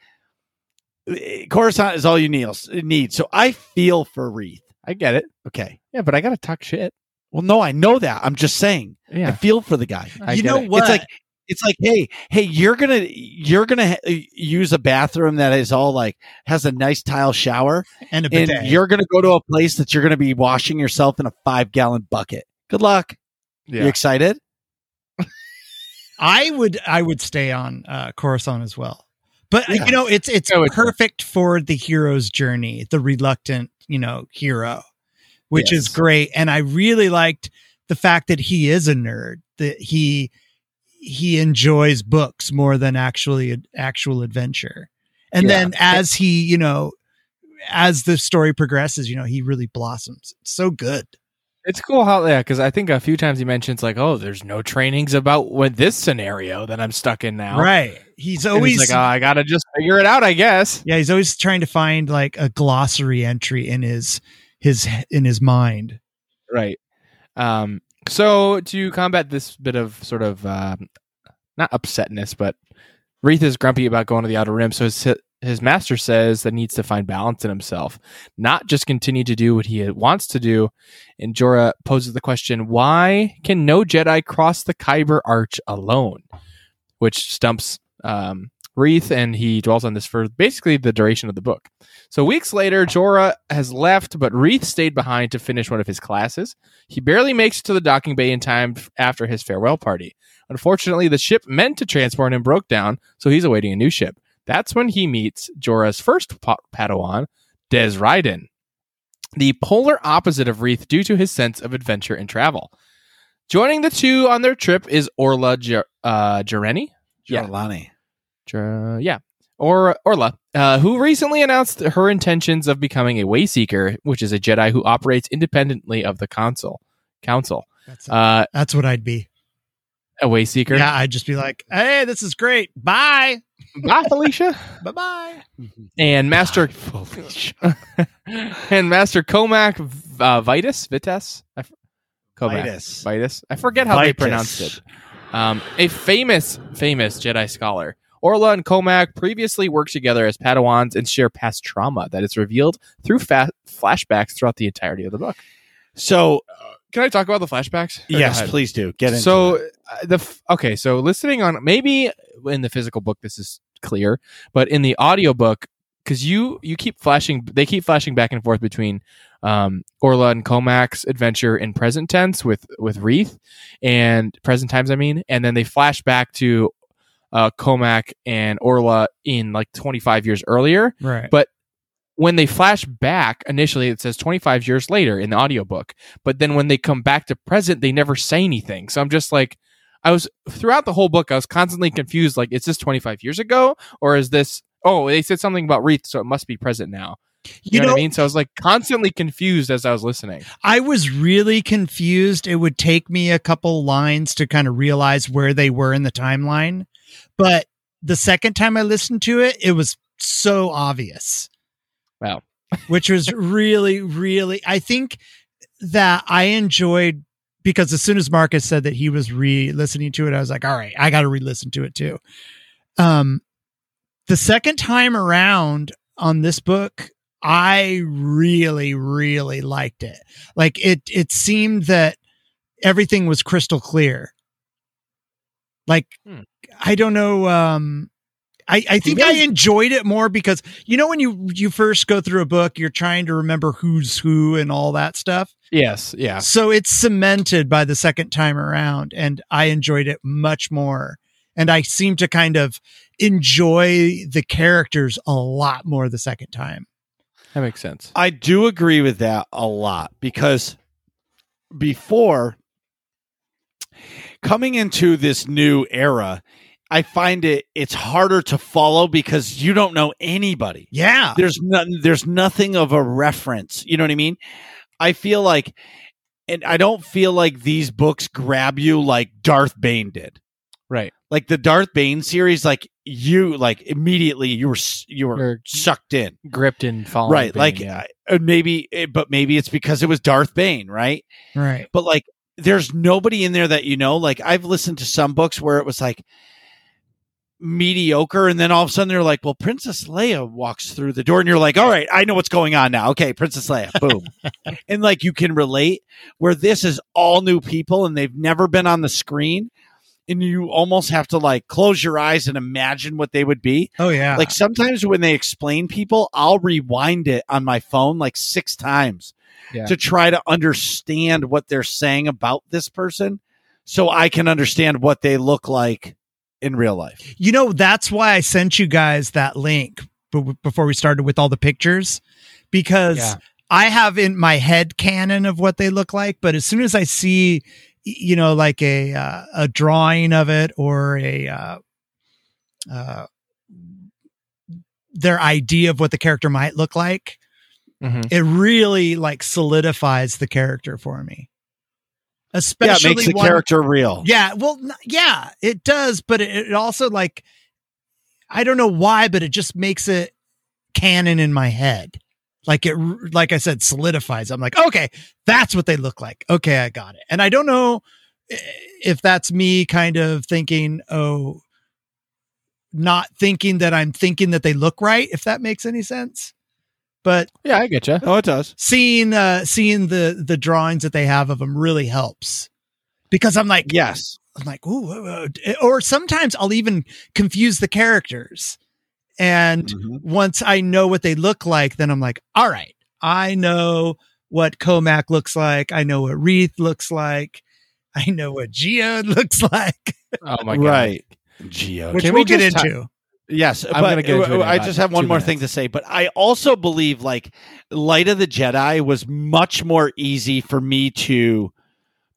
eh, Coruscant is all you need. So I feel for Reath. I get it. Okay. Yeah, but I gotta talk shit. Well, no, I know that. I'm just saying. Yeah. I feel for the guy. I you know it. what? It's like it's like, hey, hey, you're gonna you're gonna ha- use a bathroom that is all like has a nice tile shower, and a and you're gonna go to a place that you're gonna be washing yourself in a five gallon bucket. Good luck. You excited? I would I would stay on uh Coruscant as well. But Yeah. you know, it's it's I would- perfect for the hero's journey, the reluctant, you know, hero, which is great. And I really liked the fact that he is a nerd, that he he enjoys books more than actually actual adventure. And Yeah. then as he, you know, as the story progresses, you know, he really blossoms. It's so good. It's cool how yeah, because I think a few times he mentions like, oh, there's no trainings about what this scenario that I'm stuck in now. Right. He's And always he's like, oh, I gotta just figure it out, I guess. Yeah, he's always trying to find like a glossary entry in his his in his mind. Right. Um. So to combat this bit of sort of um, not upsetness, but Reath is grumpy about going to the outer rim. So his his master says that needs to find balance in himself, not just continue to do what he wants to do. And Jora poses the question: Why can no Jedi cross the Kyber Arch alone? Which stumps um, Reath, and he dwells on this for basically the duration of the book. So weeks later, Jora has left, but Reath stayed behind to finish one of his classes. He barely makes it to the docking bay in time after his farewell party. Unfortunately, the ship meant to transport him broke down, so he's awaiting a new ship. That's when he meets Jora's first pa- Padawan, Dez Rydan, the polar opposite of Reath due to his sense of adventure and travel. Joining the two on their trip is Orla Jar- uh, Jareni. Yeah. Jelani. Dra- yeah, or Orla, uh, who recently announced her intentions of becoming a Wayseeker, which is a Jedi who operates independently of the council. Council, That's uh, that's what I'd be. A way seeker. Yeah, I'd just be like, "Hey, this is great. Bye, Bye, Felicia. <laughs> bye, bye." and Master <laughs> and Master Cohmac uh, Vitus Vitas. Cohmac Vitus. Vitus. I forget how they Vitus. pronounced it. Um, a famous, famous Jedi scholar. Orla and Cohmac previously worked together as Padawans and share past trauma that is revealed through fa- flashbacks throughout the entirety of the book. So Can I talk about the flashbacks? Or yes, please do get into so it. uh, the f- okay so listening on maybe in the physical book this is clear but in the audiobook because you you keep flashing they keep flashing back and forth between um orla and cohmac's adventure in present tense with with reath and present times i mean and then they flash back to uh cohmac and orla in like 25 years earlier Right. But- when they flash back initially it says 25 years later in the audiobook but then when they come back to present they never say anything so i'm just like i was throughout the whole book i was constantly confused like is this 25 years ago or is this oh they said something about reath so it must be present now you, know, what i mean so i was like constantly confused as i was listening I was really confused. It would take me a couple lines to kind of realize where they were in the timeline. But the second time I listened to it, it was so obvious. Wow. <laughs> Which was really, really, I think that I enjoyed because as soon as Marcus said that he was re listening to it, I was like, all right, I got to re listen to it too. Um, the second time around on this book, I really, really liked it. Like it, it seemed that everything was crystal clear. Like, Hmm. I don't know. Um, I, I think I enjoyed it more because you know when you you first go through a book, you're trying to remember who's who and all that stuff. yes yeah So it's cemented by the second time around, and I enjoyed it much more. And I seem to kind of enjoy the characters a lot more the second time. that makes sense I do agree with that a lot because before coming into this new era, I find it it's harder to follow because you don't know anybody. Yeah. There's nothing there's nothing of a reference. You know what I mean? I feel like and I don't feel like these books grab you like Darth Bane did. right Like the Darth Bane series like you like immediately you were you were You're- sucked in gripped and falling right Bane, like yeah. uh, maybe eh, but maybe it's because it was darth bane right Right. but like there's nobody in there that you know like i've listened to some books where it was like mediocre and then all of a sudden they're like well princess leia walks through the door and you're like all right i know what's going on now okay princess leia boom <laughs> and like you can relate where this is all new people and they've never been on the screen and you almost have to like close your eyes and imagine what they would be Oh yeah. like sometimes when they explain people, I'll rewind it on my phone like six times Yeah. to try to understand what they're saying about this person. so I can understand what they look like in real life. You know, that's why I sent you guys that link b- before we started with all the pictures because Yeah. I have in my head canon of what they look like, but as soon as I see, you know, like a uh, a drawing of it or a uh, uh, their idea of what the character might look like, Mhm. it really like solidifies the character for me. Yeah, Especially it makes the one- character real. yeah, well, yeah, it does, but it, it also like I don't know why, but it just makes it canon in my head. Like it, like I said, solidifies. I'm like, okay, that's what they look like. Okay, I got it. And I don't know eh, if that's me kind of thinking, oh, not thinking that I'm thinking that they look right. If that makes any sense, but Yeah, I get you. Oh, it does. seeing uh seeing the the drawings that they have of them really helps because I'm like, Yes. I'm like, ooh, or sometimes I'll even confuse the characters. And Mhm. once I know what they look like, then I'm like, all right, I know what Cohmac looks like. I know what Reath looks like. I know what Geode <laughs> looks like, Oh my god. Right. Geo. which Can we'll we get just ta- into. Yes, I'm gonna get into it I just have one more minutes. thing to say. But I also believe like Light of the Jedi was much more easy for me to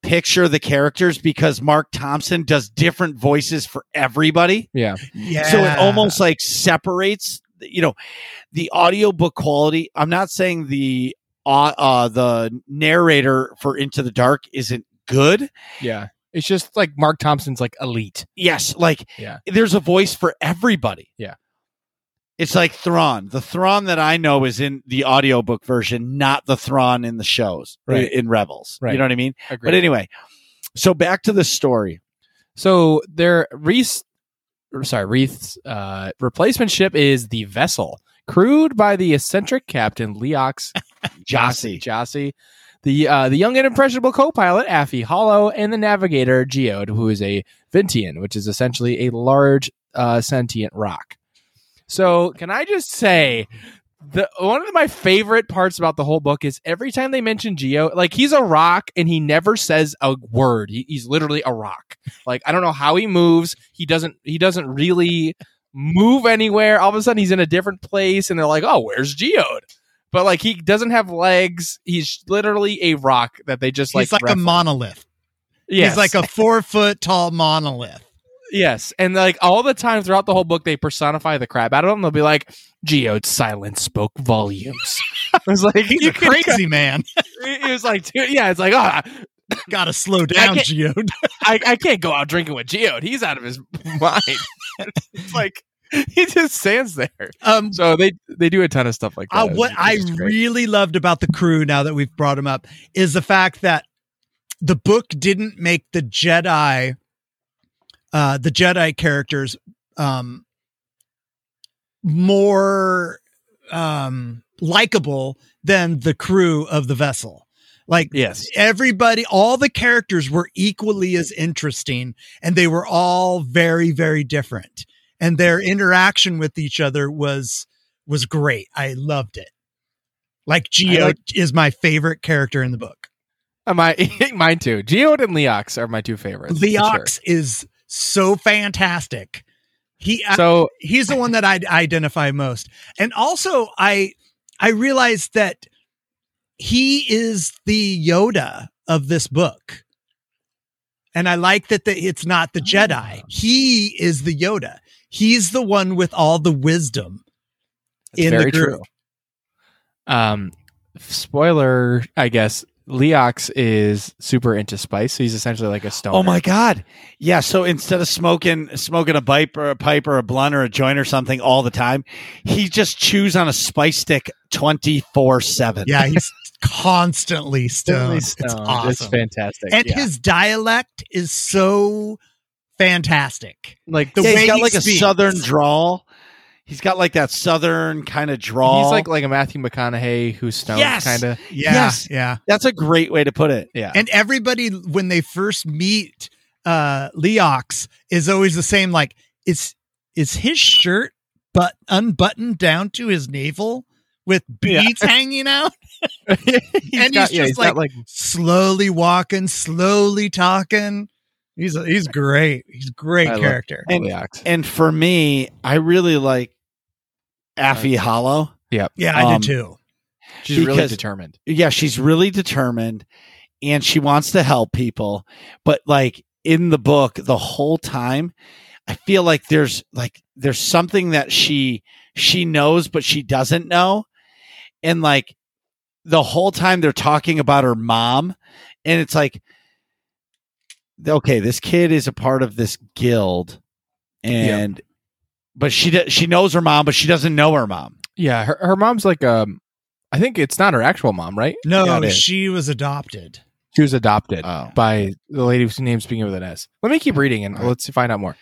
picture the characters because Marc Thompson does different voices for everybody. Yeah. yeah. So it almost like separates, you know, the audiobook quality. I'm not saying the uh, uh the narrator for Into the Dark isn't good. Yeah. It's just like Marc Thompson's like elite. Yes, like Yeah. there's a voice for everybody. Yeah. It's like Thrawn. The Thrawn that I know is in the audiobook version, not the Thrawn in the shows, Right. In Rebels. Right. You know what I mean? Agreed. But anyway, so back to the story. So their Reese, sorry, Reath's uh, replacement ship is the vessel, crewed by the eccentric captain Leox <laughs> Gyasi. Gyasi, the uh, the young and impressionable co-pilot Affie Hollow, and the navigator Geode, who is a Vintian, which is essentially a large uh, sentient rock. So, can I just say the one of my favorite parts about the whole book is every time they mention Geo, like he's a rock and he never says a word. He, he's literally a rock. Like I don't know how he moves. He doesn't. He doesn't really move anywhere. All of a sudden, he's in a different place, and they're like, "Oh, where's Geode?" But like he doesn't have legs. He's literally a rock that they just like. He's like a monolith. Yes. He's like a four foot tall monolith. Yes, and like all the time throughout the whole book, they personify the crap out of him. They'll be like, "Geode's silence spoke volumes." <laughs> I was like, He's "You a crazy man. <laughs> It was like, dude, yeah, it's like, oh, Got to slow down, Geode. <laughs> I, I can't go out drinking with Geode. He's out of his mind. it's like <laughs> he just stands there. Um, So they they do a ton of stuff like that. Uh, what I really loved about the crew, now that we've brought him up, is the fact that the book didn't make the Jedi, uh, the Jedi characters, um, more um likable than the crew of the vessel. Like yes, everybody, all the characters were equally as interesting and they were all very, very different. And their interaction with each other was, was great. I loved it. Like Geo like- is my favorite character in the book. Uh, my <laughs> mine too. Geode and Leox are my two favorites. for sure. Leox is so fantastic. He, So he's the one that I identify most. And also I I realized that he is the Yoda of this book. And I like that the, it's not the Jedi. He is the Yoda. He's the one with all the wisdom. It's in the very group. true. Um, spoiler, I guess. Leox is super into spice. So he's essentially like a stone. Oh my god. Yeah, so instead of smoking smoking a pipe or a pipe or a blunt or a joint or something all the time, he just chews on a spice stick 24/7. Yeah, he's constantly stoned. Totally It's awesome. It's fantastic. and yeah. his dialect is so fantastic. like the Yeah, way he's got he like a southern drawl. He's got like that southern kind of drawl. he's like like a Matthew McConaughey who's stoned Yes. kind of. Yeah, Yes. yeah. That's a great way to put it. Yeah. And everybody when they first meet uh Leox is always the same like is is his shirt but unbuttoned down to his navel with <laughs> Yeah. beads hanging out <laughs> he's And got, he's yeah, just he's got, like- slowly walking slowly talking He's a, he's great. He's a great I character. And- And for me, I really like Affie Hollow. yeah, yeah, I um, do too. She's really determined. Yeah, she's really determined and she wants to help people. But like in the book, the whole time, I feel like there's like there's something that she she knows but she doesn't know. And like the whole time they're talking about her mom and it's like okay, this kid is a part of this guild and but she do- she knows her mom but she doesn't know her mom. Yeah, her, her mom's like um I think it's not her actual mom, right? No, yeah, she was adopted. She was adopted Oh. by the lady whose name's beginning with an S. Let me keep reading and All right. let's find out more.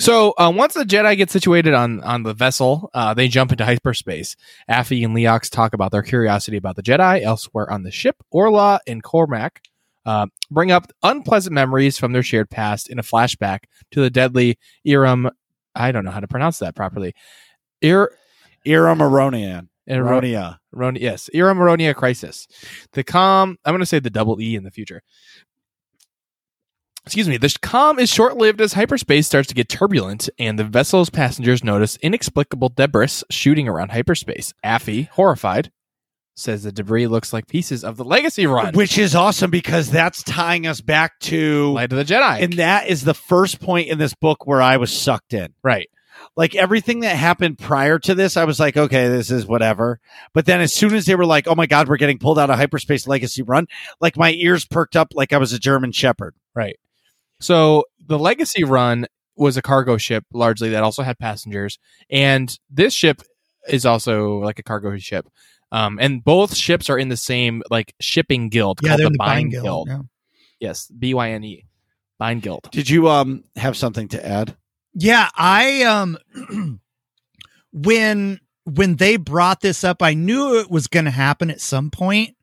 So uh, once the Jedi get situated on on the vessel, uh, they jump into hyperspace. Affie and Leox talk about their curiosity about the Jedi elsewhere on the ship. Orla and Cohmac uh, bring up unpleasant memories from their shared past in a flashback to the deadly Iram. I don't know how to pronounce that properly. Ir Ira Maronian. Iro- Maronia. Ron- yes, Ira Maronia crisis. The calm, I'm going to say the double E in the future. Excuse me. The calm is short lived as hyperspace starts to get turbulent, and the vessel's passengers notice inexplicable debris shooting around hyperspace. Affie, horrified, says the debris looks like pieces of the Legacy Run. Which is awesome because that's tying us back to Light of the Jedi. and that is the first point in this book where I was sucked in. right. Like everything that happened prior to this, I was like, okay, this is whatever. But then as soon as they were like, oh my God, we're getting pulled out of hyperspace legacy run, like my ears perked up like I was a German Shepherd. Right. So the Legacy Run was a cargo ship largely that also had passengers, and this ship is also like a cargo ship. Um, and both ships are in the same like shipping guild Yeah, called they're the the Byne Byne Guild. Guild. yeah. Yes, B Y N E, Byne Guild. Did you um have something to add? Yeah, I um <clears throat> when when they brought this up, I knew it was going to happen at some point.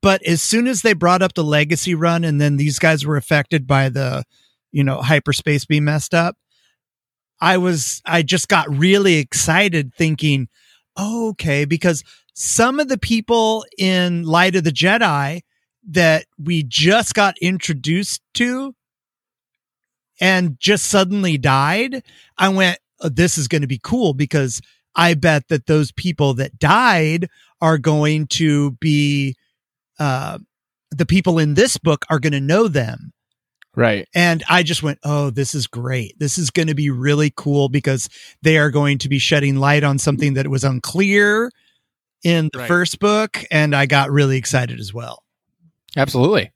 But as soon as they brought up the legacy run and then these guys were affected by the, you know, hyperspace being messed up, I was I just got really excited thinking, oh, okay, because some of the people in Light of the Jedi that we just got introduced to and just suddenly died, I went, oh, this is going to be cool because I bet that those people that died are going to be, uh, the people in this book are going to know them. Right. And I just went, oh, this is great. This is going to be really cool because they are going to be shedding light on something that was unclear in the Right. first book. And I got really excited as well. Absolutely.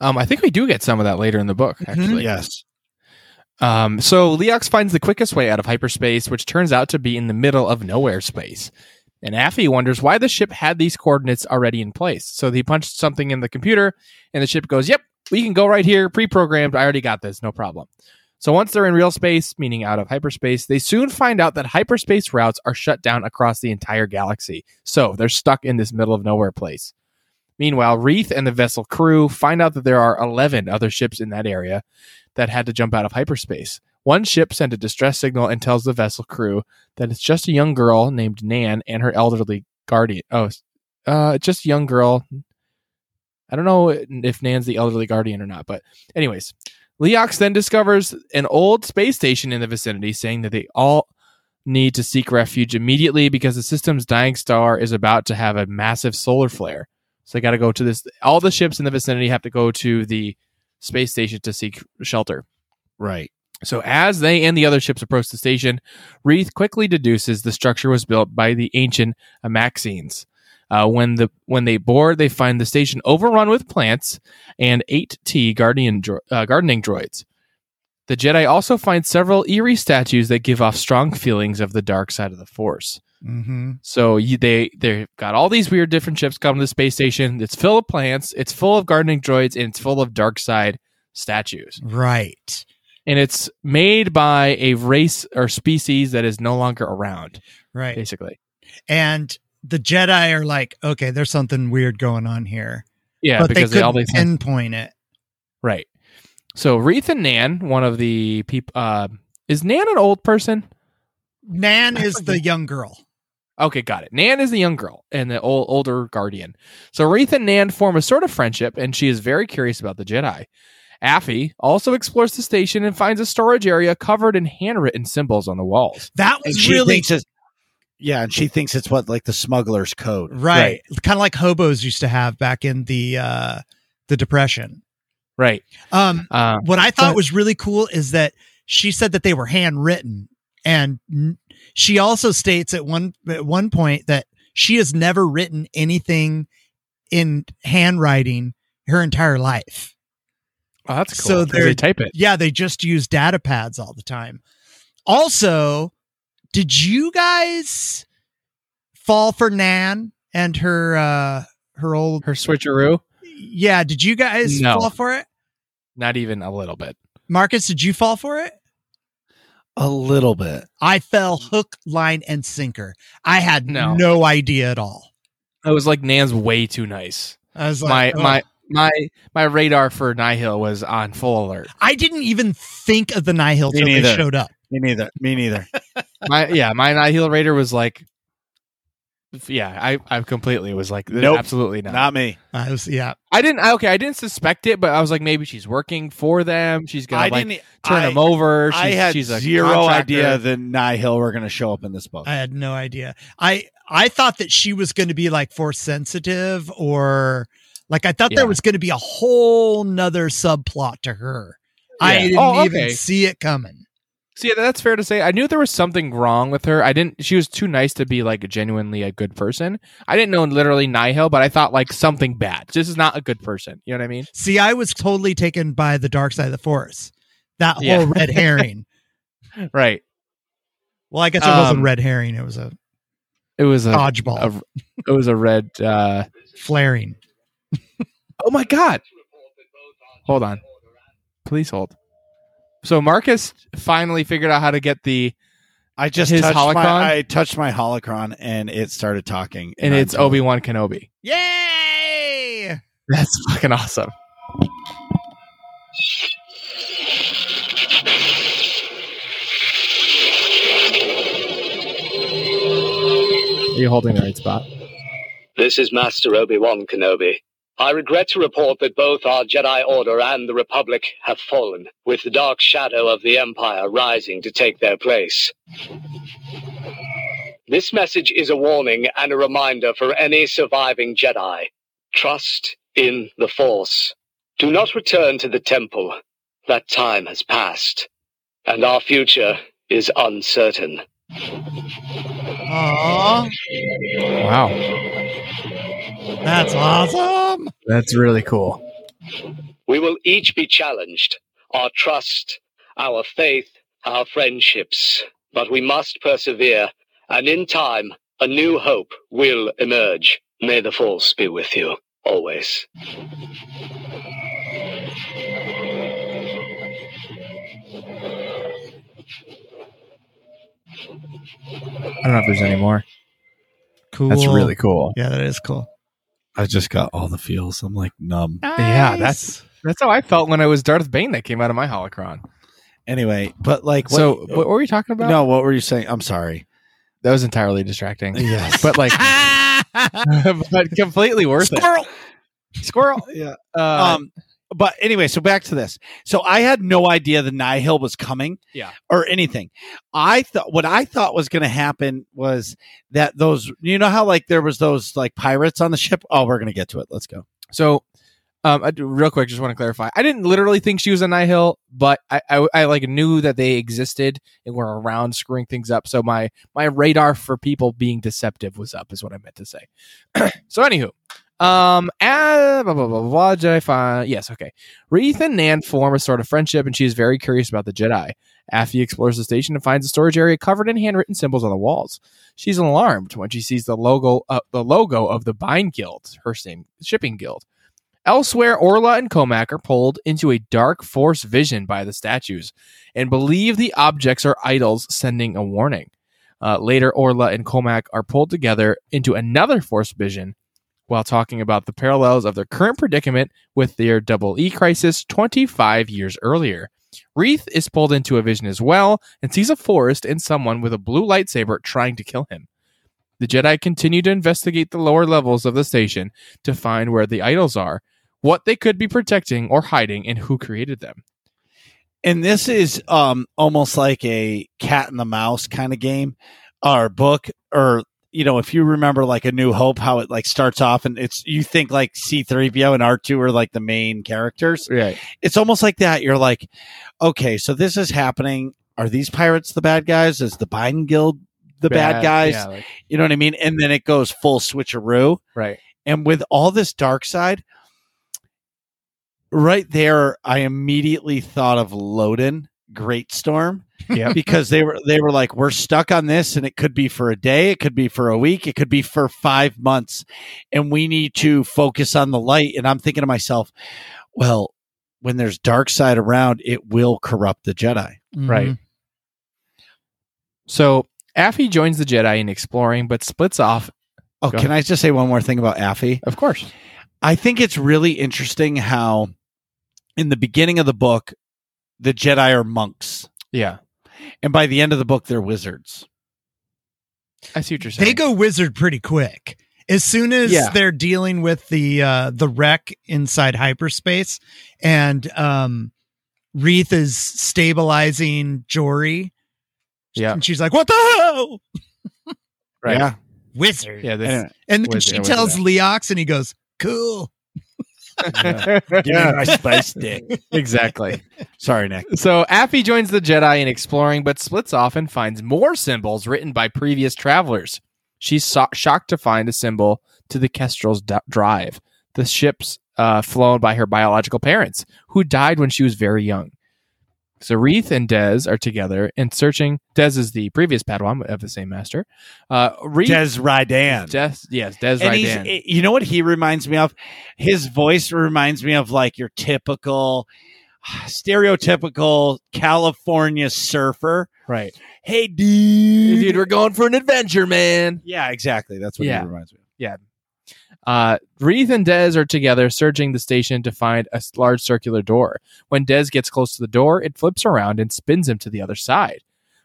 Um, I think we do get some of that later in the book. Actually, Yes. Um, so Leox finds the quickest way out of hyperspace, which turns out to be in the middle of nowhere space. And Affie wonders why the ship had these coordinates already in place. So he punched something in the computer, and the ship goes, Yep, we can go right here, pre programmed. I already got this, no problem. So once they're in real space, meaning out of hyperspace, they soon find out that hyperspace routes are shut down across the entire galaxy. So they're stuck in this middle of nowhere place. Meanwhile, Reath and the vessel crew find out that there are 11 other ships in that area that had to jump out of hyperspace. One ship sent a distress signal and tells the vessel crew that it's just a young girl named Nan and her elderly guardian. Oh, uh, just a young girl. I don't know if Nan's the elderly guardian or not, but anyways, Leox then discovers an old space station in the vicinity, saying that they all need to seek refuge immediately because the system's dying star is about to have a massive solar flare. So they got to go to this. All the ships in the vicinity have to go to the space station to seek shelter. Right. So as they and the other ships approach the station, Reath quickly deduces the structure was built by the ancient Amaxines. Uh, when the when they board, they find the station overrun with plants and eight T guardian dro- uh, gardening droids. The Jedi also find several eerie statues that give off strong feelings of the dark side of the Force. Mm-hmm. So you, they they've got all these weird different ships coming to the space station. It's full of plants, it's full of gardening droids, and it's full of dark side statues. Right. And it's made by a race or species that is no longer around, Right. basically. And the Jedi are like, okay, there's something weird going on here. Yeah, but because they they, all couldn't these pinpoint it. right. So Reath and Nan, one of the people, uh, is Nan an old person? Nan is the young girl. Okay, got it. Nan is the young girl and the old, older guardian. So Reath and Nan form a sort of friendship, and she is very curious about the Jedi. Affie also explores the station and finds a storage area covered in handwritten symbols on the walls. That was she really thinks it's, yeah, and she thinks it's what like the smuggler's code. right. Kind of like hobos used to have back in the uh the depression. Right. Um Uh, what I thought So- was really cool is that she said that they were handwritten and n- she also states at one at one point that she has never written anything in handwriting her entire life. oh, that's cool. So 'cause they type it. Yeah, they just use data pads all the time. Also, did you guys fall for Nan and her uh her old Her switcheroo. Yeah, did you guys No. fall for it? Not even a little bit. Marcus, did you fall for it? A little bit. I fell hook, line, and sinker. I had No. no, idea at all. I was like, Nan's way too nice. I was my like, my oh. my my radar for Nihil was on full alert. I didn't even think of the Nihil Me till they neither. showed up. Me neither. Me neither. <laughs> My yeah, my Nihil Raider was like, yeah, I I completely was like, Nope. absolutely not. Not me. I was, yeah. I didn't. I- Okay, I didn't suspect it, but I was like, maybe she's working for them. She's gonna like didn't. turn I, them over. She's, I had she's a zero contractor. idea that Nihil were going to show up in this book. I had no idea. I I thought that she was going to be like force sensitive or like I thought Yeah. there was going to be a whole nother subplot to her. I didn't Oh, even see it coming. See, that's fair to say. I knew there was something wrong with her. I didn't. She was too nice to be like genuinely a good person. I didn't know literally Nihil, but I thought like something bad. This is not a good person. You know what I mean? See, I was totally taken by the dark side of the force. That whole Yeah. red herring. <laughs> Right. Well, I guess it wasn't Um, red herring. It was a It was a. dodgeball a it was a red. uh flaring. Oh my god! Hold on. Please hold. So Marcus finally figured out how to get the, I just His touched holocron? my I touched my holocron and it started talking. and I'm it's Obi Wan Kenobi. Yay! That's fucking awesome. Are you holding the right spot? This is Master Obi-Wan Kenobi. I regret to report that both our Jedi Order and the Republic have fallen, with the dark shadow of the Empire rising to take their place. This message is a warning and a reminder for any surviving Jedi. Trust in the Force. Do not return to the Temple. That time has passed, and our future is uncertain. Aw, Wow, that's awesome. that's really cool. We will each be challenged. Our trust, our faith, our friendships. But we must persevere, and in time, a new hope will emerge. May the Force be with you, always. I don't know if there's any more. Cool. That's really cool. Yeah, that is cool. I just got all the feels. I'm like numb. Yeah, that's that's how I felt when I was Darth Bane that came out of my holocron. Anyway, but like, what, so, what were you talking about? no, what were you saying? I'm sorry. that was entirely distracting. Yes. but like, <laughs> <laughs> but completely worth Squirrel. it. Squirrel. Yeah. Uh, Um, but anyway, so back to this. So I had no idea the Nihil was coming, Yeah. or anything. I thought what I thought was going to happen was that those, you know, how like there was those like pirates on the ship. Oh, we're going to get to it. Let's go. So, um, I, do- real quick, just want to clarify. I didn't literally think she was a Nihil, but I, I, I like knew that they existed and were around screwing things up. So my my radar for people being deceptive was up, is what I meant to say. <clears throat> so, anywho, um, ah, blah, blah, blah, blah, Jedi yes, okay. Reath and Nan form a sort of friendship, and she is very curious about the Jedi. Affie explores the station and finds a storage area covered in handwritten symbols on the walls. She's alarmed when she sees the logo, uh, the logo of the Byne Guild, her same shipping guild. Elsewhere, Orla and Cohmac are pulled into a dark force vision by the statues and believe the objects are idols sending a warning. Uh, later, Orla and Cohmac are pulled together into another force vision while talking about the parallels of their current predicament with their double E crisis 25 years earlier. Reath is pulled into a vision as well and sees a forest and someone with a blue lightsaber trying to kill him. The Jedi continue to investigate the lower levels of the station to find where the idols are, what they could be protecting or hiding, and who created them. and this is um almost like a cat and the mouse kind of game or book or you know if you remember like a new hope how it like starts off and it's you think like c3po and r2 are like the main characters. Right. it's almost like that. You're like okay so this is happening. Are these pirates the bad guys? Is the biden guild the bad, guys? Yeah, like- you know what i mean? And then it goes full switcheroo. Right. and with all this dark side, right there, I immediately thought of Loden, Greatstorm. Yeah. because they were they were like, we're stuck on this, and it could be for a day, it could be for a week, it could be for five months, and we need to focus on the light. And I'm thinking to myself, well, when there's dark side around, it will corrupt the Jedi. Right. Mhm. So Affie joins the Jedi in exploring, but splits off. Oh, Go can I just say one more thing about Affie? Of course. I think it's really interesting how in the beginning of the book, the Jedi are monks. Yeah. And by the end of the book, they're wizards. I see what you're saying. They go wizard pretty quick. As soon as Yeah. they're dealing with the uh the wreck inside hyperspace and um Reath is stabilizing Jory. Yeah. And she's like, What the hell? Right. Yeah. Wizard. Yeah. This, Anyway, And Wizard, she wizard. tells Leox and he goes, Cool. <laughs> give me my spice stick. exactly. Sorry, Nick. So Affie joins the Jedi in exploring, but splits off and finds more symbols written by previous travelers. She's so- shocked to find a symbol to the Kestrel's d- drive, the ships uh, flown by her biological parents, who died when she was very young. So Reath and Dez are together and searching. Dez is the previous Padawan of the same master. Uh, Reath, Dez Rydan. Dez, yes, Dez and he's, Rydan. you know what he reminds me of? His voice reminds me of like your typical, <sighs> stereotypical California surfer. right, Hey, dude. dude, we're going for an adventure, man. yeah, exactly. That's what Yeah. he reminds me of. Uh, Reath and Dez are together searching the station to find a large circular door. When Dez gets close to the door, it flips around and spins him to the other side.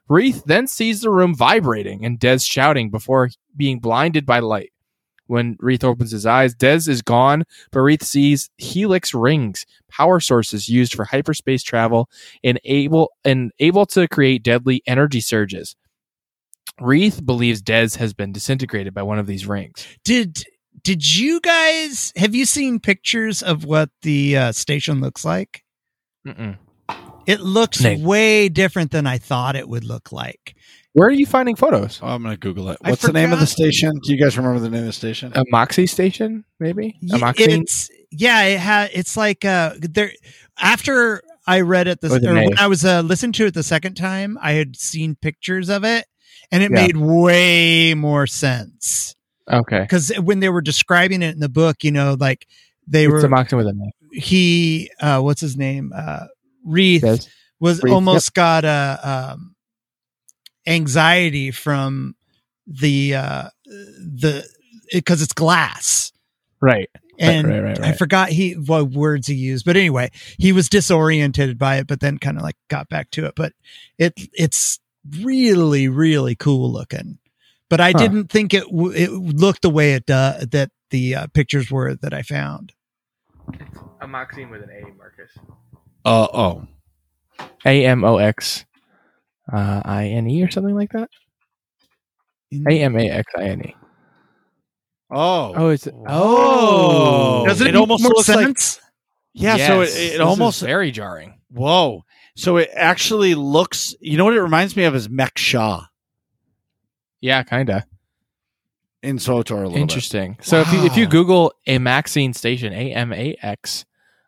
Reath then sees the room vibrating and Dez shouting before being blinded by light. When Reath opens his eyes, Dez is gone, but Reath sees helix rings, power sources used for hyperspace travel and able and able to create deadly energy surges. Reath believes Dez has been disintegrated by one of these rings. Did did you guys have you seen pictures of what the uh, station looks like? Mm-mm. It looks Nate. way different than I thought it would look like. Where are you finding photos? Oh, I'm going to Google it. I What's the name of the station? Do you guys remember the name of the station? A Moxie station, maybe? A Y- Moxie? It's yeah, it ha- it's like uh there after I read it this With or when I was uh, listening to it the second time, I had seen pictures of it and it Yeah. made way more sense. Okay. Cuz when they were describing it in the book, you know, like they It's were with a name. he uh what's his name? Uh Reath Yes. was almost got a um anxiety from the uh the because it's glass Right. and right, right, I right. forgot he what words he used, but anyway, he was disoriented by it, but then kind of like got back to it. But it it's really really cool looking. But I Huh. didn't think it w- it looked the way it does that the uh, pictures were that I found. A Moxie with an A, Marcus. Uh, oh. A M O X uh, I N E or something like that? A M A X I N E. Oh. Oh, it's Oh. Doesn't it, It almost make more looks like- sense? Yeah, so it, it This is almost very jarring. whoa. So it actually looks. You know what it reminds me of is Mek-Sha Yeah, kind of in SWTOR a little interesting. So if you if you Google Amaxine station, A M A X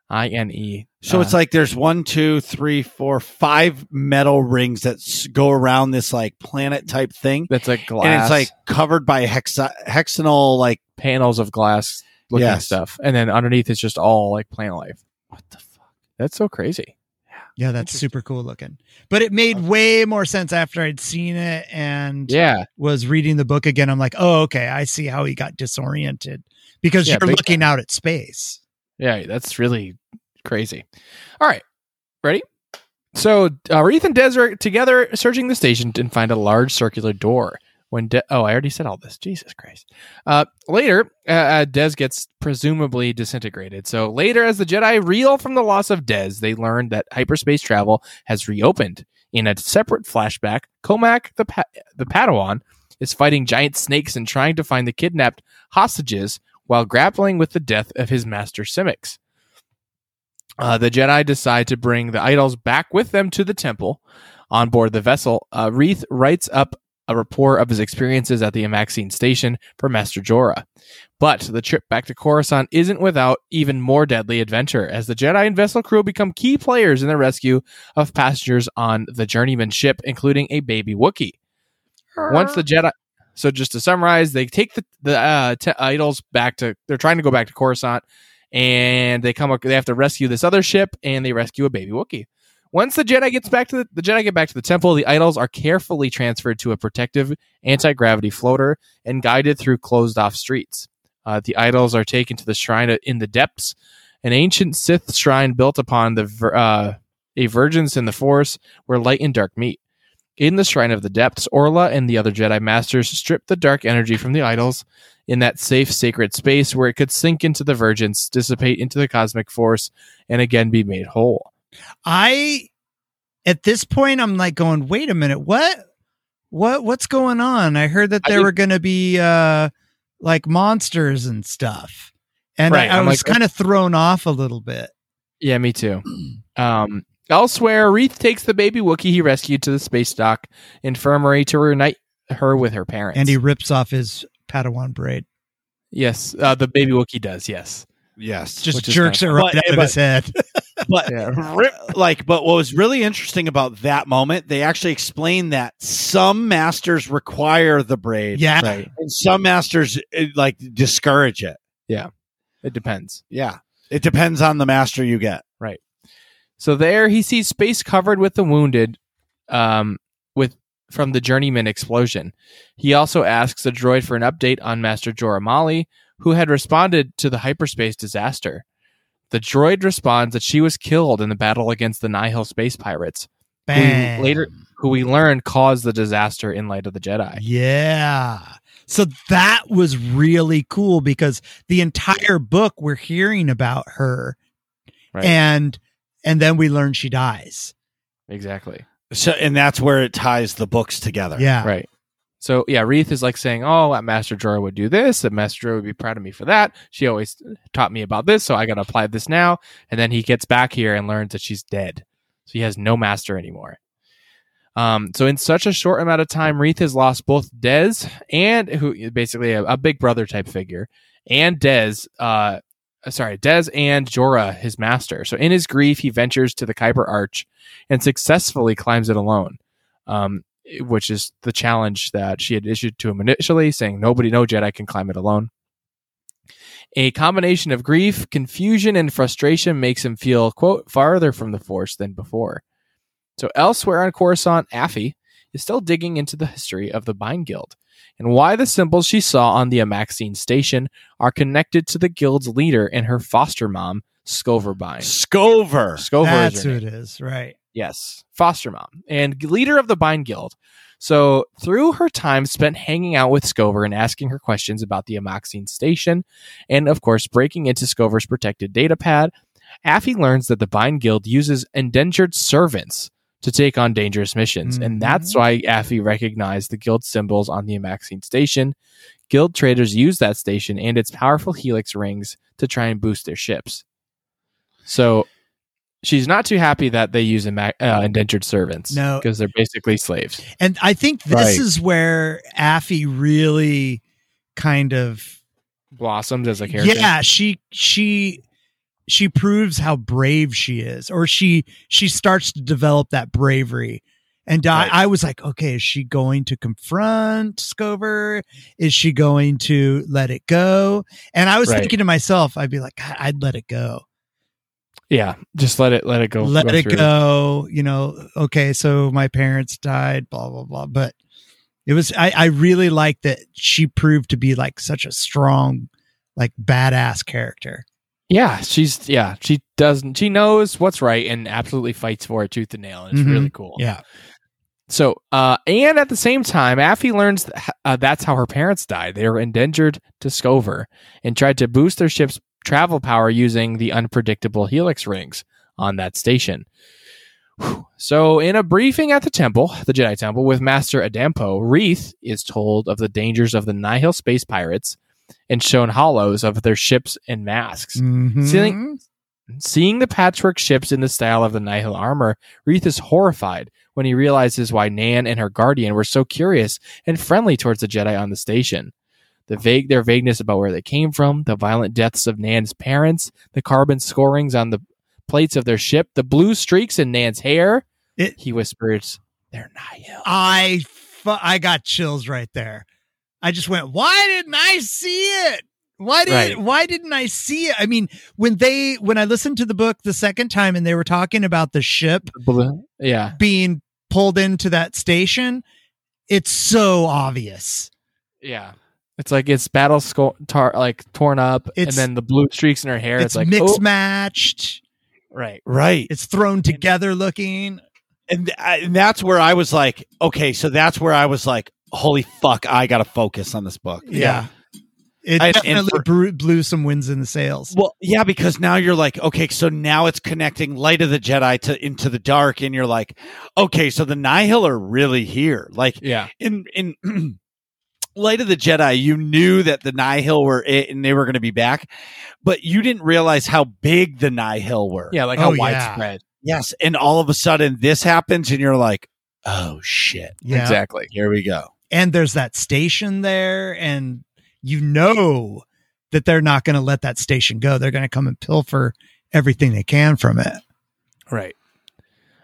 I N E. bit. So it's uh, like there's one, two, three, four, five metal rings that s- go around this like planet type thing, that's like glass and it's like covered by hexa- hexanal like panels of glass looking Yes. stuff, and then underneath it's just all like plant life. what the fuck? That's so crazy. Yeah, that's super cool looking. But it made way more sense after I'd seen it and Yeah, was reading the book again. I'm like, oh, okay, I see how he got disoriented because Yeah, you're looking out at space. yeah, that's really crazy. All right, ready? So uh, Reath and Dez are together searching the station and find a large circular door. When De- oh, I already said all this. Jesus Christ. Uh, later, uh, uh, Dez gets presumably disintegrated. So later, as the Jedi reel from the loss of Dez, they learn that hyperspace travel has reopened. In a separate flashback, Cohmac the pa- the Padawan is fighting giant snakes and trying to find the kidnapped hostages while grappling with the death of his master Simmix. Uh, the Jedi decide to bring the idols back with them to the temple. On board the vessel, uh, Reath writes up a report of his experiences at the Amaxine station for Master Jora. But the trip back to Coruscant isn't without even more deadly adventure, as the Jedi and vessel crew become key players in the rescue of passengers on the journeyman ship, including a baby Wookiee. Once the Jedi, so just to summarize, they take the the uh, t- idols back to. They're trying to go back to Coruscant, and they come. They have to rescue this other ship, and they rescue a baby Wookiee. Once the Jedi gets back to the, the Jedi get back to the temple, the idols are carefully transferred to a protective anti gravity floater and guided through closed off streets. Uh, the idols are taken to the shrine in the depths, an ancient Sith shrine built upon the uh, a vergence in the Force, where light and dark meet. In the Shrine of the Depths, Orla and the other Jedi Masters strip the dark energy from the idols in that safe, sacred space where it could sink into the vergence, dissipate into the cosmic force, and again be made whole. I at this point I'm like going, wait a minute, what? What what's going on? I heard that there did- were gonna be uh like monsters and stuff. And Right, I, I was like- kind of thrown off a little bit. Yeah, me too. <clears throat> Um, elsewhere, Reath takes the baby Wookiee he rescued to the space dock infirmary to reunite her with her parents. And he rips off his Padawan braid. yes, uh, the baby Wookiee does. Yes, Yes. Just jerks it right But- out of his head. <laughs> but Yeah. ri- like but what was really interesting about that moment they actually explained that some masters require the braid yeah. right. and some masters eh, like discourage it Yeah, It depends. yeah it depends on the master you get Right. So there, he sees space covered with the wounded, um, with from the journeyman explosion. He also asks the droid for an update on Master Jora Malli, who had responded to the hyperspace disaster. The droid responds that she was killed in the battle against the Nihil space pirates, who we later who we learned caused the disaster in Light of the Jedi. Yeah. So that was really cool because the entire book we're hearing about her Right. and and then we learn she dies. Exactly. so and that's where it ties the books together Yeah. Right. So yeah, Reath is like saying, "Oh, that Master Jora would do this. That Master Jora would be proud of me for that. She always taught me about this, so I got to apply this now." And then he gets back here and learns that she's dead, so he has no master anymore. Um, so in such a short amount of time, Reath has lost both Dez and who basically a, a big brother type figure, and Dez. Uh, sorry, Dez and Jora, his master. So in his grief, he ventures to the Kyber Arch and successfully climbs it alone. Um, which is the challenge that she had issued to him initially, saying nobody, no Jedi can climb it alone. A combination of grief, confusion, and frustration makes him feel, quote, farther from the Force than before. So elsewhere on Coruscant, Affie is still digging into the history of the Byne Guild and why the symbols she saw on the Amaxine station are connected to the guild's leader and her foster mom, Scover Byne. scover Scover That's is who name. it is, right? Yes, foster mom and leader of the Byne Guild. So, through her time spent hanging out with Scover and asking her questions about the Amaxine station, and of course, breaking into Scover's protected data pad, Affie learns that the Byne Guild uses indentured servants to take on dangerous missions. Mhm. And that's why Affie recognized the Guild symbols on the Amaxine station. Guild traders use that station and its powerful helix rings to try and boost their ships. So she's not too happy that they use ima- uh, indentured servants. No. because they're basically slaves. And I think this Right. is where Affie really kind of blossoms as a character. Yeah, she she she proves how brave she is, or she she starts to develop that bravery. And I, Right. I was like, okay, is she going to confront Scover? Is she going to let it go? And I was Right. thinking to myself, I'd be like, "God, I'd let it go. Yeah. Just let it let it go. let go it go. You know, okay, so my parents died, blah, blah, blah. But it was, I, I really like that she proved to be like such a strong, like badass character. Yeah, she's yeah. She doesn't. She knows what's right and absolutely fights for it tooth and nail. And it's Mhm. really cool. Yeah. So, uh, and at the same time, Affie learns th- uh, that's how her parents died. They were endangered to Scover and tried to boost their ship's travel power using the unpredictable helix rings on that station. Whew. So, in a briefing at the temple, the Jedi Temple, with Master Adampo, Reath is told of the dangers of the Nihil space pirates and shown hollows of their ships and masks. Mhm. Seeing- Seeing the patchwork ships in the style of the Nihil armor, Reath is horrified when he realizes why Nan and her guardian were so curious and friendly towards the Jedi on the station. The vague their vagueness about where they came from, the violent deaths of Nan's parents, the carbon scorings on the plates of their ship, the blue streaks in Nan's hair. It- he whispers, "They're Nihil." I fu- I got chills right there. I just went, why didn't I see it? Why did Right. why didn't I see it? I mean, when they when I listened to the book the second time and they were talking about the ship Blue- Yeah, being pulled into that station, it's so obvious. yeah. It's like it's battle sco- tar- like torn up, and then the blue streaks in her hair. It's, It's, like mixed oh, matched. right. Right. It's thrown together looking. and, I, and that's where I was like, okay, so that's where I was like, holy fuck, I got to focus on this book. Yeah. It I- definitely for- blew, blew some winds in the sails. Well, yeah, because now you're like, okay, so now it's connecting light of the Jedi to into the dark, and you're like, okay, so the Nihil are really here. Like Yeah. in in <clears throat> light of the Jedi, you knew that the Nihil were it, and they were going to be back, but you didn't realize how big the Nihil were. Yeah, like Oh, how yeah. widespread. Yes, and all of a sudden this happens, and you're like, oh shit, Yeah. Exactly. here we go. and there's that station there and you know that they're not going to let that station go they're going to come and pilfer everything they can from it Right.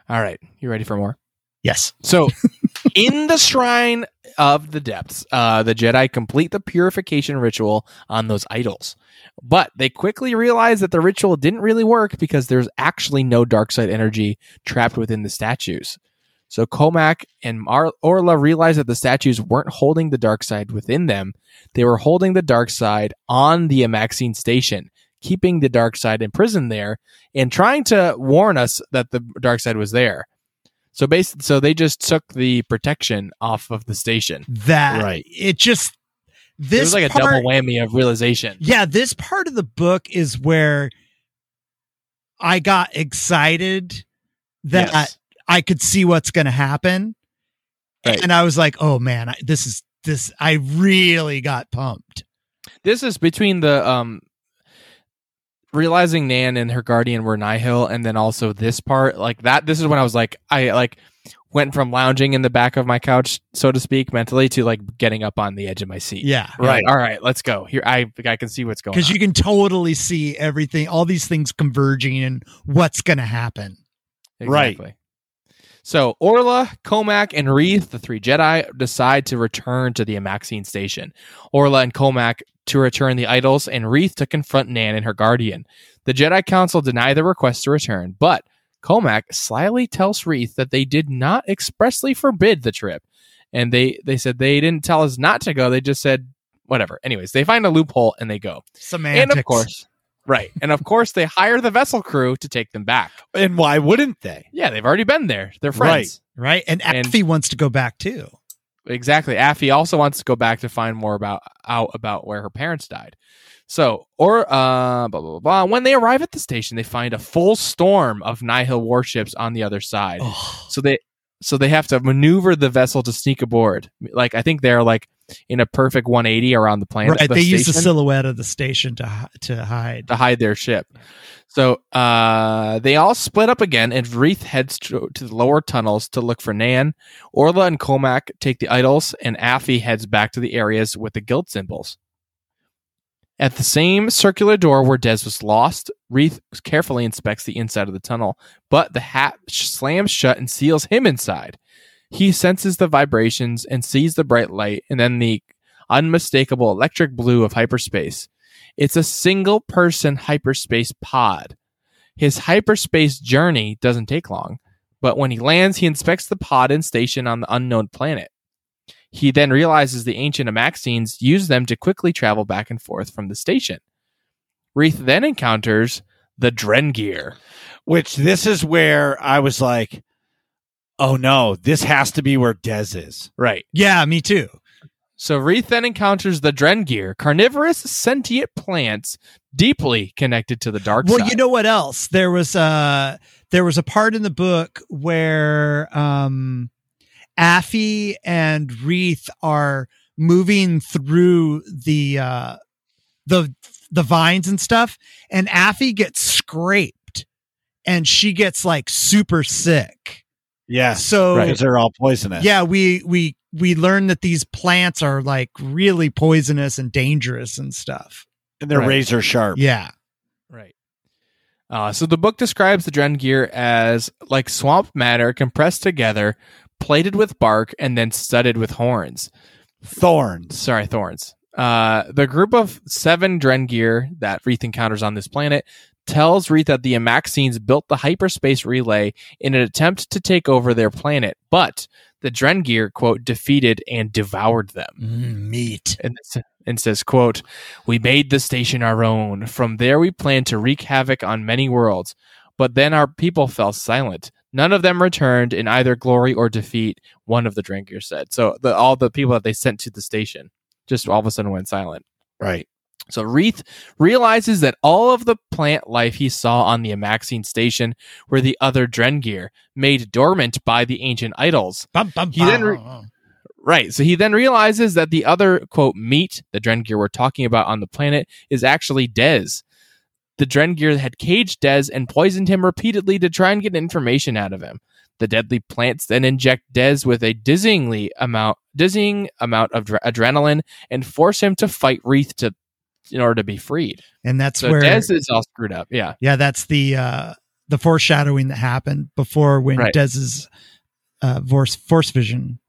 All right. You ready for more? yes So, <laughs> in the Shrine of the Depths, uh, the Jedi complete the purification ritual on those idols. But they quickly realize that the ritual didn't really work because there's actually no dark side energy trapped within the statues. So Cohmac and Mar- Orla realize that the statues weren't holding the dark side within them. They were holding the dark side on the Amaxine station, keeping the dark side imprisoned there and trying to warn us that the dark side was there. So basically, so they just took the protection off of the station. that Right. it just it this was like a double whammy of realization. yeah this part of the book is where i got excited that Yes. i could see what's going to happen Right. and i was like oh man I, this is this i really got pumped This is between the um realizing Nan and her guardian were Nihil, and then also this part like that. This is when I was like, I like went from lounging in the back of my couch, so to speak, mentally to like getting up on the edge of my seat. yeah Right. All right. Let's go. Here, I I can see what's going. because on. you can totally see everything all these things converging and what's going to happen Right. So Orla, Cohmac, and Reath, the three Jedi, decide to return to the Amaxine station. Orla and Cohmac to return the idols, and Reath to confront Nan and her guardian. The Jedi Council deny the request to return, but Cohmac slyly tells Reath that they did not expressly forbid the trip. And they, they said they didn't tell us not to go. They just said whatever. Anyways, they find a loophole and they go. semantics And of course, right. And of course, they hire the vessel crew to take them back. And why wouldn't they? Yeah, they've already been there. They're friends. right and And- Affie wants to go back too Exactly. Affie also wants to go back to find more about out about where her parents died. So, or uh, blah, blah blah blah. When they arrive at the station, they find a full storm of Nihil warships on the other side. oh, So they, so they have to maneuver the vessel to sneak aboard. Like I think they're like in a perfect 180 around the planet. right the they use the silhouette of the station to to hide to hide their ship. So uh, they all split up again, and Reath heads to, to the lower tunnels to look for Nan. Orla and Cohmac take the idols, and Affie heads back to the areas with the guild symbols. At the same circular door where Dez was lost, Reath carefully inspects the inside of the tunnel, but the hatch slams shut and seals him inside. He senses the vibrations and sees the bright light, and then the unmistakable electric blue of hyperspace. It's a single person hyperspace pod. His hyperspace journey doesn't take long, but when he lands, he inspects the pod and station on the unknown planet. He then realizes the ancient Amaxines use them to quickly travel back and forth from the station. Reath then encounters the Drengir. Which this is where I was like, Oh no, this has to be where Dez is. Right. Yeah, me too. So Reath then encounters the Drengir, carnivorous sentient plants deeply connected to the dark Well, side. you know what else? There was uh there was a part in the book where um Affie and Reath are moving through the uh the the vines and stuff and Affie gets scraped and she gets like super sick. Yes. So because they're all poisonous. yeah, we we we learn that these plants are like really poisonous and dangerous and stuff. and they're Right. razor sharp. Yeah. Right. Uh, so the book describes the Drengir as like swamp matter compressed together, plated with bark, and then studded with horns. Thorns. Sorry, thorns. Uh, the group of seven Drengir that Reath encounters on this planet tells Reath that the Amaxines built the hyperspace relay in an attempt to take over their planet, but the Drengir, quote, defeated and devoured them. Mm, meat. and, and says, quote, We made the station our own. From there we planned to wreak havoc on many worlds. But then our people fell silent. None of them returned in either glory or defeat, one of the Drengir said. So the, all the people that they sent to the station just all of a sudden went silent. Right. So Reath realizes that all of the plant life he saw on the Amaxine station were the other Drengir, made dormant by the ancient idols. Bum, bum, He then re- Right. So he then realizes that the other quote meat the Drengir were talking about on the planet is actually Dez. The Drengir had caged Dez and poisoned him repeatedly to try and get information out of him. The deadly plants then inject Dez with a dizzyingly amount dizzying amount of dr- adrenaline and force him to fight Reath to in order to be freed. and that's So where Dez is all screwed up. Yeah. Yeah, that's the uh the foreshadowing that happened before when Right. Dez's uh force force vision.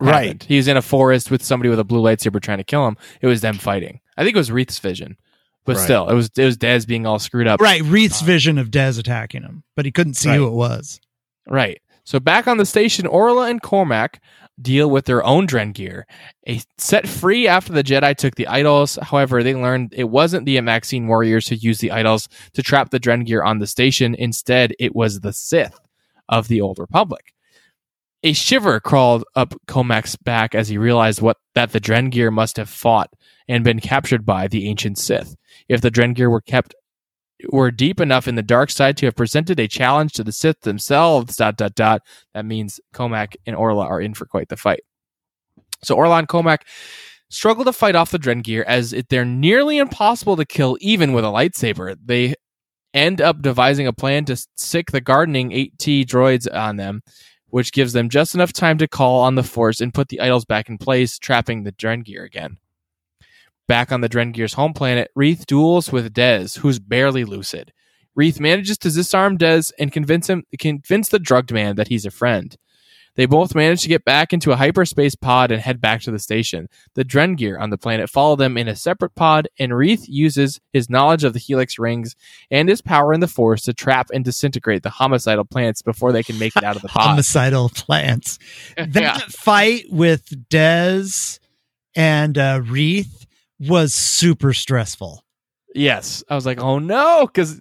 Right. happened. He was in a forest with somebody with a blue lightsaber trying to kill him. It was them fighting. I think it was Reath's vision. But Right. still, it was it was Dez being all screwed up. Right, Reath's vision of Dez attacking him, but he couldn't see who it was. Right. So back on the station, Orla and Cohmac deal with their own Drengir. A set free after the Jedi took the idols. However, they learned it wasn't the Amaxine warriors who used the idols to trap the Drengir on the station. Instead, it was the Sith of the Old Republic. A shiver crawled up Cohmac's back as he realized what that the Drengir must have fought and been captured by the ancient Sith. If the Drengir were kept were deep enough in the dark side to have presented a challenge to the Sith themselves, dot dot dot. That means Cohmac and Orla are in for quite the fight. So Orla and Cohmac struggle to fight off the Drengir as it, they're nearly impossible to kill even with a lightsaber. They end up devising a plan to sick the gardening 8T droids on them, which gives them just enough time to call on the Force and put the idols back in place, trapping the Drengir again. Back on the Drengir's home planet, Reath duels with Dez, who's barely lucid. Reath manages to disarm Dez and convince him convince the drugged man that he's a friend. They both manage to get back into a hyperspace pod and head back to the station. The Drengir on the planet follow them in a separate pod, and Reath uses his knowledge of the Helix rings and his power in the Force to trap and disintegrate the homicidal plants before they can make it out of the <laughs> pod. Homicidal plants. <laughs> That Yeah. fight with Dez and uh Reath was super stressful. Yes, I was like, oh no, because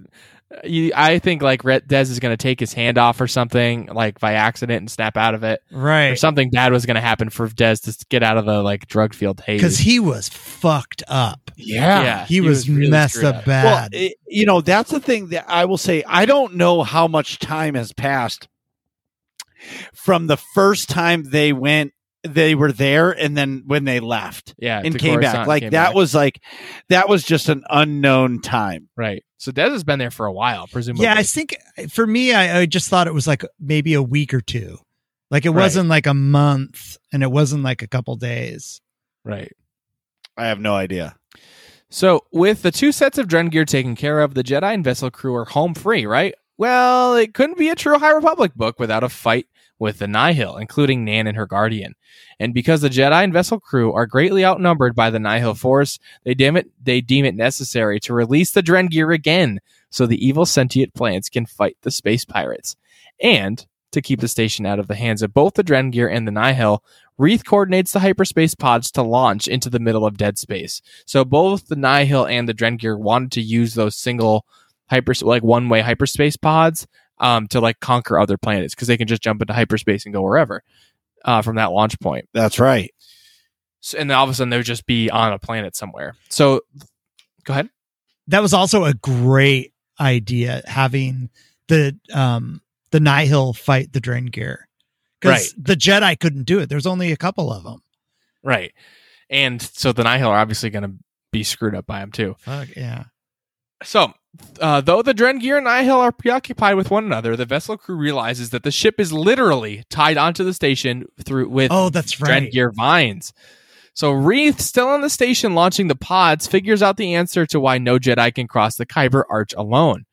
uh, I think like Red Dez is going to take his hand off or something, like by accident, and snap out of it, right? or something bad was going to happen for Dez to get out of the like drug field haze. Because he was fucked up. Yeah. yeah, He, was, really messed screwed up Well, bad. it- you know, that's the thing that I will say. I don't know how much time has passed from the first time they went, they were there, and then when they left yeah, and to came back. Like came that back. was like, that was just an unknown time. right. So Dez has been there for a while, presumably. yeah, I think for me, I, I just thought it was like maybe a week or two. Like it Right. wasn't like a month and it wasn't like a couple days. right. I have no idea. So, with the two sets of Drengir taken care of, the Jedi and vessel crew are home free, right? Well, it couldn't be a true High Republic book without a fight with the Nihil, including Nan and her guardian. And because the Jedi and vessel crew are greatly outnumbered by the Nihil force, they deem it they deem it necessary to release the Drengir again, so the evil sentient plants can fight the space pirates. And to keep the station out of the hands of both the Drengir and the Nihil, Reath coordinates the hyperspace pods to launch into the middle of dead space. So both the Nihil and the Drengir wanted to use those single hyper like one way hyperspace pods um, to like conquer other planets because they can just jump into hyperspace and go wherever uh, from that launch point. That's right. So, and then all of a sudden they would just be on a planet somewhere. So, go ahead. That was also a great idea having the um the Nihil fight the Drengir. Because the Jedi couldn't do it. There's only a couple of them. Right. And so the Nihil are obviously going to be screwed up by him too. Fuck yeah. So, uh, though the Drengir and Nihil are preoccupied with one another, the vessel crew realizes that the ship is literally tied onto the station through with Oh, that's right. Drengir vines. So Reath, still on the station launching the pods, figures out the answer to why no Jedi can cross the Kyber Arch alone.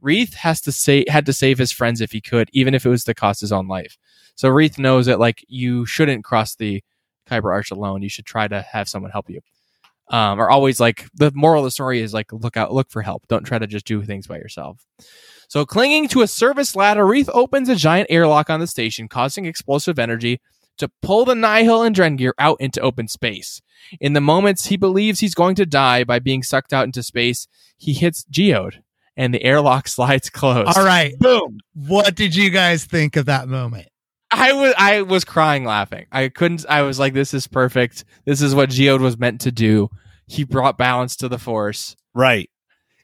Reath has to say had to save his friends if he could, even if it was to cost his own life. So Reath knows that like you shouldn't cross the Kyber Arch alone. You should try to have someone help you. Um, or always like the moral of the story is like look out, look for help. Don't try to just do things by yourself. So clinging to a service ladder, Reath opens a giant airlock on the station, causing explosive energy to pull the Nihil and Drengir out into open space. In the moments he believes he's going to die by being sucked out into space, he hits Geode, and the airlock <laughs> slides closed. All right. Boom. What did you guys think of that moment? I was I was crying laughing. I couldn't. I was like, "This is perfect. This is what Geode was meant to do." He brought balance to the Force. Right.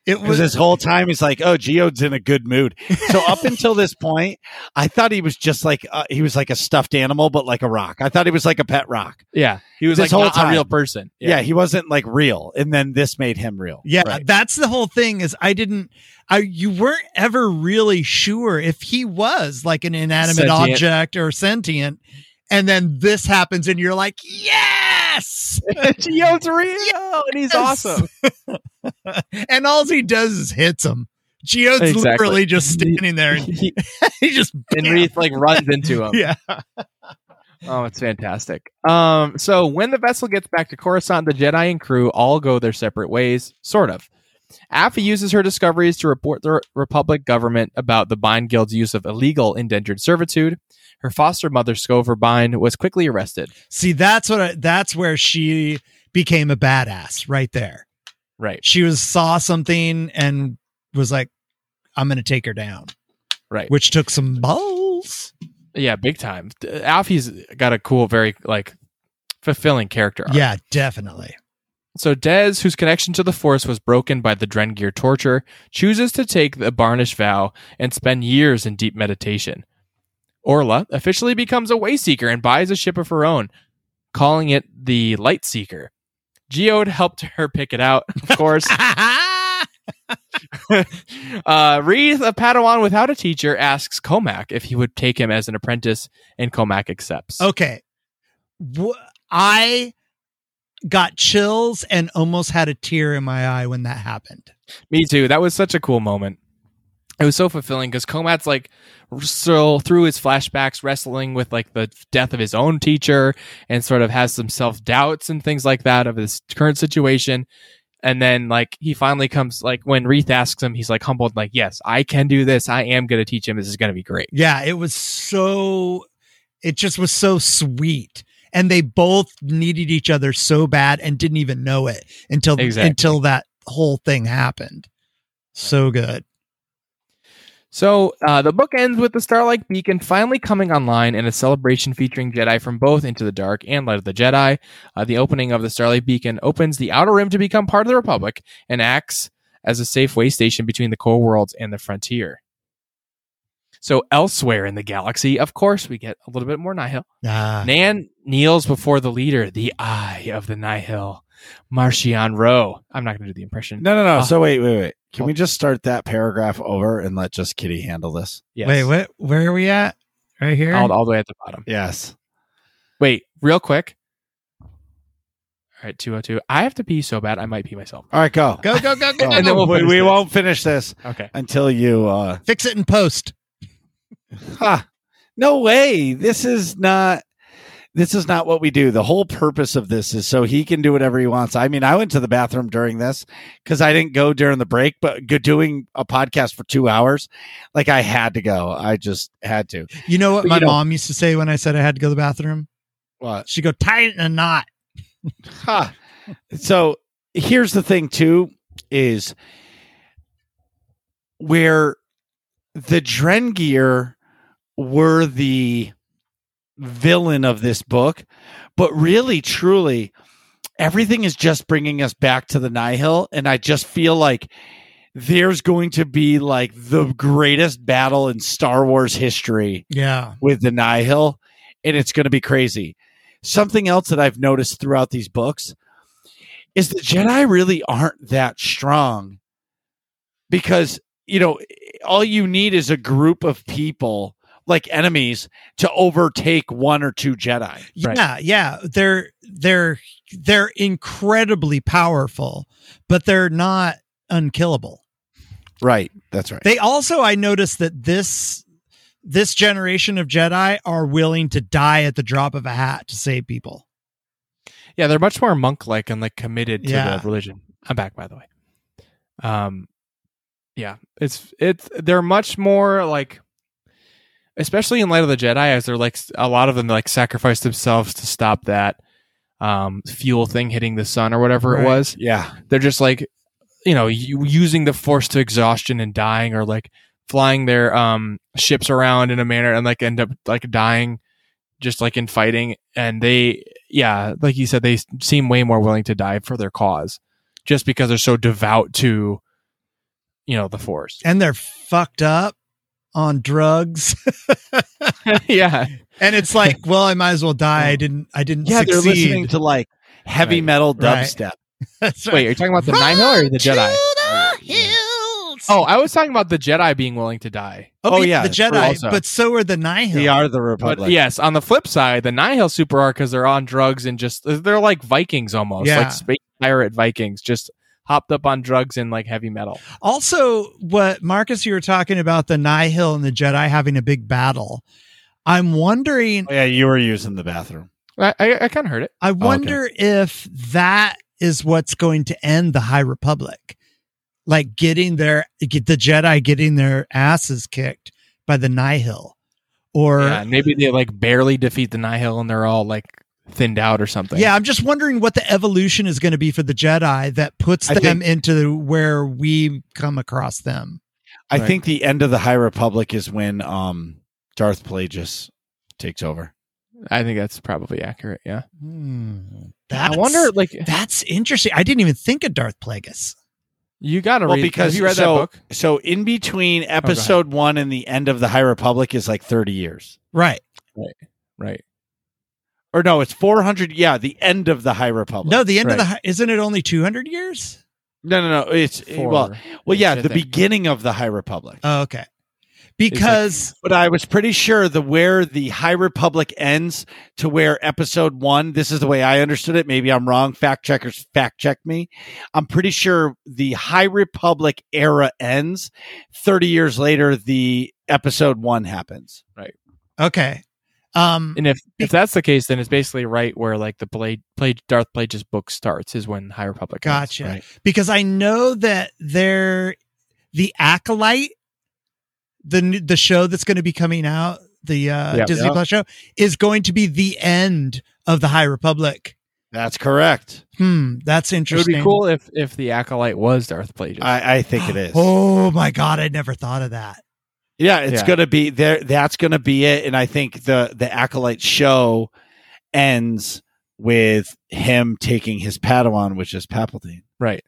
It was this whole time he's like, oh, Geode's in a good mood. So up <laughs> until this point, I thought he was just like uh, he was like a stuffed animal, but like a rock. I thought he was like a pet rock. Yeah, he was This like whole not time. a real person. Yeah. he wasn't like real, and then this made him real. Yeah, Right. that's the whole thing is I didn't I you weren't ever really sure if he was like an inanimate Sentient. object or sentient and then this happens and you're like, "Yes!" Geode's real, and he's Yes. awesome. <laughs> and all he does is hits him. Geode's Exactly. literally just standing there and He- <laughs> he just and Reath like runs into him. <laughs> Yeah. Oh, it's fantastic. Um, so when the vessel gets back to Coruscant, the Jedi and crew all go their separate ways, sort of. Affie uses her discoveries to report the Republic government about the Byne Guild's use of illegal indentured servitude. Her foster mother, Scover Byne, was quickly arrested. See, that's what I, that's where she became a badass right there. Right, She was saw something and was like, "I'm going to take her down," right. which took some balls. Yeah, big time. Alfie's got a cool, very like fulfilling character. arc. Yeah, definitely. So Dez, whose connection to the Force was broken by the Drengir torture, chooses to take the Barash vow and spend years in deep meditation. Orla officially becomes a Wayseeker and buys a ship of her own, calling it the Lightseeker. Geode helped her pick it out, of course. <laughs> <laughs> uh, Reath, a Padawan without a teacher, asks Cohmac if he would take him as an apprentice, and Cohmac accepts. okay. Wh- I got chills and almost had a tear in my eye when that happened. Me too. That was such a cool moment. It was so fulfilling because Cohmac's like still through his flashbacks wrestling with like the death of his own teacher and sort of has some self doubts and things like that of his current situation. And then like he finally comes like when Reath asks him, he's like humbled, like, yes, I can do this. I am going to teach him. This is going to be great. Yeah, it was so it just was so sweet. And they both needed each other so bad and didn't even know it until Exactly. until that whole thing happened. So good. So uh, the book ends with the Starlight Beacon finally coming online in a celebration featuring Jedi from both Into the Dark and Light of the Jedi. Uh, the opening of the Starlight Beacon opens the Outer Rim to become part of the Republic and acts as a safe way station between the core worlds and the frontier. So elsewhere in the galaxy, of course, we get a little bit more Nihil. Ah, Nan kneels before the leader, the Eye of the Nihil, Marchion Ro. I'm not going to do the impression. No, no, no. Uh, so wait, wait, wait. Can we just start that paragraph over and let just Kitty handle this? Yes. Wait, what where are we at? Right here? All, all the way at the bottom. Yes. Wait, real quick. All right, 202. I have to pee so bad I might pee myself. All right, go. Go, go, go, go, <laughs> Go. go. And then we'll we, we won't finish this Okay. until you. uh Fix it in post. Ha! No way. This is not. This is not what we do. The whole purpose of this is so he can do whatever he wants. I mean, I went to the bathroom during this because I didn't go during the break, but doing a podcast for two hours, like I had to go. I just had to. You know what But my you know- mom used to say when I said I had to go to the bathroom? What? She'd go, tie it in a knot. Ha. So here's the thing too is where the Drengir were the villain of this book, but really, truly, everything is just bringing us back to the Nihil, and I just feel like there's going to be like the greatest battle in Star Wars history Yeah. with the Nihil, and it's going to be crazy. Something else that I've noticed throughout these books is the Jedi really aren't that strong because, you know, all you need is a group of people like enemies to overtake one or two Jedi. Right. Yeah, yeah. They're they're they're incredibly powerful, but they're not unkillable. Right. That's right. They also I noticed that this this generation of Jedi are willing to die at the drop of a hat to save people. Yeah, they're much more monk like and like committed to Yeah. the religion. I'm back by the way. Um yeah, it's it's they're much more like especially in light of the Jedi as they're like a lot of them like sacrifice themselves to stop that um fuel thing hitting the sun or whatever it was. yeah. They're just like you know, using the force to exhaustion and dying or like flying their um ships around in a manner and like end up like dying just like in fighting and they yeah like you said they seem way more willing to die for their cause just because they're so devout to you know the force And they're fucked up on drugs. <laughs> yeah and it's like, well, I might as well die. I didn't I didn't Yeah, they're succeed. listening to like heavy Right. metal dubstep. <laughs> Right. wait are you talking about the Nihil or the jedi the oh i was talking about the jedi being willing to die Oh, oh yeah, the Jedi, also. but so are the Nihil. They are the but Republic. yes on the flip side the Nihil super are because they're on drugs and just they're like vikings almost Yeah. like space pirate vikings just hopped up on drugs and like heavy metal Also, what Marcus, you were talking about the Nihil and the Jedi having a big battle. I'm wondering. Oh, yeah, you were using the bathroom. i, I, I kind of heard it I oh, wonder if that is what's going to end the High Republic, like getting their get the Jedi getting their asses kicked by the Nihil, or yeah, maybe they like barely defeat the Nihil and they're all like thinned out or something. Yeah, I'm just wondering what the evolution is going to be for the Jedi that puts I them think- into where we come across them. I Right. think the end of the High Republic is when um Darth Plagueis takes over. I think that's probably accurate. Yeah. Hmm. I wonder, like, That's interesting. I didn't even think of Darth Plagueis. you got to Well, read because you read so, that book? So in between episode one and the end of the High Republic is like 30 years. Right. Right. Right. Or no, it's 400. Yeah, the end of the High Republic. No, the end of the Right. isn't it only 200 years? no, no, no. It's Four, well, well, yeah, the think. beginning of the High Republic. Oh, okay. Because But I was pretty sure the where the High Republic ends to where episode one, this is the way I understood it. Maybe I'm wrong. Fact checkers fact check me. I'm pretty sure the High Republic era ends. 30 years later, the episode one happens. Right. Okay. Um And if if that's the case, then it's basically right where like the Blade, play Darth Plagueis book starts is when High Republic. ends. Gotcha. right. because I know that they're the acolyte, the the show that's going to be coming out, the uh, Yeah. Disney Yeah. Plus show, is going to be the end of the High Republic. That's correct. Hmm, that's interesting. It would be cool if if the acolyte was Darth Plagueis. I, I think it is. <gasps> Oh my god, I never thought of that. Yeah, it's Yeah. gonna be there. That's gonna be it. And I think the the acolyte show ends with him taking his Padawan, which is Palpatine right.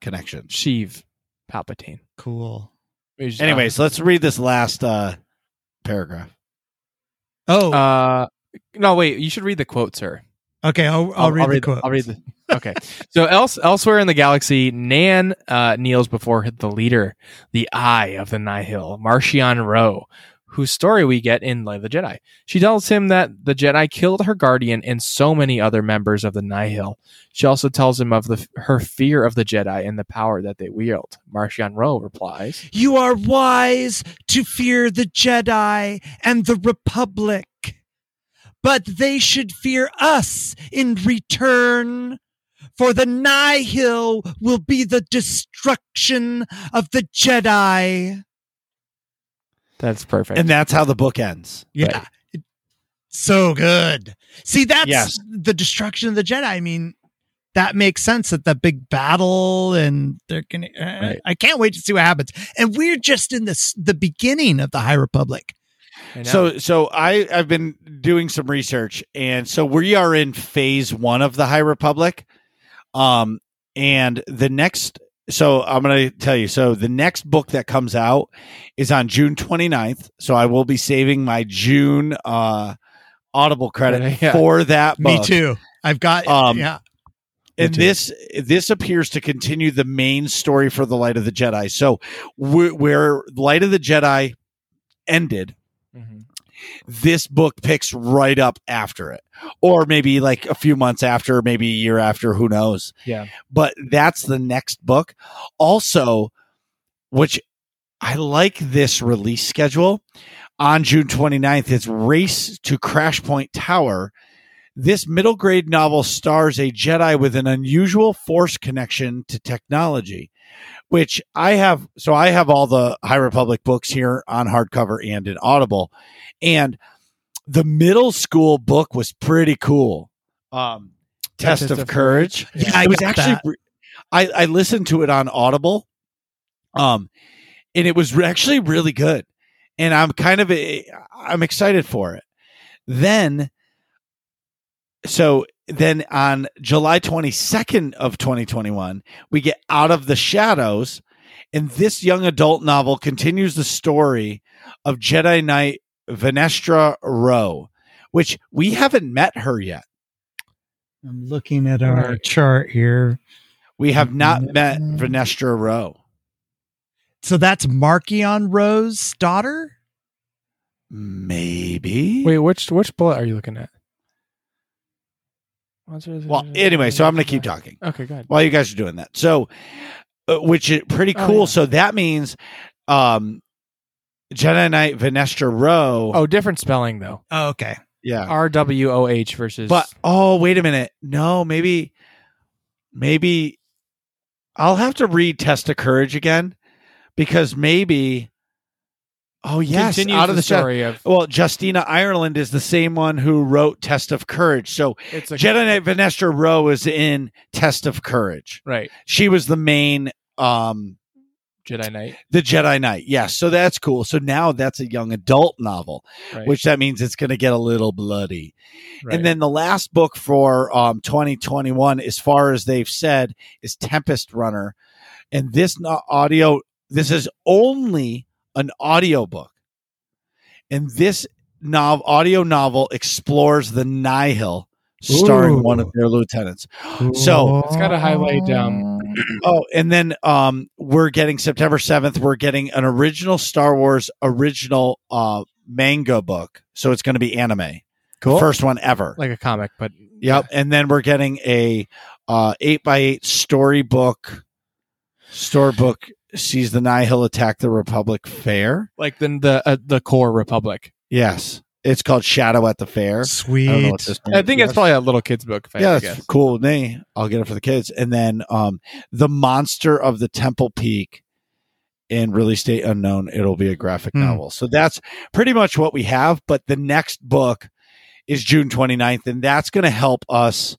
connection. Sheev Palpatine. Cool. Which, Anyways, let's read this last uh paragraph. Oh, uh, uh, no, wait. You should read the quote, sir. okay. I'll, I'll, read the quote. I'll read the. Okay. so else elsewhere in the galaxy, Nan uh, kneels before the leader, the Eye of the Nihil, Marchion Ro, whose story we get in Light of the Jedi. She tells him that the Jedi killed her guardian and so many other members of the Nihil. She also tells him of the her fear of the Jedi and the power that they wield. Marchion Ro replies, You are wise to fear the Jedi and the Republic, but they should fear us in return. For the Nihil will be the destruction of the Jedi. "That's perfect." And that's how the book ends. Yeah. Right. So good. See, that's Yes. the destruction of the Jedi. I mean, that makes sense that the big battle and they're gonna. Uh, Right. I can't wait to see what happens. And we're just in this the beginning of the High Republic. I. So so I I've been doing some research and so we are in phase 1 of the High Republic. Um and the next so I'm going to tell you so the next book that comes out is on June 29th. So I will be saving my June uh Audible credit Yeah. for that book. Me too. I've got Um, yeah. and this this appears to continue the main story for the light of the jedi so wh- where light of the jedi ended Mhm. this book picks right up after it or maybe like a few months after maybe a year after who knows? Yeah. but that's the next book. Also which i like this release schedule. On june 29th it's race to crash point tower. This middle grade novel stars a jedi with an unusual force connection to technology which i have so i have all the high republic books here on hardcover and in audible. And the middle school book was pretty cool. Um test, Test of, of courage. Yeah, I it was actually that. I, I listened to it on audible um and it was actually really good and i'm kind of a, i'm excited for it. Then so then on july 22nd of 2021 we get out of the shadows and this young adult novel continues the story of jedi knight Vernestra Rwoh which we haven't met her yet I'm looking at our Right. chart here. we have not met Vernestra Rwoh So that's Marchion Rose's daughter. maybe Wait, which which bullet are you looking at? well anyway so i'm gonna keep talking Okay, good. while you guys are doing that. So, uh, which is pretty Oh, cool. yeah. So that means, um, Jedi Knight Vernestra Rwoh. Oh, different spelling though. Oh, okay. yeah. R W O H versus. But oh, wait a minute. No, maybe, maybe I'll have to read Test of Courage again because maybe. Oh yes, continues out of the the Shadow- story of Well, Justina Ireland is the same one who wrote Test of Courage. So it's a Jedi Knight Vernestra Rwoh is in Test of Courage. right She was the main um Jedi Knight. The Jedi Knight. Yes. So that's cool. So now that's a young adult novel, Right. which that means it's going to get a little bloody. right. And then the last book for um, 2021, as far as they've said, is Tempest Runner. And this no- audio, this is only an audio book. And this nov- audio novel explores the Nihil, starring Ooh. one of their lieutenants. So- It's gotta highlight, um, <clears throat> Oh, and then um, we're getting September 7th, we're getting an original Star Wars original uh, manga book. So it's going to be anime. Cool. First one ever. like a comic, but Yep. And then we're getting a uh, 8 by 8 storybook. Storybook sees the Nihil attack the Republic Fair. like then the uh, the core Republic. Yes. It's called Shadow at the Fair. I don't know Sweet. what this I think it's probably a little kid's book. If I yeah, had to that's guess. cool with. I'll get it for the kids. And then um The Monster of the Temple Peak in Release Date Unknown, it'll be a graphic Hmm. novel. So that's pretty much what we have. But the next book is June 29th, and that's gonna help us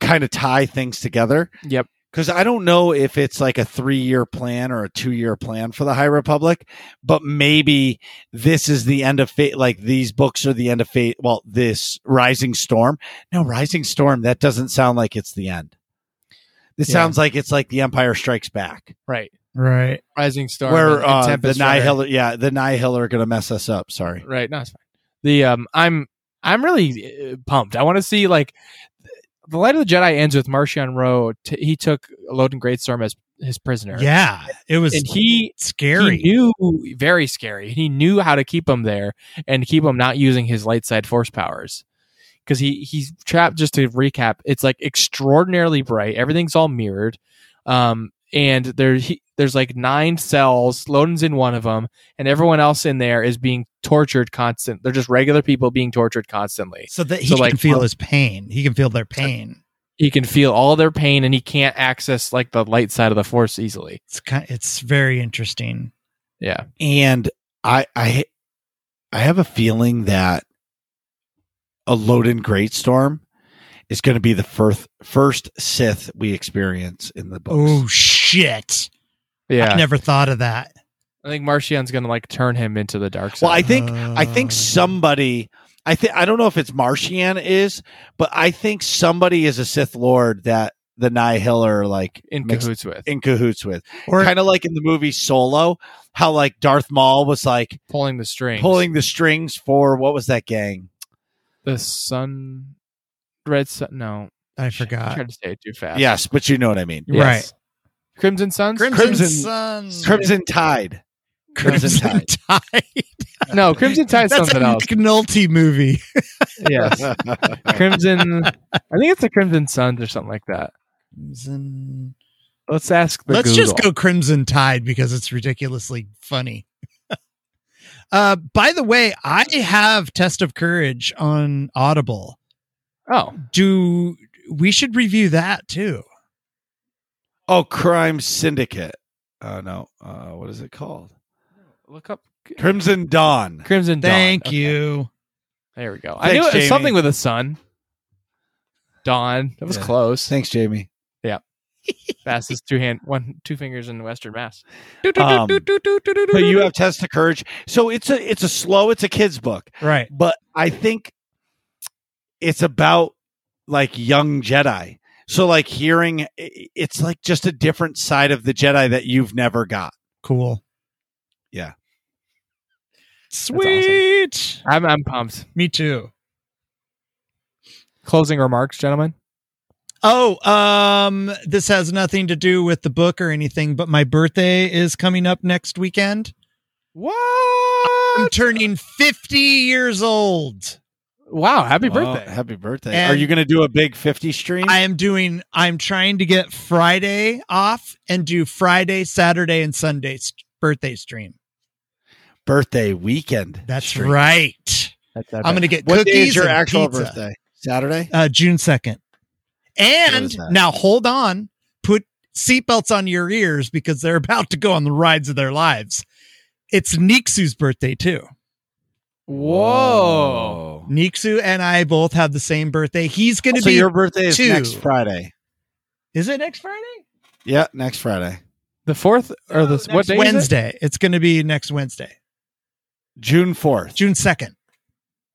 kind of tie things together. Yep. Because I don't know if it's like a three year plan or a two year plan for the High Republic, but maybe this is the end of fate. Like these books are the end of fate. Well, this Rising Storm. No, Rising Storm. That doesn't sound like it's the end. This Yeah. sounds like it's like the Empire Strikes Back, Right. Right. Rising Storm. where and- and uh, the Tempest Runner. Nihil. Yeah, the Nihil are going to mess us up. Sorry. Right. No, it's fine. The um, I'm I'm really uh, pumped. I want to see like the Light of the Jedi ends with Marchion Ro. T- he took Loden Greatstorm as his prisoner. Yeah. It was and he scary. He knew very scary. He knew how to keep him there and keep him not using his light side force powers. Because he he's trapped. Just to recap, it's like extraordinarily bright. Everything's all mirrored, um, and there he, there's like nine cells. Loden's in one of them, and everyone else in there is being tortured constant. They're just regular people being tortured constantly. so that he So, can like, feel um, his pain. He can feel their pain. He can feel all their pain, and he can't access like the light side of the force easily. It's kind. It's very interesting. Yeah, and I I I have a feeling that a Loden Greatstorm is going to be the first first Sith we experience in the books. Oh shit! Yeah, I never thought of that. I think Marchion's gonna like turn him into the dark side. well, I think I think Uh, somebody. I think I don't know if it's Marchion is, but I think somebody is a Sith Lord that the Nihil are like in mixed- cahoots with in cahoots with. or kind of like in the movie Solo, how like Darth Maul was like pulling the strings, pulling the strings for what was that gang? the sun, red sun. No, I forgot. I forgot. tried to say it too fast. Yes, but you know what I mean. Right. Crimson Suns. Crimson, Crimson- Suns. Crimson Tide. Crimson Crimson Tide. no, Crimson Tide's That's something a else. McNulty movie. Yes, Crimson. I think it's the Crimson Suns or something like that. Crimson. Let's ask. The Let's just go Crimson Tide because it's ridiculously funny. <laughs> uh, by the way, I have Test of Courage on Audible. Oh, Do we should review that too? Oh, Crime Syndicate. Oh no, uh, what is it called? look up Crimson Dawn. Crimson. Dawn. Thank Okay, you. There we go. I knew it was something with a sun. Dawn. That was Yeah. close. Thanks, Jamie. Yeah. Fastest two hand, one two fingers in Western Mass. Um, So you have Test of Courage. So it's a it's a slow. It's a kids book, Right. but I think it's about like young Jedi. So like hearing, it's like just a different side of the Jedi that you've never got. Cool. Yeah. Sweet. I'm I'm pumped. Me too. Closing remarks, gentlemen. Oh, um, this has nothing to do with the book or anything, but my birthday is coming up next weekend. What? I'm turning 50 years old. Wow! Happy Wow, birthday. happy birthday! And- Are you going to do a big fifty stream? I am doing, I'm trying to get Friday off and do Friday, Saturday, and Sunday s- birthday stream. birthday weekend. That's stream. right. That's I'm going to get What cookies day is your and actual pizza. birthday? Saturday. Uh, June 2nd. And now hold on, put seatbelts on your ears because they're <laughs> about to go on the rides of their lives. It's Nixu's birthday too. Whoa! Nixu and I both have the same birthday. He's going to So be. your birthday is two. next Friday. is it next Friday? Yeah, next Friday, The fourth or the No, what next day? Is it? Wednesday. It's going to be next Wednesday, June fourth. June 2nd.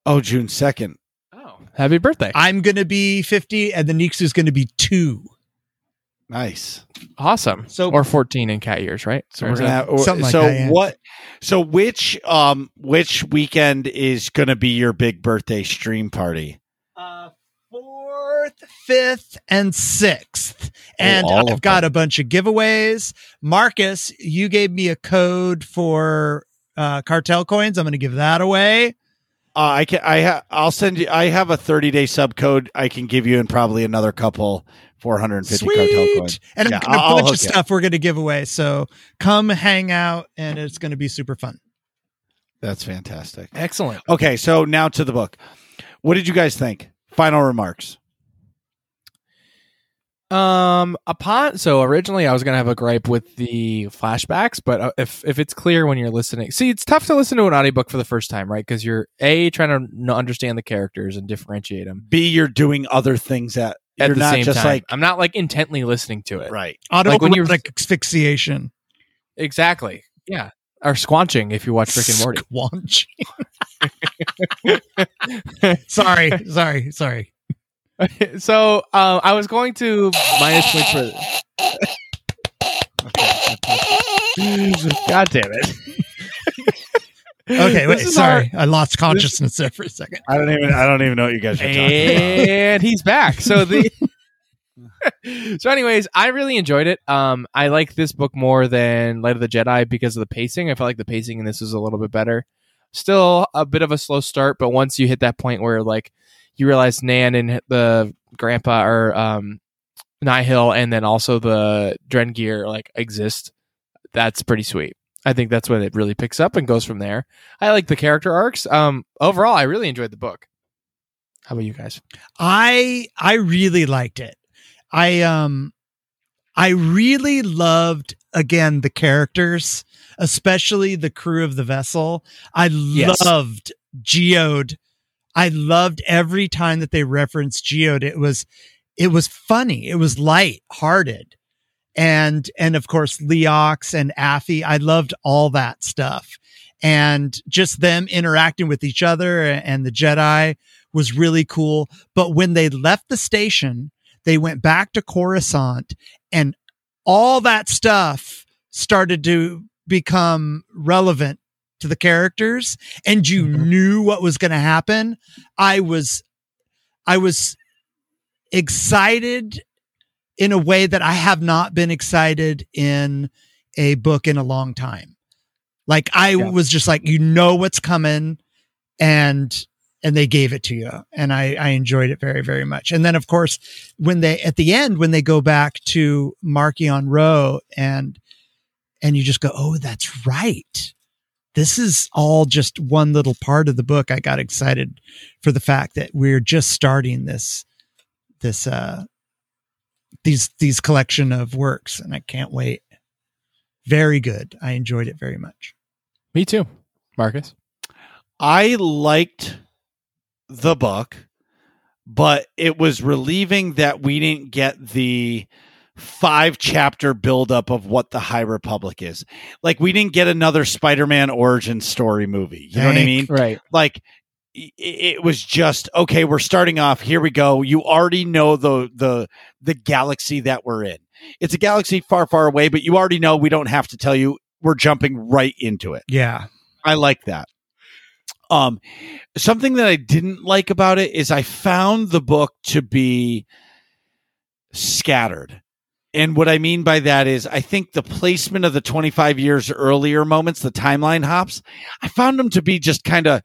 Oh, June second. Oh, happy birthday! I'm going to be 50 and the Nixu's going to be two. Nice. Awesome. So- or fourteen in cat years, right? So we're gonna that- have, Something like so that, yeah. what? So which um which weekend is going to be your big birthday stream party? Uh, fourth, fifth, and sixth. And Oh, I've got them. a bunch of giveaways. Marcus, you gave me a code for uh, cartel coins. I'm going to give that away. Uh, I can I ha- I'll send you. I have a thirty day sub code. I can give you and probably another couple four hundred and fifty cartel Sweet. coins. And Yeah, I've got a I'll- I'll bunch of hook you. stuff we're going to give away. So come hang out and it's going to be super fun. That's fantastic. Excellent. Okay, so now to the book. What did you guys think? Final remarks. Um, upon so originally I was gonna have a gripe with the flashbacks, but uh, if if it's clear when you're listening, see, it's tough to listen to an audiobook for the first time, right? Because you're a trying to understand the characters and differentiate them B, you're doing other things that at you're the not same just time. like I'm not like intently listening to it. right. Autoerotic when you're- asphyxiation. Exactly. Yeah. Or squanching if you watch Rick and Morty. Squanch. <laughs> sorry, sorry, sorry. <laughs> so uh, I was going to minus points for. God damn it! <laughs> Okay, wait, This is sorry. I lost consciousness there for a second. I don't even I don't even know what you guys are talking about. and he's back. So the <laughs> so, anyways, I really enjoyed it. Um, I like this book more than Light of the Jedi because of the pacing. I felt like the pacing in this was a little bit better. Still a bit of a slow start, but once you hit that point where like you realize Nan and the grandpa are um Nihil and then also the Drengir like exist, that's pretty sweet. I think that's when it really picks up and goes from there. I like the character arcs. Um, overall, I really enjoyed the book. How about you guys? I I really liked it. I um I really loved again the characters, especially the crew of the vessel. I Yes. loved Geode. I loved every time that they referenced Geode. It was, it was funny. It was light hearted. And, and of course, Leox and Affie. I loved all that stuff. And just them interacting with each other and the Jedi was really cool. But when they left the station, they went back to Coruscant and all that stuff started to become relevant to the characters and you Mhm. knew what was going to happen. I was, I was excited in a way that I have not been excited in a book in a long time. Like I Yeah. was just like, you know what's coming and, and they gave it to you. And I, I enjoyed it very, very much. And then of course, when they, at the end, when they go back to Marchion Ro and, and you just go, Oh, that's right. This is all just one little part of the book. I got excited for the fact that we're just starting this, this, uh, these, these collection of works and I can't wait. Very good. I enjoyed it very much. Me too, Marcus. I liked the book, but it was relieving that we didn't get the five chapter buildup of what the High Republic is. Like we didn't get another Spider-Man origin story movie. You know what I mean? Right. Like it was just okay, we're starting off, here we go. You already know the the the galaxy that we're in. It's a galaxy far far away, but you already know we don't have to tell you. We're jumping right into it. Yeah. I like that. Um, something that I didn't like about it is I found the book to be scattered. And what I mean by that is I think the placement of the 25 years earlier moments, the timeline hops, I found them to be just kind of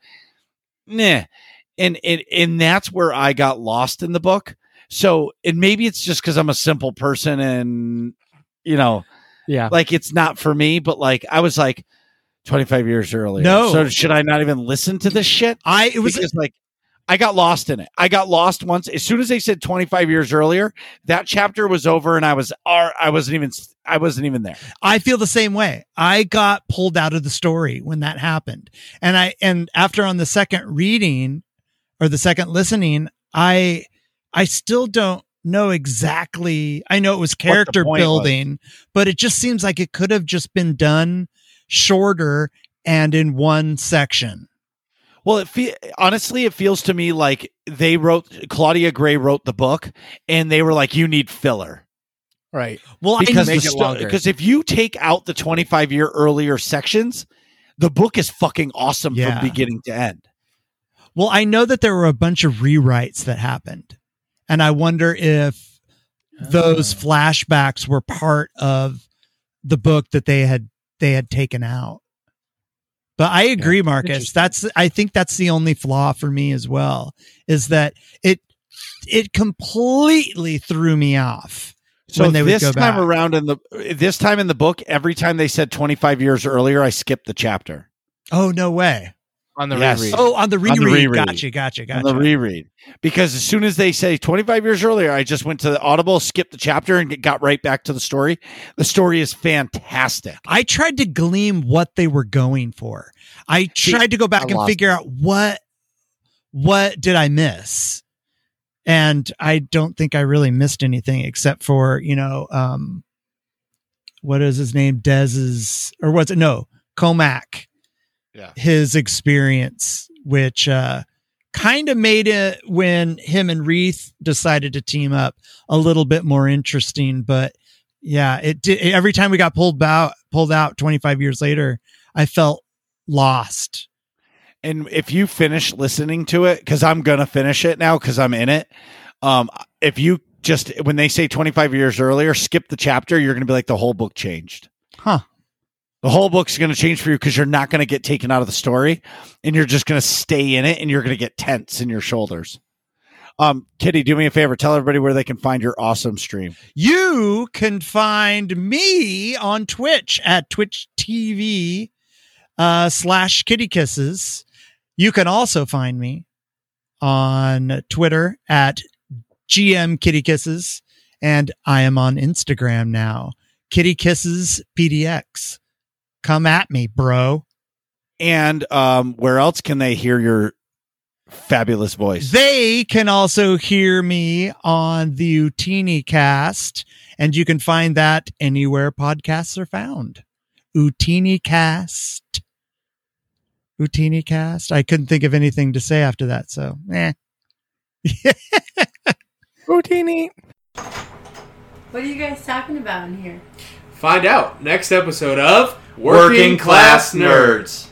nah. And, and and that's where I got lost in the book. So, and maybe it's just because I'm a simple person and you know, Yeah. like it's not for me, but like I was like 25 years earlier. No. So should I not even listen to this shit? I, it was, because like I got lost in it. I got lost once. As soon as they said 25 years earlier, that chapter was over and I was I wasn't even I wasn't even there. I feel the same way. I got pulled out of the story when that happened. And I, and after on the second reading or the second listening, I, I still don't know exactly. I know it was character building, but it just seems like it could have just been done shorter and in one section. Well, it fe- honestly, it feels to me like they wrote Claudia Gray wrote the book, and they were like, "You need filler." Right. Well, because make the it sto- longer. because if you take out the 25 year earlier sections the book is fucking awesome Yeah. from beginning to end Well, I know that there were a bunch of rewrites that happened. And I wonder if those ah. flashbacks were part of the book that they had they had taken out. But I agree, Marcus. That's I think that's the only flaw for me as well, is that it it completely threw me off. so when they would this go time back. around in the this time in the book every time they said 25 years earlier i skipped the chapter Oh no way. On the Yes. reread. Oh, on the the reread. reread. Gotcha, gotcha, on gotcha. the reread because as soon as they say 25 years earlier i just went to the audible skipped the chapter and got right back to the story the story is fantastic I tried to glean what they were going for. I See, tried to go back I and lost figure out what what did I miss? And I don't think I really missed anything except for, you know, um what is his name? Dez's or was it no, Cohmac. Yeah. His experience, which uh kind of made it when him and Reath decided to team up a little bit more interesting, but yeah, it did. Every time we got pulled out, pulled out 25 years later, I felt lost. and if you finish listening to it because i'm gonna finish it now because i'm in it um if you just when they say 25 years earlier skip the chapter you're gonna be like the whole book changed Huh. The whole book's gonna change for you because you're not gonna get taken out of the story and you're just gonna stay in it and you're gonna get tense in your shoulders um kitty do me a favor tell everybody where they can find your awesome stream You can find me on Twitch at Twitch TV uh, slash kitty kisses. You can also find me on Twitter at GM Kitty Kisses, and I am on Instagram now. Kitty Kisses PDX. Come at me, bro. and um where else can they hear your fabulous voice. They can also hear me on the Utini cast, and you can find that anywhere podcasts are found. Utini cast. Utini cast. I couldn't think of anything to say after that, so eh. <laughs> Routini. What are you guys talking about in here? Find out next episode of Working Class Nerds.